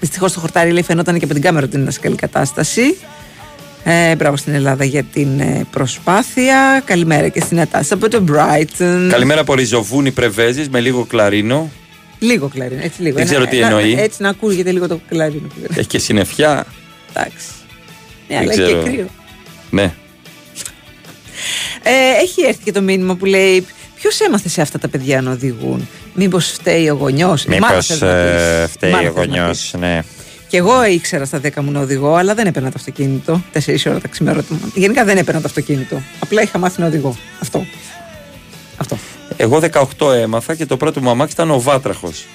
Δυστυχώς το χορτάρι λέει φαινόταν και από την κάμερα ότι είναι σε καλή κατάσταση. Ε, μπράβο στην Ελλάδα για την ε, προσπάθεια. Καλημέρα και στην Ατάσσα από το Brighton. Καλημέρα από Ριζοβούνι Πρεβέζης με λίγο κλαρίνο. Λίγο κλαρίνο, έτσι λίγο. Δεν ξέρω Ένα- τι να- εννοεί. έτσι να ακούγεται λίγο το κλαρίνο. Έχει και συννεφιά. Εντάξει. Ναι, Δεν αλλά έχει και ξέρω. κρύο. Ναι. Ε, έχει έρθει και το μήνυμα που λέει Ποιος έμαθε σε αυτά τα παιδιά να οδηγούν; Μήπως φταίει ο γονιός; Μήπως φταίει ο γονιός, ναι. Και εγώ ήξερα στα 10 μου να οδηγώ, αλλά δεν έπαιρνα το αυτοκίνητο. 4 ώρα τα ξημερώματα. Γενικά δεν έπαιρνα το αυτοκίνητο. Απλά είχα μάθει να οδηγώ. Αυτό. Εγώ 18 έμαθα και το πρώτο μου αμάξι ήταν ο Βάτραχος.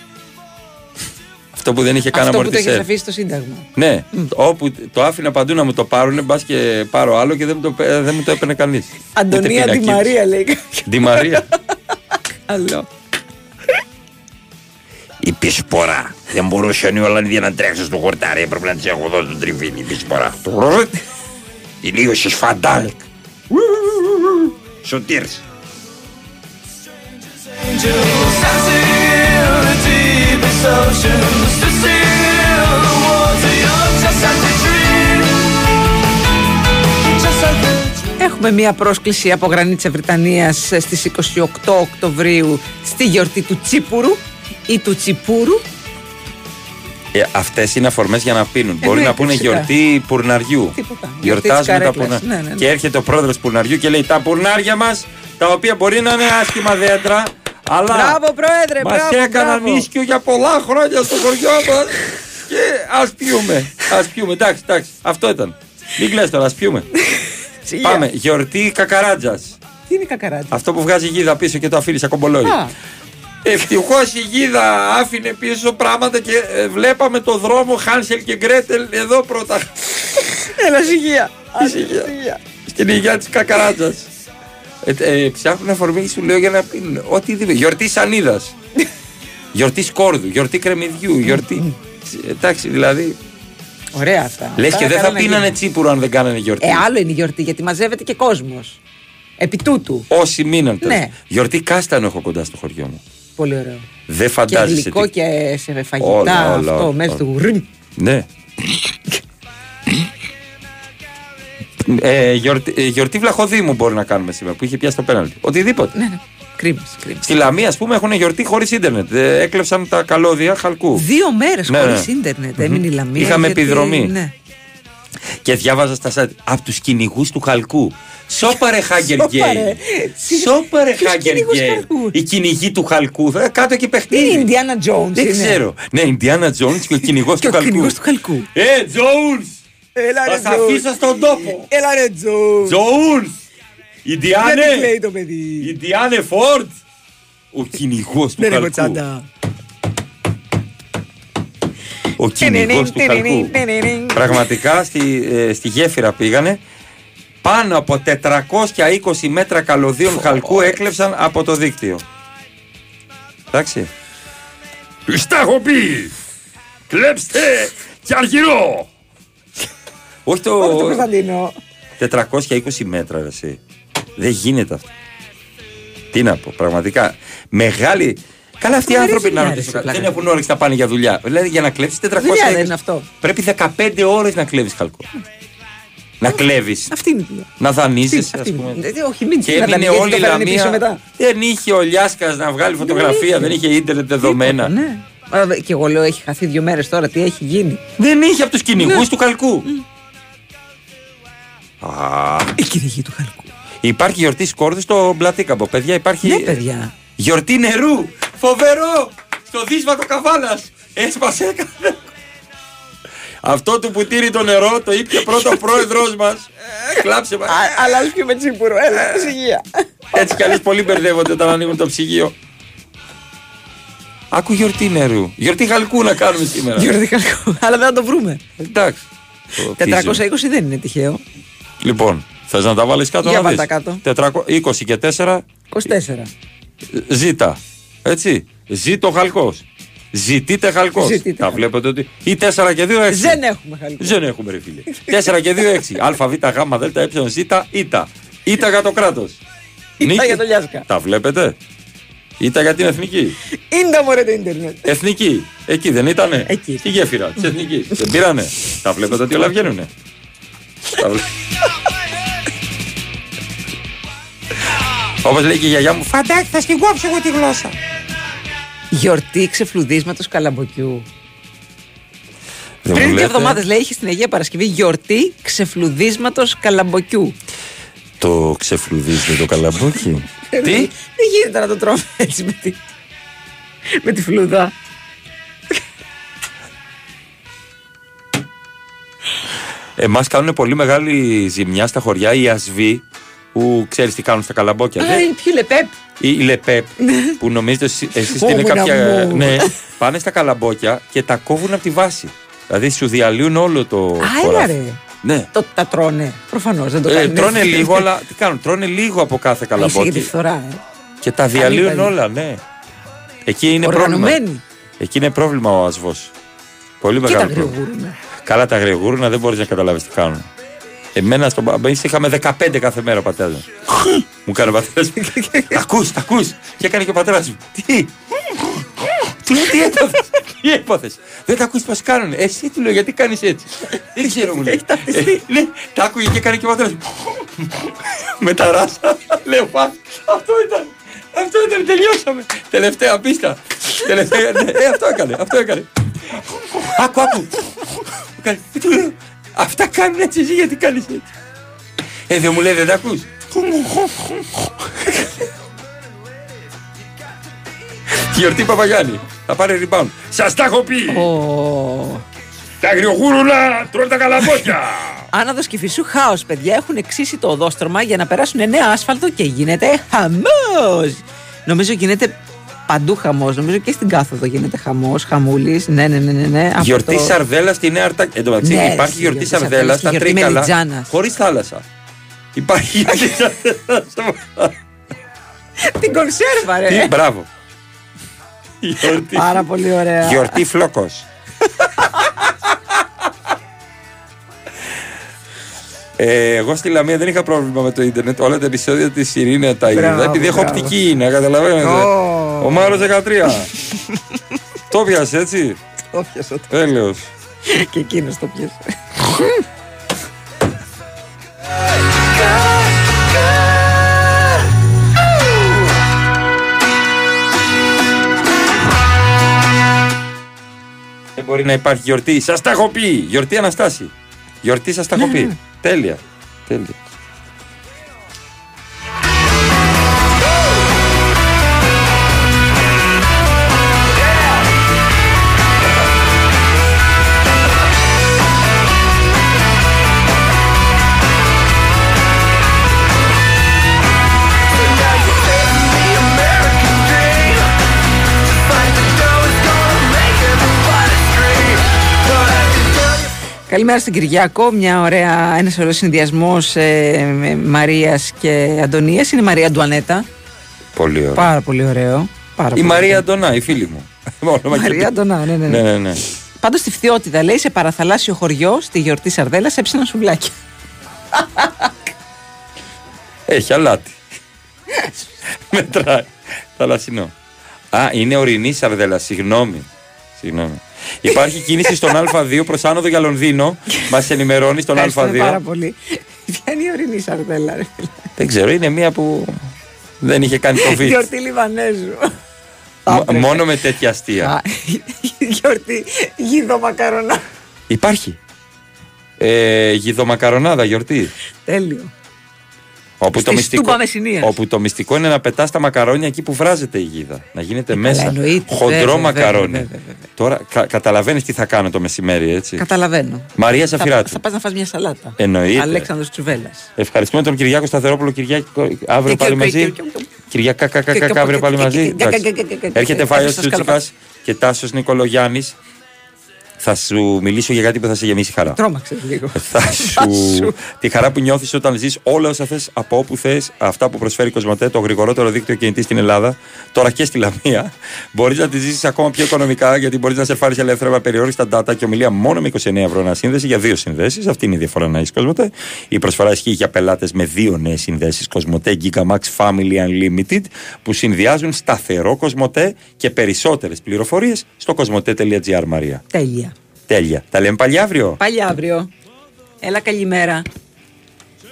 Αυτό που δεν είχε καν Αυτό που το έχεις αμορτισέρ. αφήσει στο Σύνταγμα. Ναι, όπου το άφηνα παντού να μου το πάρουν, μπας και πάρω άλλο και δεν μου το, πέ- δεν μου το έπαιρνε κανείς. Αντωνία Τη Μαρία λέει κάποιος. Τη Μαρία. Καλό. Η πισπορά. Δεν μπορούσαν οι Ολλανδοί να τρέξουν στο χορτάρι. Έπρεπε να τι έχω δώσει τον τριβίνι. Η πισπορά. Ηλίωσες φαντάλ. Σωτήρς. Έχουμε μία πρόσκληση από Γρανίτσα Βρυτανίας στις 28 Οκτωβρίου στη γιορτή του Τσίπουρου ή του Τσιπούρου. Ε, Αυτές είναι αφορμές για να πίνουν. Μπορεί Εννοείται, να πούνε φυσικά. γιορτή πουρναριού. Τίποτα. Γιορτή Γιορτάζουμε της τα καρέκλας. πουρνάρια. Ναι, ναι, ναι. Και έρχεται ο πρόεδρος πουρναριού και λέει: Τα πουρνάρια μας, τα οποία μπορεί να είναι άσχημα δέντρα, αλλά Μπράβο, Πρόεδρε, μας μπράβο, έκαναν μπράβο. ίσκιο για πολλά χρόνια στο χωριό μας. και ας πιούμε. Α πιούμε. Εντάξει, εντάξει. Αυτό ήταν. Μην κλαις τώρα, ας πιούμε. Σιγά. Πάμε. Γιορτή κακαράτζας. Τι είναι η κακαράτσα. Αυτό που βγάζει γίδα πίσω και το αφήνεις σαν κομπολόι. Α. Ευτυχώς η γίδα άφηνε πίσω πράγματα και ε, βλέπαμε το δρόμο Χάνσελ και Γκρέτελ εδώ πρώτα. Έλα, ησυχία. Ησυχία. Στην υγεία της κακαράτζα. Ε, ε, ψάχνουν αφορμή, σου λέω για να πίνουν. Οτιδήποτε. Γιορτή σανίδας. γιορτή σκόρδου, γιορτή κρεμμυδιού, γιορτή. Εντάξει, δηλαδή. Ωραία αυτά. Λες Αυτά και δεν καλά θα να πίνανε γίνουν. τσίπουρο αν δεν κάνανε γιορτή. Ε, άλλο είναι η γιορτή γιατί μαζεύεται και κόσμος. Επί τούτου. Όσοι μείναν τέλος. Ναι. Γιορτή κάστανο έχω κοντά στο χωριό μου. Πολύ ωραίο. Δεν Και φαντάζεσαι. γλυκό τι- και σε φαγητά Όλα, όλα, αυτό όλα, μέσα όλα. του γουρνι. Ναι. ε, γιορτή, ε, γιορτή Βλαχοδήμου μπορεί να κάνουμε σήμερα που είχε πιάσει το πέναλτι. Οτιδήποτε. Ναι, ναι. Κρίμα. κρίμα. Στη Λαμία, ας πούμε, έχουν γιορτή χωρίς ίντερνετ. Ε, έκλεψαν τα καλώδια χαλκού. Δύο μέρες Ναι, χωρίς ναι. ίντερνετ έμεινε η Λαμία. Είχαμε γιατί- επιδρομή. Ναι. Και διάβαζα στα site από τους κυνηγούς του χαλκού. Σόπαρε Χάγκερ Σόπαρε. Γκέι. Σόπαρε Ποιους Χάγκερ κυνηγούς Γκέι. χαλκού; Οι κυνηγοί του χαλκού. Ε, Κάτω εκεί Τι είναι παιχνίδι. η Ιντιάνα Τζόουν. Δεν ξέρω. Ναι, Ιντιάνα Τζόουν και ο κυνηγός του χαλκού. κυνηγός του χαλκού. Ε, Τζόουν! Έλα Θα ρε σε Τζόουν. αφήσω στον τόπο. Έλα ρε Τζόουν. Τζόουν! Ιντιάνε! Γιατί κλαίει το παιδί; Ιντιάνε Φόρτ! Ο κυνηγός του Δεν έχω χαλκού. τσάντα. Ο κυνηγός του χαλκού. Πραγματικά στη, ε, στη γέφυρα πήγανε. Πάνω από 420 μέτρα καλωδίων χαλκού έκλεψαν από το δίκτυο. Εντάξει. Στα έχω πει. Κλέψτε και αργυρό. Όχι το. Όχι το Κωνσταντίνο. 420 μέτρα, ρε, εσύ. Δεν γίνεται αυτό. Τι να πω, πραγματικά. Μεγάλη. Καλά, αυτοί οι Φοβερή άνθρωποι να δουλειά, ρωτήσω ρε, κάτι. πλάκα. Δεν έχουν όρεξη να πάνε για δουλειά. Δηλαδή για να κλέψεις 420. Δουλειά δεν είναι αυτό. Πρέπει 15 ώρες να κλέβεις χαλκό. Να κλέβεις. Αυτή είναι η δουλειά. Να δανείζει, Αυτή- ας αυτή πούμε. είναι. Ε, Όχι, μην Και την έμεινε αδανεί, όλη η γιατί το φέρνει πίσω Λαμία. μετά. Δεν είχε ο Λιάσκας να βγάλει φωτογραφία, δεν είχε ίντερνετ δεδομένα. Ναι. Α, Και εγώ λέω έχει χαθεί δύο μέρες τώρα, τι έχει γίνει; Δεν είχε από τους κυνηγούς Ναι. του χαλκού. Α, Η κυνηγή του χαλκού. Υπάρχει γιορτή σκόρδου στο Μπλατίκαμπο. Παιδιά, υπάρχει. Ναι, παιδιά. Γιορτή νερού! Φοβερό! Στο δύσβατο καβάλας! Έσπασε έκανε. Αυτό του που τήρει το νερό το ήπια πρώτα ο πρόεδρό μας. Κλάψε μα. Αλλά α πιούμε τσίπουρο, έλα, ησυχία. Έτσι κι αλλιώς πολλοί μπερδεύονται όταν ανοίγουν το ψυγείο. Άκου γιορτή νερού. Γιορτή χαλκού να κάνουμε σήμερα. Γιορτή χαλκού. Αλλά δεν θα το βρούμε. Εντάξει. Το teaser. 420 δεν είναι τυχαίο. Λοιπόν, θες να τα βάλεις κάτω Για να βάλ' δεις; τα κάτω. 400 20 και 4 24. ζήτα. Έτσι. Ζήτο χαλκός. Ζητείτε χαλκός. Ζητείτε Τα βλέπετε ότι. Ή 4 και 2 6. Δεν έχουμε χαλκό. Δεν έχουμε ρε φίλε. 4 και 2 6. Α, Β, Γ, Δ, Ε, Ζ, Ήτα. Ήτα για το κράτος. Ήτα για το Λιάσκα. Τα βλέπετε. Ήτα για την εθνική. Είναι τα μωρέ το ίντερνετ. Εθνική. Εκεί δεν ήτανε. Εκεί. Στη γέφυρα της εθνικής. δεν πήρανε. Τα βλέπετε ότι όλα βγαίνουνε. Τα βλέ- Όπως λέει και η γιαγιά μου, φαντάκι θα στην κόψω εγώ τη γλώσσα. Γιορτή ξεφλουδίσματος καλαμποκιού. Δεν Πριν μου δύο λέτε. εβδομάδες λέει είχε στην Αγία Παρασκευή γιορτή ξεφλουδίσματος καλαμποκιού. Το ξεφλουδίζετε το καλαμπόκι; Δεν- Δεν γίνεται να το τρώμε έτσι με τη, με τη φλούδα. Εμάς κάνουν πολύ μεγάλη ζημιά στα χωριά οι ασβοί που ξέρεις τι κάνουν στα καλαμπόκια. Α, Δεν- η πιο λεπέπ. Ή η λεπέπ που νομίζετε εσείς ότι είναι Ήμουνα κάποια. μου. Ναι, πάνε στα καλαμπόκια και τα κόβουν από τη βάση. Δηλαδή σου διαλύουν όλο το. Α, έλα χωράφι. ρε. Ναι. Το, τα τρώνε. Προφανώς δεν το Ε, κάνουν. τρώνε έτσι. λίγο, αλλά τι κάνουν, τρώνε λίγο από κάθε Είσαι για τη καλαμπόκι φθορά, ε. και τα διαλύουν Κανίβαλοι. όλα, ναι. Εκεί είναι πρόβλημα. Οργανωμένοι. Εκεί είναι πρόβλημα ο ασβό. Πολύ Και τα μεγάλο πρόβλημα. γρηγούρουν. Καλά τα γρηγούρουνα δεν μπορείς να καταλάβεις τι κάνουν. Εμένα στον μπαμπά είχαμε 15 κάθε μέρα πατέρας μου. μου κάνει ο πατέρας μου. Τα ακούς, τα ακούς. Και έκανε και ο πατέρας μου. Τι; Του λέω τι έπαθες; Τι έπαθες; Δεν τα ακούς πώ κάνουν. Εσύ του λέω γιατί κάνεις έτσι; Δεν ξέρω μου λέει. Ε, Ναι, τα άκουγε και έκανε και ο πατέρας μου. Με τα ράσα. Λέω πά. Αυτό ήταν. Αυτό ήταν, τελειώσαμε. Τελευταία πίστα. Τελευταία, ναι, ε, αυτό έκανε, αυτό έκανε. Άκου, άκου. Μου κάνει, «Ε, του λέω, Αυτά κάνουν έτσι, εσύ γιατί κάνεις έτσι. Ε, δεν μου λέει, δεν τα ακούς. Γιορτή Παπαγιάννη. Θα πάρει rebound. Σας τα έχω πει. Τα αγριογούρουλα τρώνε τα καλαμπόκια. Άναδος και φυσού χάος, παιδιά. Έχουν εξήσει το οδόστρωμα για να περάσουν νέα άσφαλτο και γίνεται χαμός. Νομίζω γίνεται παντού χαμός. Νομίζω και στην κάθοδο γίνεται χαμός. Χαμούλης. Ναι, ναι, ναι, ναι. ναι. Από Γιορτή το- Σαρδέλα στη Νέα Αρτά. Εν τω μεταξύ Ναι, υπάρχει ρε, γιορτή γιορτή Σαρδέλα Σαρδέλας στα και γιορτή Τρίκαλα. Μελιτζάνας. Χωρίς θάλασσα. Υπάρχει γιορτή Σαρδέλα. Την κονσέρβα, ρε. Τι, μπράβο. Γιορτή. Πάρα πολύ ωραία. Γιορτή φλόκος. Ε, εγώ στη Λαμία δεν είχα πρόβλημα με το ίντερνετ. Όλα τα επεισόδια της Ειρήνη τα είδα. Μπράβο, Επειδή έχω μπράβο. οπτική είναι, καταλαβαίνετε. Ω. Ο Μάρος 13. το πιάσες έτσι; Το πιάσε το. Τέλειος. και εκείνος το πιάσε. Δεν μπορεί να υπάρχει γιορτή. Σας τα έχω πει. Γιορτή Αναστάση. Γιορτή σας τα έχω πει. Τέλεια. Τέλεια. Καλημέρα στην Κυριακό. Μια ωραία, ένας ωραίος συνδυασμός ε, με Μαρίας και Αντωνίας. Είναι η Μαρία Αντουανέτα. Πολύ ωραία. Πάρα πολύ ωραίο. Πάρα Η πολύ Μαρία ωραίο. Αντωνά, η φίλη μου. Όνομα και Μαρία πει- Αντωνά, ναι, ναι. ναι. Ναι, ναι, ναι. Πάντως στη Φθιώτιδα λέει σε παραθαλάσσιο χωριό στη γιορτή Σαρδέλας έψιναν σουβλάκια. Έχει αλάτι. Μετράει. Θαλασσινό. Α, είναι ορεινή σαρδέλα. Συγγνώμη. Συγγνώμη. Υπάρχει κίνηση στον Α2 προς άνοδο για Λονδίνο. Μας ενημερώνει στον Ευχαριστούμε πάρα Α2. πολύ. Ποια είναι η ορεινή Σαρδέλα, ρε φίλε. Δεν ξέρω, είναι μία που δεν είχε κάνει το βίντεο. Γιορτή Λιβανέζου. Μόνο με τέτοια αστεία. Α, Γιορτή γίδο μακαρονά. Υπάρχει. Ε, γιδομακαρονάδα γιορτή. Τέλειο. Όπου Στη στούμπα Μεσσηνίας. όπου το μυστικό είναι να πετάς τα μακαρόνια εκεί που βράζεται η γίδα. Να γίνεται Ε, μέσα. καλά, εννοείται. Χοντρό Βέβαια, μακαρόνι. βέβαια, βέβαια, Τώρα κα, καταλαβαίνεις τι θα κάνω το μεσημέρι, έτσι; Καταλαβαίνω. Μαρία Θα, Ζαφυράτου. θα πας να φας μια σαλάτα. Εννοείται. Αλέξανδρος Τσουβέλλας. Ευχαριστούμε τον Κυριάκο Σταθερόπουλο. Κυριάκο, αύριο πάλι μαζί. Κυριακά, κακά, κακά, αύριο πάλι μαζί. Εντάξει. Έρχεται Φάιος Τσούτσικα και Τάσος Νικολογιάννης. Θα σου μιλήσω για κάτι που θα σε γεμίσει χαρά. Τρόμαξε λίγο. Θα σου. τη χαρά που νιώθεις όταν ζεις όλα όσα θες από όπου θες, αυτά που προσφέρει η Κοσμοτέ, το γρηγορότερο δίκτυο κινητής στην Ελλάδα, τώρα και στη Λαμία. Μπορείς να τη ζήσεις ακόμα πιο οικονομικά, γιατί μπορείς να σε φάρεις ελεύθερα με περιόριστα data και ομιλία μόνο με 29 ευρώ ένα σύνδεση για δύο συνδέσεις. Αυτή είναι η διαφορά να έχει Κοσμοτέ. Η προσφορά ισχύει για πελάτες με δύο νέες συνδέσεις Κοσμοτέ Gigamax Family Unlimited που συνδυάζουν σταθερό Κοσμοτέ και περισσότερες πληροφορίες στο κοσμοτέ.gr Μαρία. Τέλεια. Τέλεια. Τα λέμε πάλι αύριο; Πάλι αύριο. Έλα καλημέρα.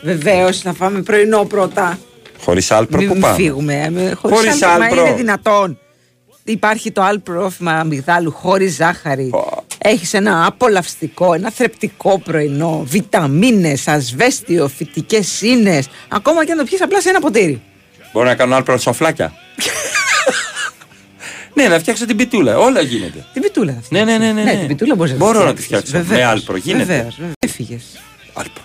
Βεβαίως θα φάμε πρωινό πρώτα. Χωρίς άλπρο Μην που μην πάμε; φύγουμε. ε, με- Χωρίς Χωρίς άλπρο. Μα άλπρο. είναι δυνατόν. Υπάρχει το άλπροφημα αμυγδάλου χωρίς ζάχαρη. Έχεις ένα απολαυστικό, ένα θρεπτικό πρωινό, βιταμίνες, ασβέστιο, φυτικές ίνες. Ακόμα και αν το πιεις απλά σε ένα ποτήρι. Μπορώ να κάνω άλπρο σοφλάκια; Ναι, να φτιάξω την πιτούλα. Όλα γίνεται. Την πιτούλα αυτή. Ναι, ναι, ναι, ναι, ναι. ναι. την πιτούλα Μπορώ να, να τη φτιάξω. Βεβαίως, με άλπρο γίνεται. Βεβαίως. Έφυγες. Άλπρο.